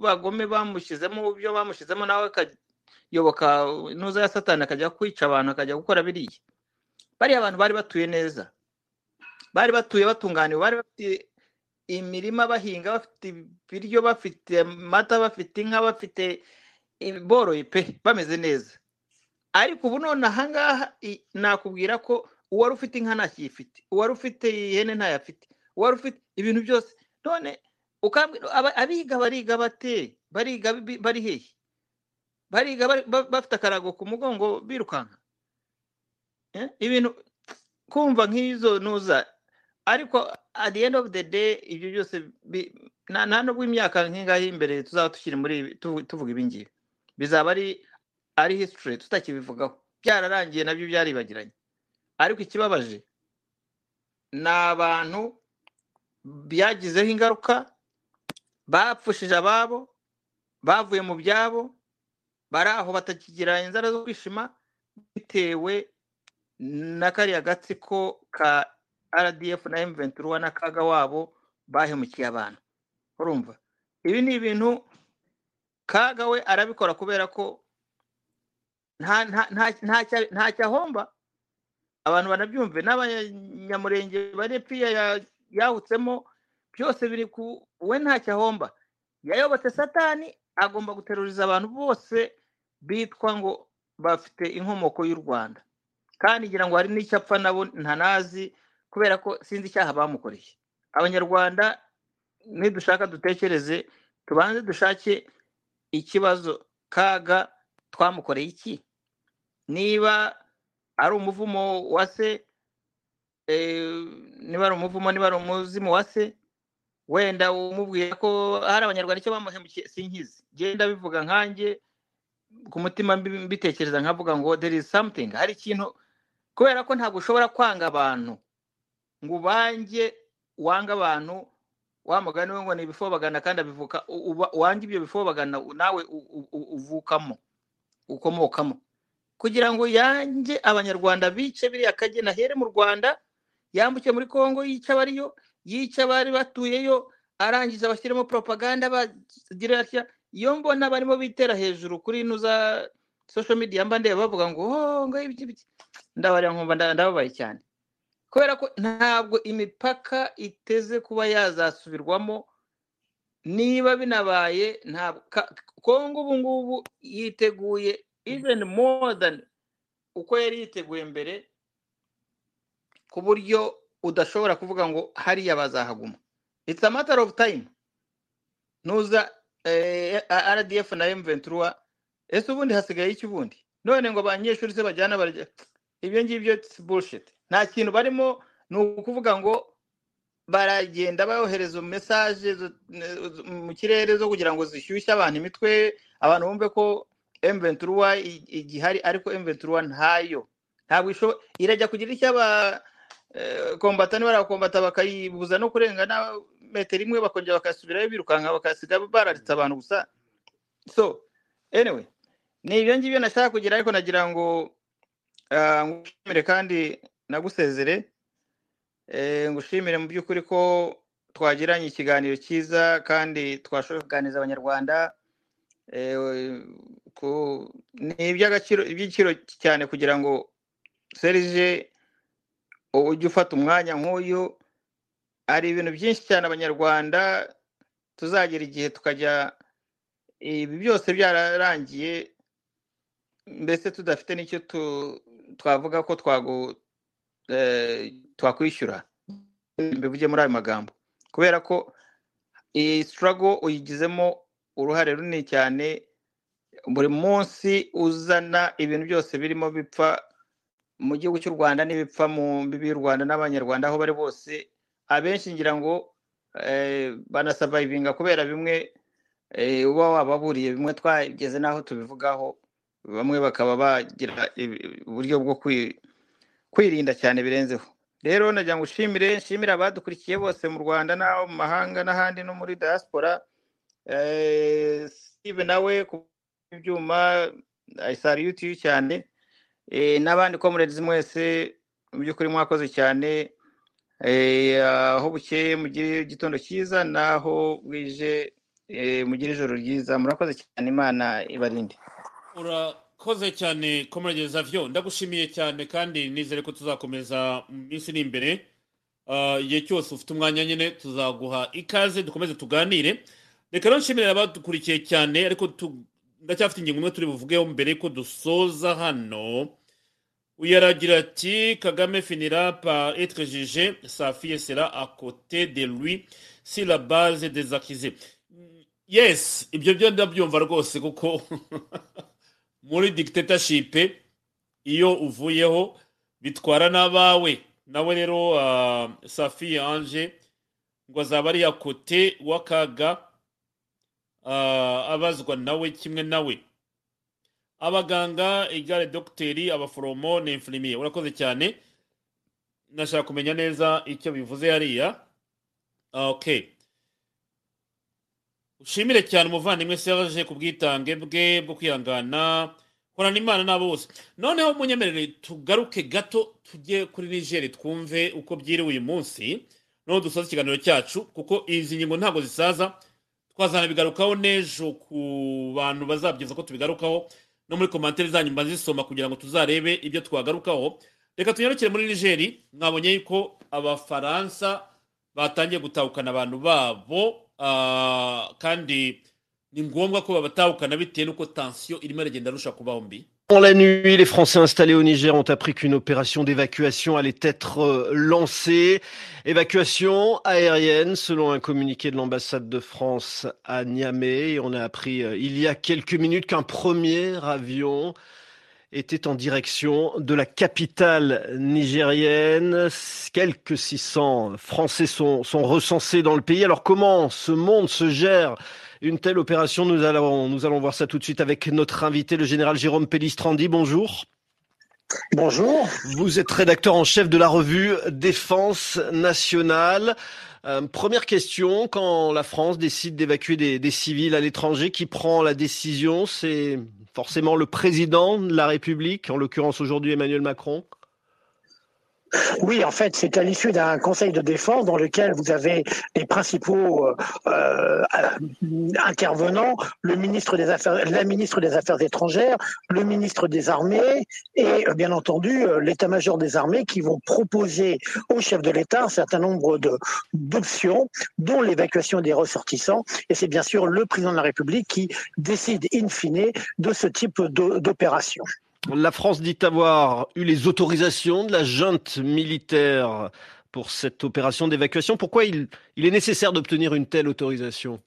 bagome bamushyizemo ibyo bamushyizemo nawe akayoboka intuza ya satani akajya kwica abantu akajya gukora biriya. Bariya abantu bari batuye neza. Bari batuye batunganiwe bari bafite imirima bahinga bafite ibiryo bafite amata bafite inka bafite boroye pe bameze neza. Ariko ubu none ahangaha nakubwira ko uwari ufite inka ntakiyifite uwari ufite ihene ntayafite uwari ufite ibintu byose. None abiga bariga bate? Bariga bari hehe bariga bari- ba- bafite akarago ku mugongo birukanka? Eh, ibintu kumva nk'izo nuza ariko at the end of the day ibyo byose nta nubwo imyaka nk'ingahe imbere tuzaba tukiri muri tuvuga ibi ngibi. Bizaba ari ari history tutakibivugaho byararangiye na byo byaribagiranye. Ariko ikibabaje ni abantu byagizeho ingaruka bapfushije ababo bavuye mu byabo bari aho batakigira inzara zo kwishima bitewe na kariya gatsiko ka rdf na m23 n'akaga wabo bahemukiye abantu. Urumva? Ibi ni ibintu kaga we arabikora kubera ko nta nta- nta- ntacyo ahomba abantu banabyumve. N'abanyamurenge bari piya ya- yahutsemo byose biri ku we ntacyo ahomba yayobotse satani agomba guteruriza abantu bose bitwa ngo bafite inkomoko y'u rwanda. Kandi ngira ngo hari n'icyo apfa nabo ntanazi kubera ko sinzi icyaha bamukoreye. Abanyarwanda nidushaka dutekereze tubanze dushake ikibazo kaga twamukoreye iki? Niba ari umuvumo wa se eh, niba ari umuvumo niba ari umuzimu wa se wenda umubwira ko hari abanyarwanda icyo bamuhemukiye sinkizi genda bivuga nkanjye ku mutima mbi- mbitekereza nkavuga ngo there is something. Hari ikintu kubera ko ntabwo ushobora kwanga abantu ngo ubange wange abantu wa mugani we ngo ni ibifobagana kandi abivuka wange ibyo bifobagana nawe uvukamo ukomokamo. Kugira ngo yange abanyarwanda bice biriya kagena ahere mu rwanda yambuke muri congo yica abariyo yica abari batuyeyo arangiza bashyiremo propaganda bagira atya iyo mbona barimo bitera hejuru kuri ino za social media mba ndeba bavuga ngo oh ngo ibiki ndabarira nkumva nda- ndababaye cyane. Kubera ko ntabwo imipaka iteze kuba yazasubirwamo niba binabaye ntabwo kongo ubu ngubu yiteguye even more than uko yari yiteguye mbere ku buryo udashobora kuvuga ngo hariya bazahaguma. It's a matter of time. Nuza eh, rdf na m23 ese ubundi hasigaye iki ubundi? None ngo abanyeshuri se bajyana ibyo ngibyo bullshit. Nta kintu barimo ni ukuvuga ngo baragenda bohereza mesaje mu kirere zo kugira ngo zishyushye abantu imitwe abantu bumve ko M23 i- igihari ariko M23 ntayo. Ntabwo irajya kugira icyo aba eh, barakombata bakayibuza no kurenga na metero imwe bakongera bakasubirayo birukanka bakasiga bararitse abantu gusa. So anyway ni ibyo ngibyo nashaka kugira ariko nagira ngo ah, ngushimire kandi nagusezere Eh, ngushimire mu by'ukuri ko twagiranye ikiganiro cyiza kandi twashoboye kuganiriza abanyarwanda Eh, ni iby'agaciro iby'igiciro cyane kugira ngo serije ujye ufata umwanya nk'uyu hari ibintu byinshi cyane abanyarwanda tuzagera igihe tukajya ibi byose byararangiye mbese tudafite n'icyo twavuga ko twakwishyura. Mbivuge muri ayo magambo. Kubera ko iyi struggle uyigizemo uruhare runini cyane buri munsi uzana ibintu byose birimo bipfa mu gihugu cy'u rwanda n'ibipfa mu mbibi y'u rwanda n'abanyarwanda aho bari bose abenshi ngira ngo eh, banasavayivinga kubera bimwe eh, uba wababuriye bimwe twageze n'aho tubivugaho bamwe bakaba bagira uburyo bwo kwirinda cyane birenzeho. Rero nagira ngo ushimire nshimire abadukurikiye bose mu rwanda n'abo mu mahanga n'ahandi no muri diaspora. Eh, steve nawe ku byuma ayisariyuti cyane. Eh, n'abandi comrades mwese mu by'ukuri mwakoze cyane. Eh, aho bukeye mugire igitondo cyiza naho bwije mugire ijoro ryiza. Murakoze cyane imana ibarinde. Urakoze cyane komerageza zavyo ndagushimiye cyane kandi nizere ko tuzakomeza mu minsi iri imbere. Ah, igihe cyose ufite umwanya nyine tuzaguha ikaze dukomeze tuganire. Reka rero nshimire abadukurikiye cyane ariko ndacyafite ingingo imwe turi buvugeho mbere ko dusoza hano. Uyu aragira ati kagame finira par sa fille sera à côté de lui si la base des accusés yes ibyo byo ndabyumva rwose kuko muri dictatorship iyo uvuyeho bitwara n'abawe. Nawe rero uh, safi anje ngo azaba ari kote w'akaga uh, abazwa nawe kimwe nawe. Abaganga igare dogiteri abaforomo na infirimiye urakoze cyane. Nashaka kumenya neza icyo bivuze hariya. Okay. Ushimire cyane umuvandimwe serge ku bwitange bwe bwo kwihangana. Horana imana n'abo bose. Noneho munyemerere tugaruke gato tujye kuri nigeri twumve uko byiriwe uyu munsi. Noneho dusoza ikiganiro cyacu kuko izi ngingo ntabwo zisaza. Twazanabigarukaho n'ejo ku bantu bazabyiza ko tubigarukaho. No muri komantere zanyu mba zisoma kugira ngo tuzarebe ibyo twagarukaho. Reka tunyarukire muri nigeri mwabonye yuko abafaransa batangiye gutahukana abantu babo. Kandi mbi Dans la nuit, les Français installés au Niger ont appris qu'une opération d'évacuation allait être euh, lancée. Évacuation aérienne, selon un communiqué de l'ambassade de France à Niamey. On a appris euh, il y a quelques minutes qu'un premier avion était en direction de la capitale nigérienne. Quelques 600 Français sont, sont recensés dans le pays. Alors comment ce monde se gère? Une telle opération Nous allons, nous allons voir ça tout de suite avec notre invité, le général Jérôme Pellistrandi. Bonjour. Bonjour. Vous êtes rédacteur en chef de la revue Défense nationale. Euh, première question, quand la France décide d'évacuer des, des civils à l'étranger, qui prend la décision? C'est forcément le président de la République, en l'occurrence aujourd'hui Emmanuel Macron? Oui, en fait, c'est à l'issue d'un conseil de défense dans lequel vous avez les principaux euh, euh, intervenants, le ministre des Affaires, la ministre des Affaires étrangères, le ministre des Armées et euh, bien entendu l'état-major des armées qui vont proposer au chef de l'État un certain nombre d'options, dont l'évacuation des ressortissants. Et c'est bien sûr le président de la République qui décide in fine de ce type d'opération. La France dit avoir eu les autorisations de la junte militaire pour cette opération d'évacuation. Pourquoi il, il est nécessaire d'obtenir une telle autorisation?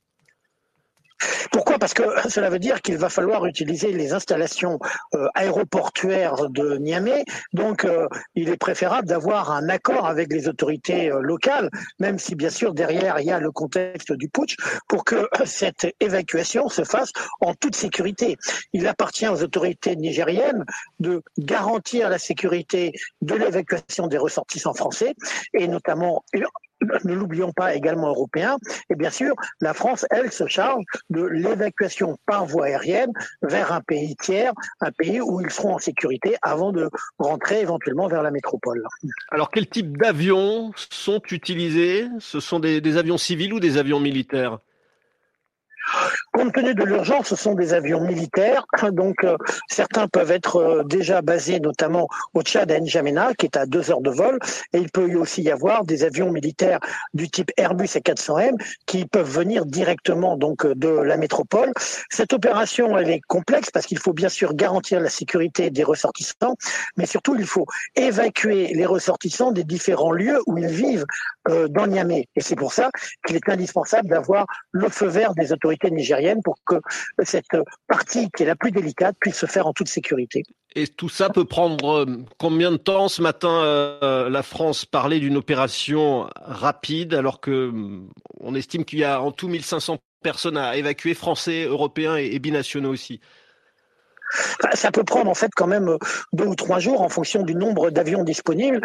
Pourquoi? Parce que cela veut dire qu'il va falloir utiliser les installations euh, aéroportuaires de Niamey. Donc, euh, il est préférable d'avoir un accord avec les autorités euh, locales, même si bien sûr derrière il y a le contexte du putsch, pour que cette évacuation se fasse en toute sécurité. Il appartient aux autorités nigériennes de garantir la sécurité de l'évacuation des ressortissants français et notamment ne l'oublions pas également européens. Et bien sûr, la France, elle, se charge de l'évacuation par voie aérienne vers un pays tiers, un pays où ils seront en sécurité avant de rentrer éventuellement vers la métropole. Alors, quel type d'avions sont utilisés? Ce sont des, des avions civils ou des avions militaires? Compte tenu de l'urgence, ce sont des avions militaires. Donc, euh, certains peuvent être euh, déjà basés notamment au Tchad à N'Djamena, qui est à deux heures de vol. Et il peut aussi y avoir des avions militaires du type Airbus et 400M qui peuvent venir directement donc euh, de la métropole. Cette opération, est complexe parce qu'il faut bien sûr garantir la sécurité des ressortissants, mais surtout il faut évacuer les ressortissants des différents lieux où ils vivent dans Niamey. Et c'est pour ça qu'il est indispensable d'avoir le feu vert des autorités nigériennes pour que cette partie qui est la plus délicate puisse se faire en toute sécurité. Et tout ça peut prendre euh, combien de temps Ce matin, euh, la France parlait d'une opération rapide, alors que on estime qu'il y a en tout 1500 personnes à évacuer, français, européens et, et binationaux aussi? Ça peut prendre en fait quand même deux ou trois jours en fonction du nombre d'avions disponibles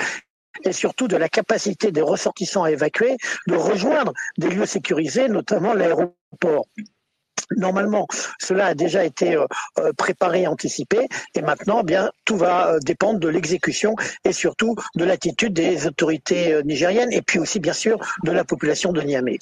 et surtout de la capacité des ressortissants à évacuer de rejoindre des lieux sécurisés, notamment l'aéroport. Normalement, cela a déjà été euh, euh, préparé, anticipé, et maintenant, eh bien, tout va euh, dépendre de l'exécution et surtout de l'attitude des autorités nigériennes, et puis aussi, bien sûr, de la population de Niamey.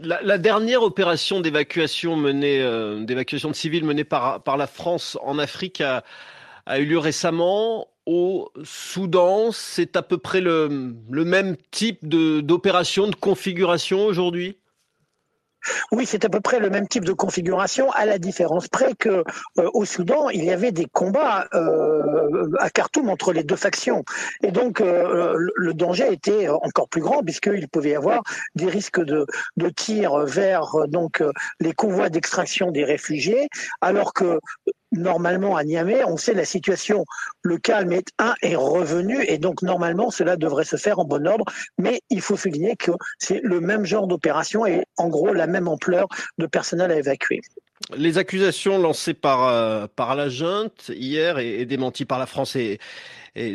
La, dernière opération d'évacuation menée, d'évacuation de civils menée par, la France en Afrique a eu lieu récemment au Soudan. C'est à peu près le, même type d'opération, de, de configuration aujourd'hui? Oui, c'est à peu près le même type de configuration, à la différence près que euh, au Soudan, il y avait des combats euh, à Khartoum entre les deux factions, et donc euh, le danger était encore plus grand puisqu'il pouvait y avoir des risques de, de tir vers donc les convois d'extraction des réfugiés, alors que normalement à Niamey, on sait la situation, le calme est un est revenu et donc normalement cela devrait se faire en bon ordre, mais il faut souligner que c'est le même genre d'opération et en gros la même ampleur de personnel à évacuer. Les accusations lancées par, euh, par la junte hier et, démenties par la France et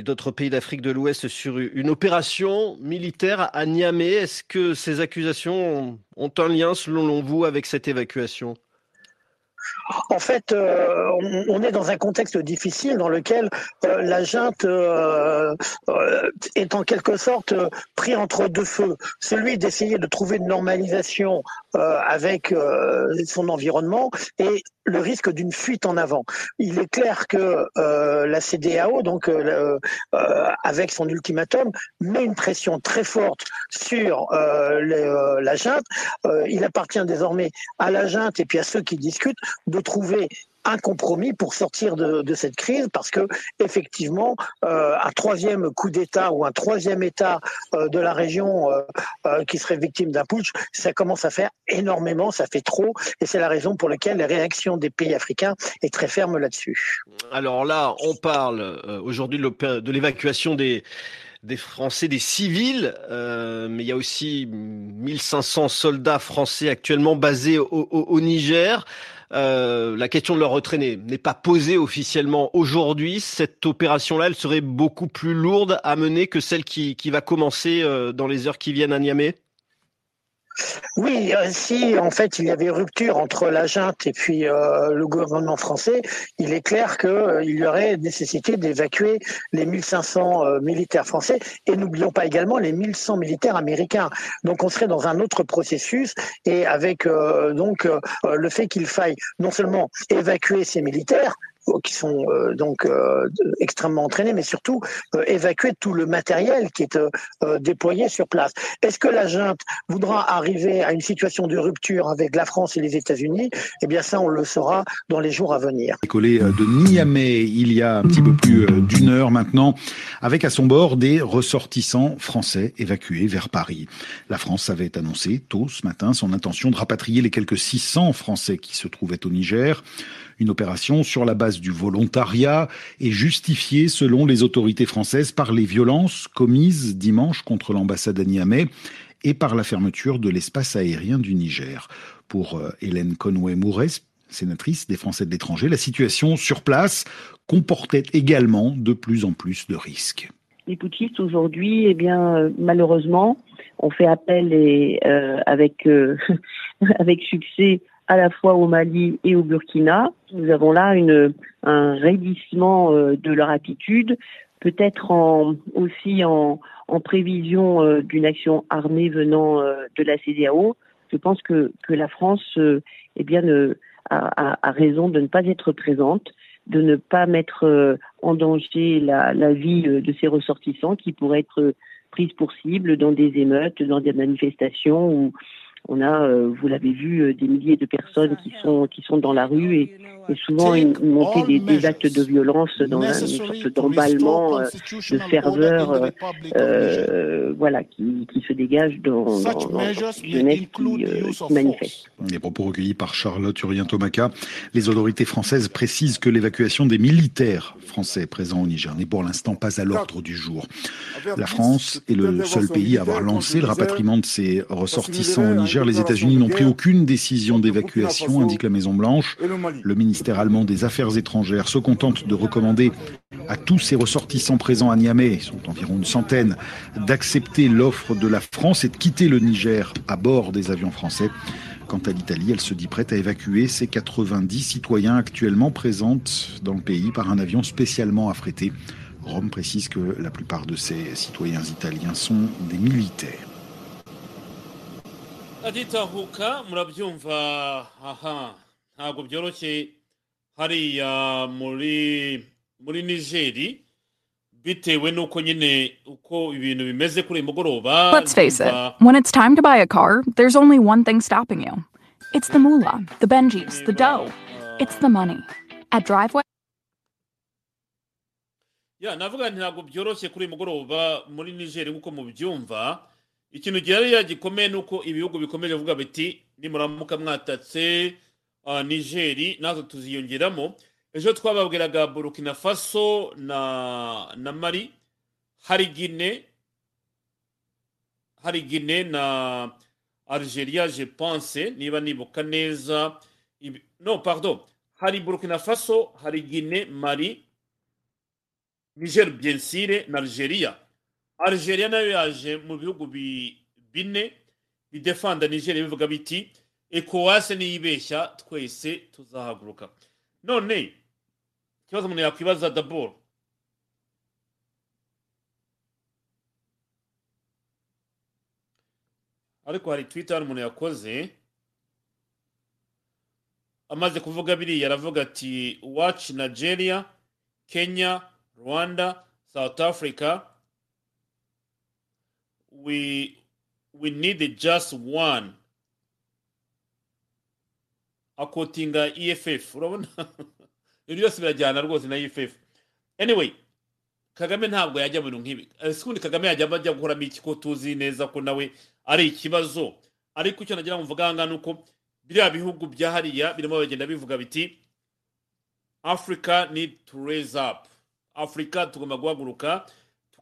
d'autres pays d'Afrique de l'Ouest sur une opération militaire à Niamey, est-ce que ces accusations ont un lien selon vous avec cette évacuation? En fait, euh, on, est dans un contexte difficile dans lequel euh, la junte euh, est en quelque sorte pris entre deux feux. Celui d'essayer de trouver une normalisation avec son environnement et le risque d'une fuite en avant. Il est clair que euh, la CDAO, donc euh, euh, avec son ultimatum, met une pression très forte sur les, la junte. il appartient désormais à la junte et puis à ceux qui discutent de trouver un compromis pour sortir de, cette crise parce que effectivement euh, un troisième coup d'État ou un troisième État euh, de la région euh, qui serait victime d'un putsch, ça commence à faire énormément, ça fait trop et c'est la raison pour laquelle la réaction des pays africains est très ferme là-dessus. Alors là, on parle aujourd'hui de l'évacuation des Français, des civils, mais il y a aussi 1500 soldats français actuellement basés au Niger. Euh, la question de leur retrait n'est pas posée officiellement aujourd'hui. Cette opération-là, elle serait beaucoup plus lourde à mener que celle qui, qui va commencer euh, dans les heures qui viennent à Niamey? Oui, si en fait il y avait rupture entre la junte et puis euh, le gouvernement français, il est clair qu'il euh, y aurait nécessité d'évacuer les 1500 euh, militaires français et n'oublions pas également les 1100 militaires américains. Donc on serait dans un autre processus et avec euh, donc le fait qu'il faille non seulement évacuer ces militaires, qui sont euh, donc euh, extrêmement entraînés, mais surtout euh, évacuer tout le matériel qui est déployé sur place. Est-ce que la junte voudra arriver à une situation de rupture avec la France et les États-Unis? Eh bien, ça, on le saura dans les jours à venir. Décollé euh, de Niamey il y a un petit peu plus d'une heure maintenant, avec à son bord des ressortissants français évacués vers Paris. La France avait annoncé tôt ce matin son intention de rapatrier les quelques 600 Français qui se trouvaient au Niger. Une opération sur la base du volontariat et justifiée, selon les autorités françaises, par les violences commises dimanche contre l'ambassade à Niamey et par la fermeture de l'espace aérien du Niger. Pour euh, Hélène Conway-Mouret, sénatrice des Français de l'étranger, la situation sur place comportait également de plus en plus de risques. Les putschistes aujourd'hui, eh euh, malheureusement, ont fait appel euh, avec succès à la fois au Mali et au Burkina. Nous avons là une, un raidissement euh, de leur attitude, peut-être en, aussi en, en prévision euh, d'une action armée venant euh, de la CDAO. Je pense que, que la France eh bien, a, a, a raison de ne pas être présente, de ne pas mettre en danger la, la vie de ses ressortissants qui pourraient être prises pour cible dans des émeutes, dans des manifestations où on a, euh, vous l'avez vu, euh, des milliers de personnes qui sont qui sont dans la rue et, et souvent une, une montée des, des actes de violence dans un- une sorte d'emballement, euh, de ferveur, euh, voilà, qui, qui se dégage dans, dans, dans cette jeunesse qui, euh, qui manifeste. Les propos recueillis par Charlotte Urien-Tomaca. Les autorités françaises précisent que l'évacuation des militaires français présents au Niger n'est pour l'instant pas à l'ordre du jour. La France est le seul pays à avoir lancé le rapatriement de ses ressortissants au Niger. Les États-Unis n'ont pris aucune décision d'évacuation, indique la Maison-Blanche. Le ministère allemand des Affaires étrangères se contente de recommander à tous ses ressortissants présents à Niamey, ils sont environ une centaine, d'accepter l'offre de la France et de quitter le Niger à bord des avions français. Quant à l'Italie, elle se dit prête à évacuer ses 90 citoyens actuellement présents dans le pays par un avion spécialement affrété. Rome précise que la plupart de ces citoyens italiens sont des militaires. Aditahuka murabyumva aha ntabwo byoroshye hariya muri muri nigeri bitewe n'uko nyine uko ibintu bimeze kuri uyu mugoroba Let's face it, when it's time to buy a car, there's only one thing stopping you. It's the moolah, the Benjis, the dough. It's the money. At Driveway, ya navuga nti ntabwo byoroshye kuri uyu mugoroba muri nigeri nk'uko mubyumva ikintu gihariya gikomeye ni uko ibihugu bikomeje kuvuga biti nimuramuka mwatatse ah, nigeri natwe tuziyongeramo. Ejo twababwiraga burkina faso na na mari hari gine hari gine na algeria je pense niba nibuka neza no pardon hari burkina faso hari gine mari niger bien sûr na algeria. Algeria na yo yaje mu bihugu bi- bine bidefanda nigeria bivuga biti ekowase niyibeshya twese tuzahaguruka. None ikibazo umuntu yakwibaza daboro ariko hari twitter umuntu yakoze amaze kuvuga biriya aravuga ati watch nigeria kenya rwanda south africa we we need just one. Akotinga eff urabona? Ibintu byose birajyana rwose na eff anyway kagame ntabwo yajya mu bintu nk'ibi ese ubundi kagame yajya ajya gukoramo iki ko tuzi neza ko nawe ari ikibazo? Ariko icyo nagira ngo mvuga aha ngaha ni uko biriya bihugu bya hariya birimo bagenda bivuga biti africa need to raise up. Africa tugomba guhaguruka.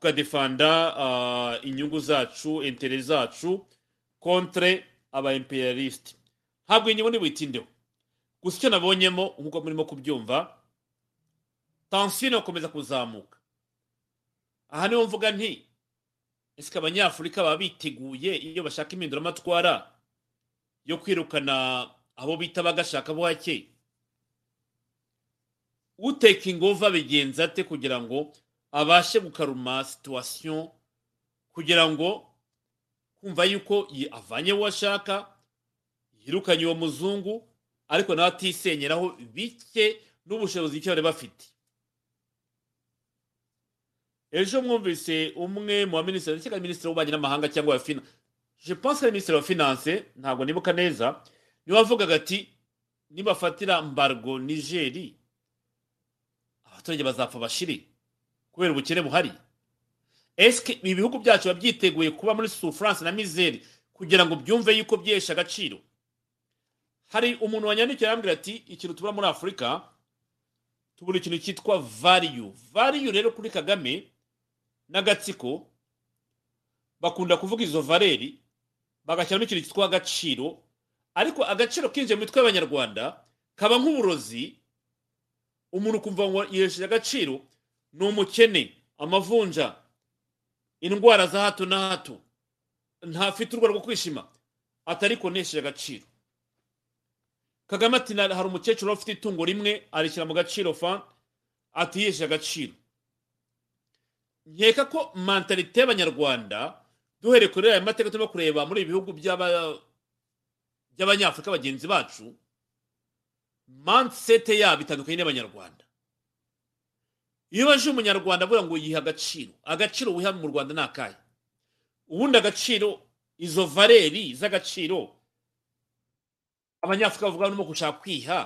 Tukadefanda uh, inyungu zacu intere zacu kontre aba imperialiste ntabwo iyi nyungu ntibuyitindeho gusa icyo nabonyemo nk'uko murimo kubyumva tansiyo irakomeza kuzamuka. Aha ni ho mvuga nti ese abanyafurika baba biteguye iyo bashaka impinduramatwara yo kwirukana abo bita bagashaka bo hake? Uteka ingova bigenza ate kugira ngo abashe gukaruma situwasiyo kugira ngo kumva yuko avanye uwo ashaka yirukanye uwo muzungu ariko nawe atisenyeraho bike n'ubushobozi icyo bari bafite. Ejo mwumvise umwe mu baminisitiri ndetse minisitiri w'ububanyi n'amahanga cyangwa wa fina je pense ari minisitiri wa finance ntabwo nibuka neza ni we wavugaga ati nibafatira mbargo nigeri abaturage bazapfa bashire. Kubera ubukene buhari. Esike ibi bihugu byacu biba byiteguye kuba muri souffrance na misere kugira ngo byumve yuko byesha agaciro? Hari umuntu wanyandikiye arambwira ati ikintu tubura muri afurika tubura ikintu cyitwa value. Value rero kuri kagame n'agatsiko bakunda kuvuga izo valeri bagashyiramo ikintu cyitwa agaciro. Ariko agaciro kinjiye mu mitwe y'abanyarwanda kaba nk'uburozi umuntu ukumva ngo yesheje agaciro ni umukene amavunja indwara za hato na hato. Ntafite urwara rwo kwishima atari konesheje agaciro. Kagame ati "Na- hari umukecuru ufite itungo rimwe arishyira mu gaciro fa ati yesheje agaciro. Nkeka ko mentalite y'abanyarwanda duhereye kuri aya mateka turimo kureba muri ibi bihugu by'aba- by'abanyafurika bagenzi bacu mansete yabo itandukanye n'abanyarwanda. Iyo baje umunyarwanda avuga ngo yiha agaciro. Agaciro wiha mu rwanda ni akahe? Ubundi agaciro izo valeri z'agaciro abanyafurika bavuga barimo gushaka kwiha.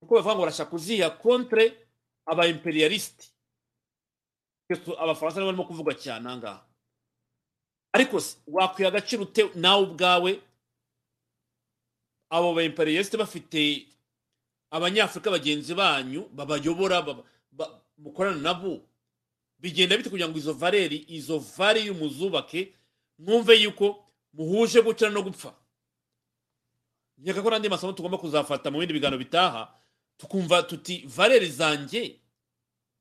Kuko bavuga ngo barashaka kuziha kontre aba imperialisite abafaransa barimo kuvuga cyane aha ngaha. Ariko wakwiha agaciro ute nawe ubwawe? Abo ba imperialisite bafite abanyafurika bagenzi banyu babayobora baba- ba- mukorana nabo. Bigenda bite kugira ngo izo valeri izo vari muzubake mwumve yuko muhuje gukira no gupfa. Nkeka ko n'andi masomo tugomba kuzafata mu bindi biganiro bitaha tukumva tuti valeri zanjye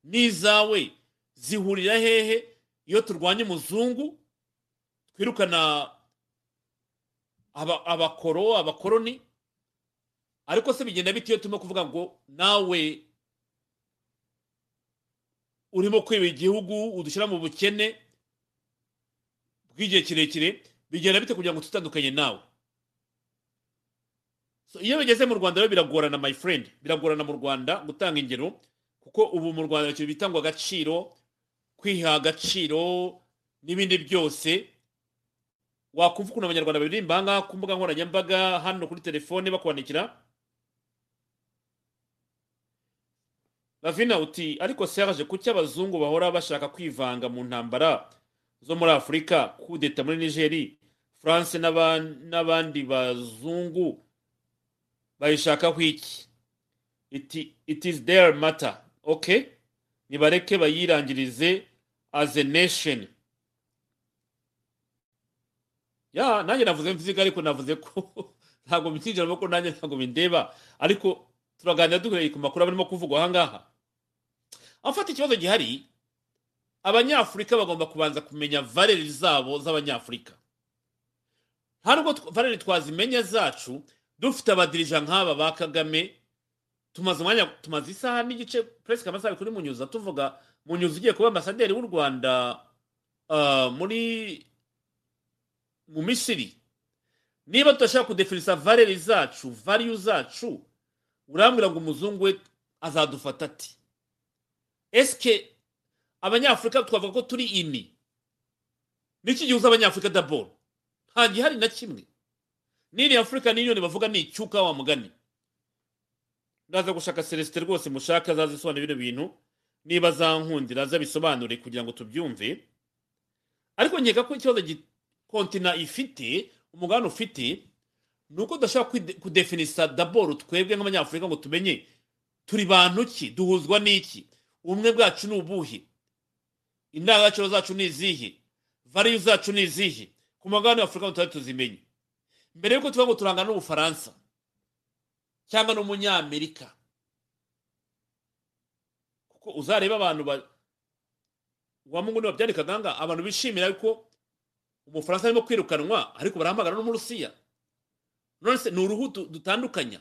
n'izawe zihurira hehe? Iyo turwanya umuzungu twirukana aba- abakoro abakoroni? Ariko se bigenda bite iyo turimo kuvuga ngo nawe urimo kwiba igihugu udushyira mu bukene bw'igihe kirekire bigenda bite kugira ngo tutandukanye nawe? Iyo bigeze mu rwanda rero biragorana my friend. Biragorana mu rwanda gutanga ingero kuko ubu mu rwanda ikintu bita ngo agaciro kwiha agaciro n'ibindi byose. Wakumva ukuntu abanyarwanda baririmba aha ngaha ku mbuga nkoranyambaga hano kuri telefone bakwandikira lavina uti ariko serge kuki abazungu bahora bashaka kwivanga mu ntambara zo muri afurika kudeta muri nigeri france n'aba- n'abandi bazungu bayishakaho iki? It is their matter. Okay nibareke bayirangirize as a nation. Ya nanjye navuze mvuze ariko navuze ko ntabwo mbyinjiramo ko nanjye ntabwo bindeba. Ariko turaganira duhereye ku makuru barimo kuvugwa aha ngaha. Afata ikibazo gihari abanyafurika bagomba kubanza kumenya valeri zabo z'abanyafurika. Nta nubwo valeri twazimenya zacu dufite abadirija nk'aba ba kagame tumaze umwanya tumaze isaha n'igice puresike amasaha kuri munyuza tuvuga munyuza ugiye kuba ambasaderi w'u rwanda ah, muri mu misiri. Niba tudashaka kudefinisa valeri zacu variyu zacu urambwira ngo umuzungu we azadufata ati esike abanyafurika twavuga ko turi ini? Niki gihuza abanyafurika daboro nta gihari na kimwe. N'iri afurika n'iyoni bavuga ni icyuka wa mugani? Ndaza gushaka celestin rwose mushaka azaza isobanura bino bintu niba zankundira azabisobanure kugira ngo tubyumve. Ariko nkeka ko ikibazo kontina ifite umugabane ufite ni uko tudashobora kudefinisa daboro twebwe nk'abanyafurika ngo tumenye turi bantu ki? Duhuzwa n'iki? Ubumwe bwacu ni ubuhe? Indangagaciro zacu ni izihe? Variyu zacu ni izihe? Ku mugabane w'afurika ngo tutari tuzimenye. Mbere y'uko tuvuga ngo turangana n'ubufaransa cyangwa n'umunyamerika kuko uzareba abantu ba wa mungu niba byandikaga abantu bishimira yuko umufaransa arimo kwirukanwa ariko barahamagara n'umurusiya none se ni uruhu du- dutandukanya?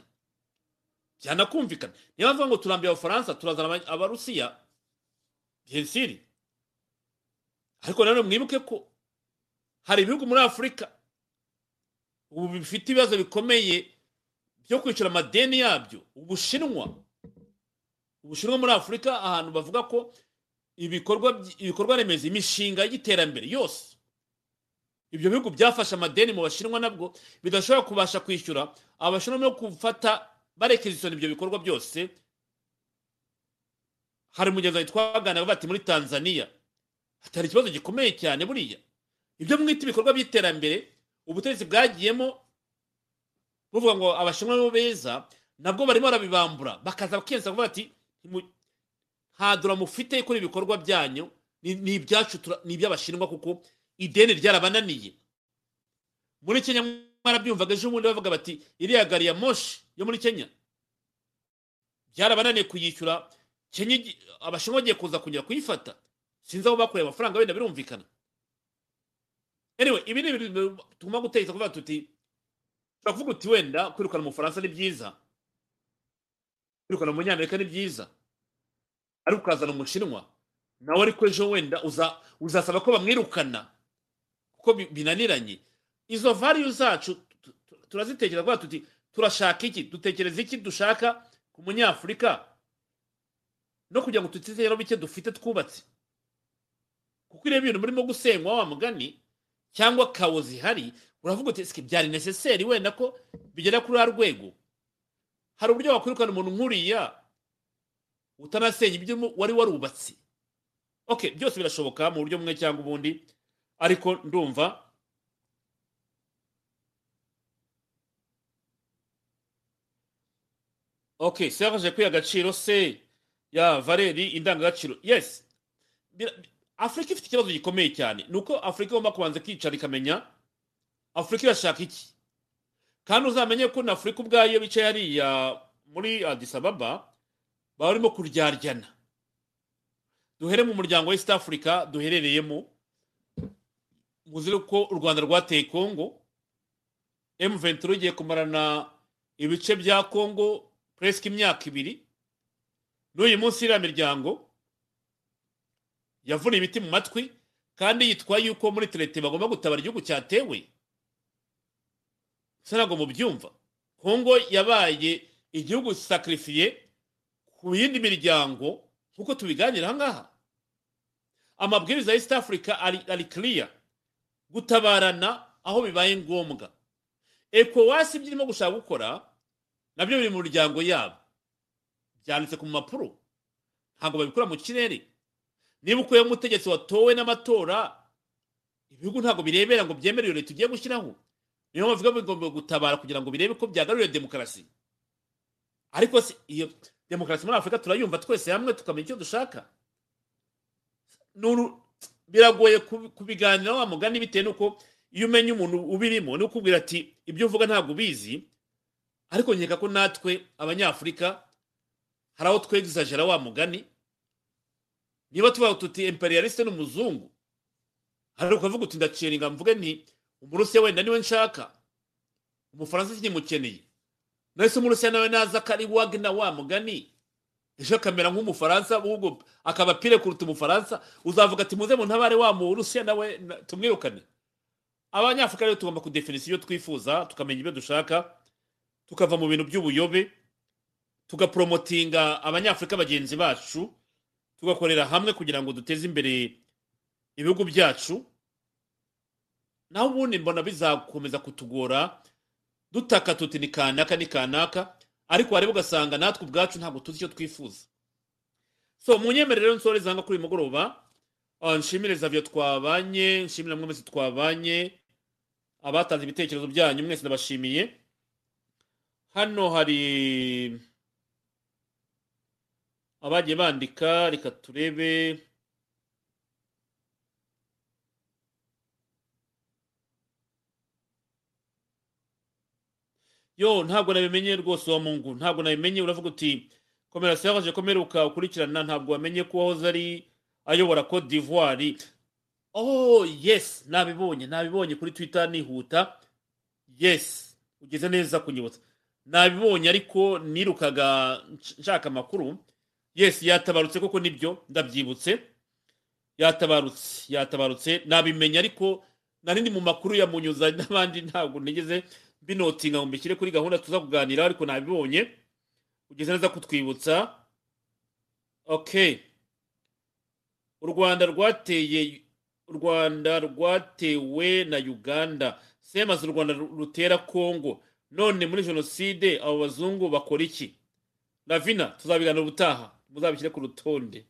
Byanakumvikana niyo bavuga ngo turambiye abafaransa turazana aba- abarusiya byensiri ariko nanone mwibuke ko hari ibihugu muri afurika ubu bifite ibibazo bikomeye byo kwishyura amadeni yabyo. Ubushinwa ubushinwa muri afurika ahantu bavuga ko ibikorwa remezo imishinga y'iterambere yose. Ibyo bihugu byafashe amadeni mu bashinwa nabwo bidashobora kubasha kwishyura. Abashinwa no gufata barekeza isoni ibyo bikorwa byose hari umugenzi twaganira bati muri tanzania hatari ikibazo gikomeye cyane buriya. Ibyo mwita ibikorwa by'iterambere ubutegetsi bwagiyemo buvuga ngo abashinwa nibo beza nabwo barimo barabibambura. Bakaza bakensa kuvuga ati "Ntimu- nta dora mufite kuri ibikorwa byanyu ni ibyacu ni iby'abashinwa kuko ideni ryarabananiye. Muri kenya mwarabyumvaga ejo bundi bavuga bati iriya gari ya moshi yo muri kenya byarabananiye kuyishyura kenya abashinwa bagiye kuza kongera kuyifata. Sinzi aho bakuye amafaranga wenda birumvikana. Ibi ni ibintu tugomba gutekereza kuvuga tuti turakuvuga uti wenda kwirukana umufaransa ni byiza. Kwirukana umunyamerika ni byiza. Ariko ukazana umushinwa. Nawe ariko ejo wenda uza- uzasaba ko bamwirukana kuko bi- binaniranye. Izo variyu zacu tu- tu- turazitekereza kuvuga tuti turashaka iki? Dutekereza iki dushaka ku munyafurika? No kugira ngo tutizere bike dufite twubatse. Kuko ureba ibintu murimo gusenywa wa mugani cyangwa kawo zihari uravuga uti "Ese byari necessary wenda ko bigera kuri rwa rwego? Hari uburyo wakwirukana umuntu nk'uriya utanasenya ibyo wari warubatse. Okay byose birashoboka mu buryo bumwe cyangwa ubundi ariko ndumva okay serge kwiha agaciro se ya valeri indangagaciro yes. Bira- afurika ifite ikibazo gikomeye cyane. Ni uko afurika igomba kubanza kwicara ikamenya afurika irashaka iki? Kandi uzamenye ko na afurika ubwayo bicaye hariya muri Addis Ababa baba barimo kuryaryana duhere mu muryango east africa duherereyemo. Muzi ko u rwanda rwateye kongo m23 rugiye kumarana ibice bya kongo presque imyaka ibiri n'uyu munsi iriya miryango yavuna ibiti mu matwi kandi yitwaye yuko muri terete bagomba gutabara igihugu cyatewe. Se ntabwo mubyumva kongo yabaye igihugu sakarifiye ku yindi miryango nk'uko tubiganira aha ngaha. Amabwiriza ya east africa ari, clear. Gutabarana aho bibaye ngombwa. Ekowasi ibyo irimo gushaka gukora na byo biri mu miryango yabo. Byanditse ku mpapuro. Ntabwo babikora mu kirere. Niba ukuyeho umutegetsi watowe n'amatora ibihugu ntabwo birebera ngo byemere iyo leta ugiye gushyiraho. Niyo mpamvu bivuga bigomba gutabara kugira ngo birebe ko byagarurira demokarasi. Ariko se iyo demokarasi muri afurika turayumva twese hamwe tukamenya icyo dushaka. Biragoye kubi- kubiganira wa mugani bitewe n'uko iyo umenya umuntu ubirimo ni ukubwira ati ibyo uvuga ntabwo ubizi. Ariko nkeka ko natwe abanyafurika hari aho twegizajera wa mugani niba tuvuga tuti imperialiste ni umuzungu hari ukavuga uti ndaciringa mvuge nti umurusiya wenda ni we nshaka umufaransa sinyimukeneye nahise umurusiya nawe naza ko ari wagna wa mugani ejo akamera nk'umufaransa ahubwo akaba pire kuruta umufaransa uzavuga ati muze mu ntabare wa murusiya nawe na- tumwirukane. Abanyafurika rero tugomba kudefinisa ibyo twifuza tukamenya ibyo dushaka. Tukava mu bintu by'ubuyobe tugaporomotinga abanyafurika bagenzi bacu tugakorera hamwe kugira ngo duteze imbere ibihugu byacu. Naho ubundi mbona bizakomeza kutugora dutaka tuti ni kanaka ni kanaka ariko wareba ugasanga natwe ubwacu ntabwo tuzi icyo twifuza. So munyemerere rero nsoreza hano kuri uyu mugoroba Ah, nshimire zavyo twabanye nshimire mwese twabanye abatanze ibitekerezo byanyu mwese ndabashimiye. Hano hari abagiye bandika reka turebe. Yo ntabwo nabimenye rwose wa mungu ntabwo nabimenye uravuga uti komera serge komeruka ukurikirana ntabwo wamenye ko wahoze ari ayobora Cote d'Ivoire. Oh yes nabibonye nabibonye kuri twitter nihuta. Yes ugeze neza kunyibutsa nabibonye ariko nirukaga nsh- nshaka amakuru. Yes yatabarutse koko ni byo ndabyibutse. Yatabarutse yatabarutse. Nabimenye ariko nari ndi mu makuru ya munyuza n'abandi ntabwo nigeze binotinga ngo mbishyire kuri gahunda tuza kuganira ariko nabibonye. Ugeze neza kutwibutsa. Okay u rwanda rwateye u rwanda rwatewe na uganda. Semaze u rwanda rutera kongo none muri jenoside abo bazungu bakora iki? Ravina tuzabiganira ubutaha. Muzabishyire ku rutonde.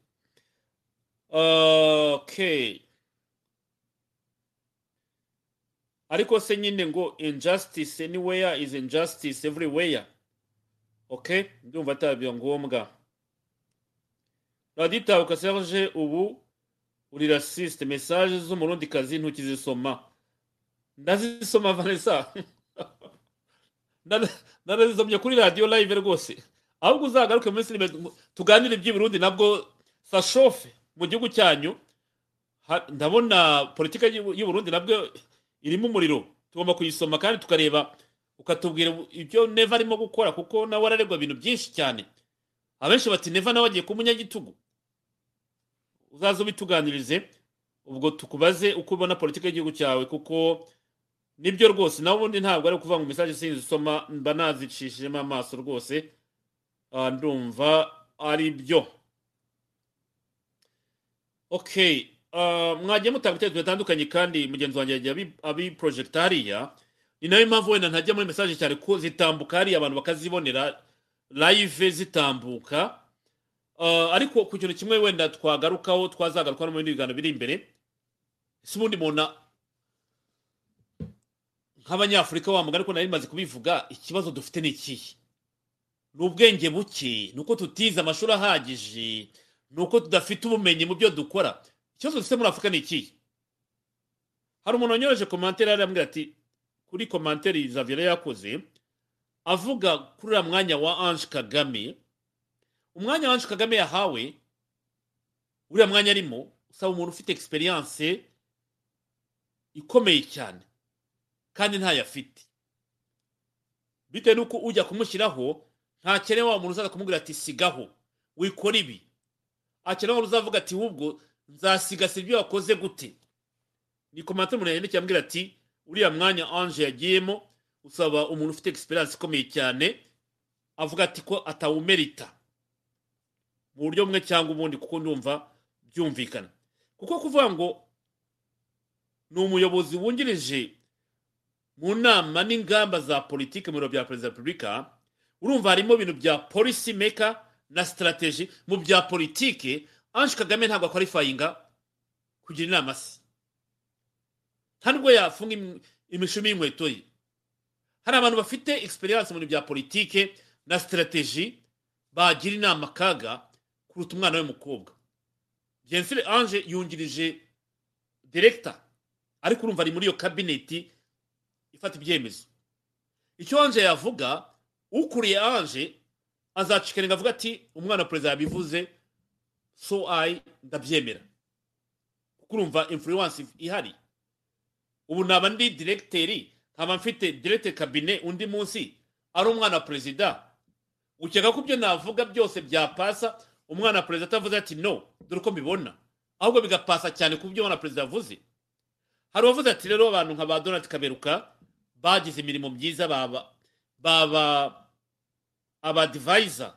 Ariko se nyine ngo injustice anywhere is injustice everywhere? Okay? Ndumva atabyo ngombwa. Raditabuka serge ubu uri rasiste mesaje z'umurundikazi ntukizisoma ndazisoma vanessa. narazisomye kuri radiyo live rwose. Ahubwo uzagaruke muri sinime tuganire iby'iburundi nabwo sashofe mu gihugu cyanyu. Ndabona politika y'uburundi nabwo irimo umuriro. Tugomba kuyisoma kandi tukareba ukatubwira ibyo neva arimo gukora kuko nawe araregwa ibintu byinshi cyane. Abenshi bati neva nawe agiye kuba umunyagitugu uzaze ubituganirize ubwo tukubaze uko ubona politiki y'igihugu cyawe kuko ni byo rwose. Nawe ubundi ntabwo ari ukuvuga ngo mesaje sinzi usoma mba nazicishijemo amaso rwose. Ndumva ari byo. Okay mwagiye mutanga ibitekerezo bitandukanye kandi mugenzi wanjye yagiye abiporojegita hariya. Ni na yo mpamvu wenda ntajya muri mesaje cyane ko zitambuka hariya abantu bakazibonera live zitambuka. Ariko ku kintu kimwe wenda twagarukaho twazagaruka no mu bindi biganiro biri imbere. Si ubundi muntu nk'abanyafurika wa mugari ko nari maze kubivuga ikibazo dufite ni ikihe ni ubwenge buke? Ni uko tutize amashuri ahagije? Ni uko tudafite ubumenyi mu byo dukora? Ikibazo dufite muri afurika ni ikihe hari umuntu wanyoheje komantere arambwira ati kuri komantere zavire yakoze avuga kuri uriya mwanya wa ange kagame. Umwanya wa ange kagame yahawe uriya mwanya arimo usaba umuntu ufite egisperiyanse ikomeye cyane. Kandi ntayo afite bitewe n'uko ujya kumushyiraho ntakene wa muntu uzaza kumubwira ati sigaho. Wikora ibi. Akeneye uzavuga ati wubwo nzasigasira ibyo wakoze gute. Ni komantere umuntu yandikira ambwira ati uriya mwanya ange yagiyemo usaba umuntu ufite egisperiyanse ikomeye cyane avuga ati ko atawumerita. Mu buryo bumwe cyangwa ubundi kuko ndumva byumvikana. Kuko kuvuga ngo ni umuyobozi wungirije mu nama n'ingamba za politiki mu biro bya perezida wa repubulika urumva harimo ibintu bya polisi meka na sitarateji mu bya politiki. Ange kagame ntabwo akwalifayinga kugira inama se. Nta nubwo yafunga imishumi y'inkweto ye. Hari abantu bafite egisperiyanse mu bintu bya politiki na sitarateji bagira inama kaga kuruta umwana w'umukobwa. Jensire ange yungirije direkita ariko urumva ari muri iyo kabineti ifata ibyemezo. Icyo ange yavuga ukuriye ange azacikaringa avuga ati umwana wa perezida yabivuze so ayi ndabyemera. Kuko urumva influence ihari. Ubu naba ndi diregiteri nkaba mfite diregiteri kabine undi munsi ari umwana wa perezida. Ukeka ko ibyo navuga byose byapasa? Umwana wa perezida atavuze ati no. Dore uko mbibona. Ahubwo bigapasa cyane ku byo umwana wa perezida yavuze. Hari uwavuze ati rero abantu nka ba donald kaberuka bagize imirimo myiza baba baba aba divayiza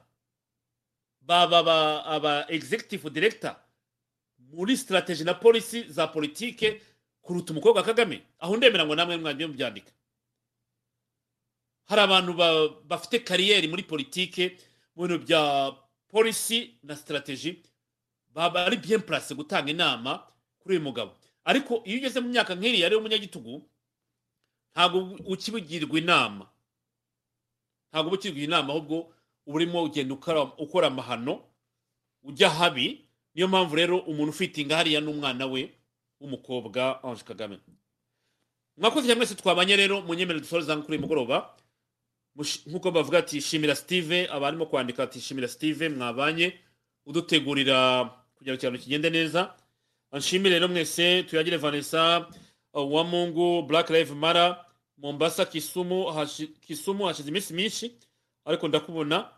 baba aba executive director muri sitarateji na polisi za politike kuruta umukobwa kagame. Aho ndemera ngo namwe mwagiye mubyandika hari abantu bafite kariyeri muri politike mu bintu bya polisi na sitarateji baba ari bien gutanga inama kuri uyu mugabo. Ariko iyo ugeze mu myaka nk'iriya rero umunyagitugu ntabwo ukibugirwa inama. Ntabwo uba ukigirwa inama ahubwo uba urimo ugenda ukora amahano ujya habi. Niyo mpamvu rero umuntu ufitinga hariya n'umwana we w'umukobwa ange kagame. Mwakoze cyane mwese twabanye rero mu nyemerero dusoreza kuri uyu mugoroba. Nk'uko bavuga ati shimira steve abarimo kwandika ati shimira steve mwabanye udutegurira kugira ngo ikintu kigende neza. Nshimire rero mwese tuyagire vanessa wa mungu black live mara mombasa kisumu kisumu hashize iminsi myinshi ariko ndakubona.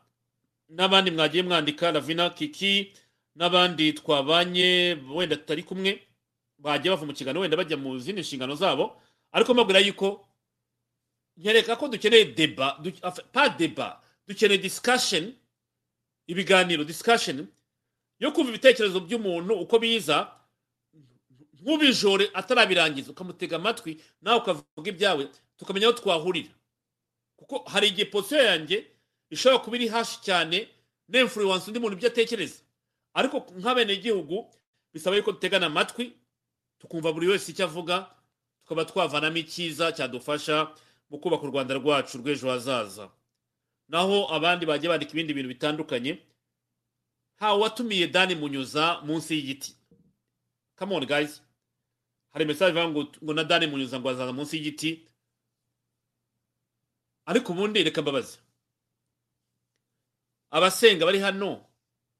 N'abandi mwagiye mwandika ravina kiki n'abandi twabanye wenda tutari kumwe bagiye bava mu kiganiro wenda bajya mu zindi nshingano zabo. Ariko mbabwira yuko nyereka ko dukeneye deba pa deba dukeneye discussion ibiganiro discussion yo kumva ibitekerezo by'umuntu uko biza ntubijore atarabirangiza ukamutega amatwi nawe ukavuga ibyawe tukamenya aho twahurira. Kuko hari igihe posiyo yanjye ishobora kuba iri hasi cyane n'influence undi muntu ibyo atekereza. Ariko nk'abenegihugu bisaba yuko dutegana amatwi tukumva buri wese icyo avuga tukaba twavanamo icyiza cyadufasha mu kubaka u rwanda rwacu rw'ejo hazaza. Naho abandi bagiye bandika ibindi bintu bitandukanye ntawe watumiye dani munyuza munsi y'igiti. On guys. Hari mesaje ivuga ngo ngo na dani munyuza ngo azaza munsi y'igiti. Ariko ubundi reka mbabaze. Abasenga bari hano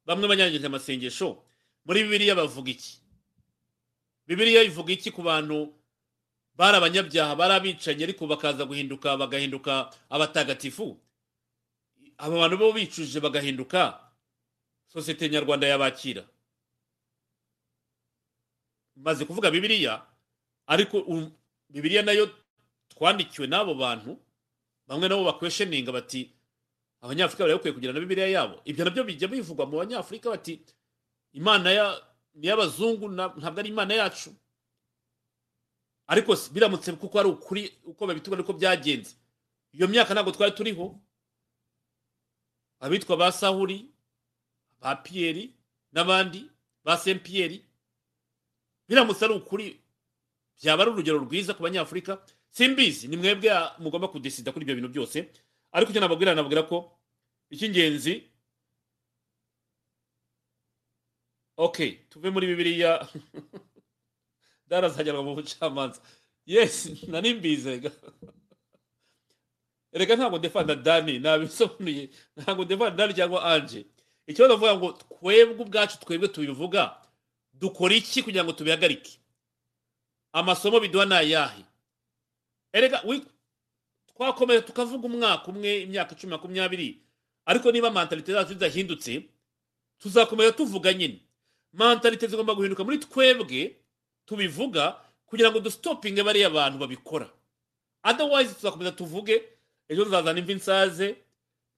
bamwe banyanyagije amasengesho muri bibiliya bavuga iki? Bibiliya ivuga iki ku bantu bari abanyabyaha bari abicanyi ariko bakaza guhinduka bagahinduka abatagatifu? Aba bantu bo bicujije bagahinduka? Sosiyete nyarwanda yabakira. Maze kuvuga bibiliya ariko bibiliya na yo twandikiwe n'abo bantu bamwe nabo bakwesheninga bati abanyafurika bari bakwiye kugira na bibiliya yabo. Ibyo na byo bijya bivugwa mu banyafurika bati imana ya ni iy'abazungu na- ntabwo ari imana yacu. Ariko biramutse kuko ari ukuri uko babituga niko byagenze. Iyo myaka ntabwo twari turiho abitwa ba sahuri ba piyeri n'abandi ba sempiyeri biramutse ari ukuri byaba ari urugero rwiza ku banyafurika. Simbizi ni mwebwe mugomba kudesida kuri ibyo bintu byose. Ariko icyo nababwira nababwira ko icy'ingenzi okay tuve muri bibiliya. Darazajyanwa mu bucamanza. Yes nari mbizi rega reka ntabwo ndefanda dani nabisobanuye ntabwo ndefanda dani cyangwa anje ikibazo avuga ngo twebwe ubwacu twebwe tubivuga. Dukora iki kugira ngo tubihagarike? Amasomo biduha ni ayahe? Erega twakomeza tukavuga umwaka umwe imyaka icumi makumyabiri ariko niba mentalite zacu zidahindutse tuzakomeza tuvuga nyine. Mentalite zigomba guhinduka muri twebwe tubivuga kugira ngo dusitopinge bariya bantu babikora. Otherwise tuzakomeza tuvuge ejo tuzazana imvi nsaze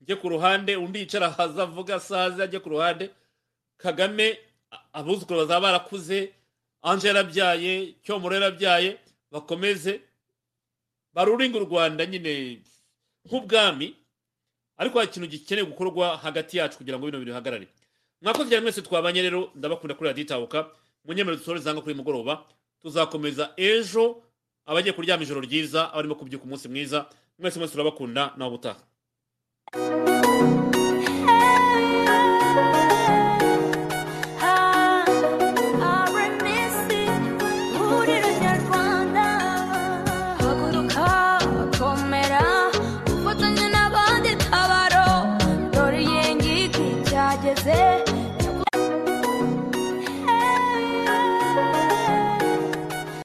njye ku ruhande undi yicara haza avuga asaze ajye ku ruhande. Kagame abuzukuru bazaba barakuze anje yarabyaye cyomoro yarabyaye bakomeze baruringa u rwanda nyine nk'ubwami ariko hari ikintu gikeneye gukorwa hagati yacu kugira ngo bino bintu bihagarare. Mwakoze cyane mwese twabanye rero ndabakunda kuri radiyo itahuka. Munyemerere dusoreze hanga kuri mugoroba tuzakomeza ejo abagiye kuryama ijoro ryiza abarimo kubyuka umunsi mwiza. Mwese mwese turabakunda. Nawe ubutaha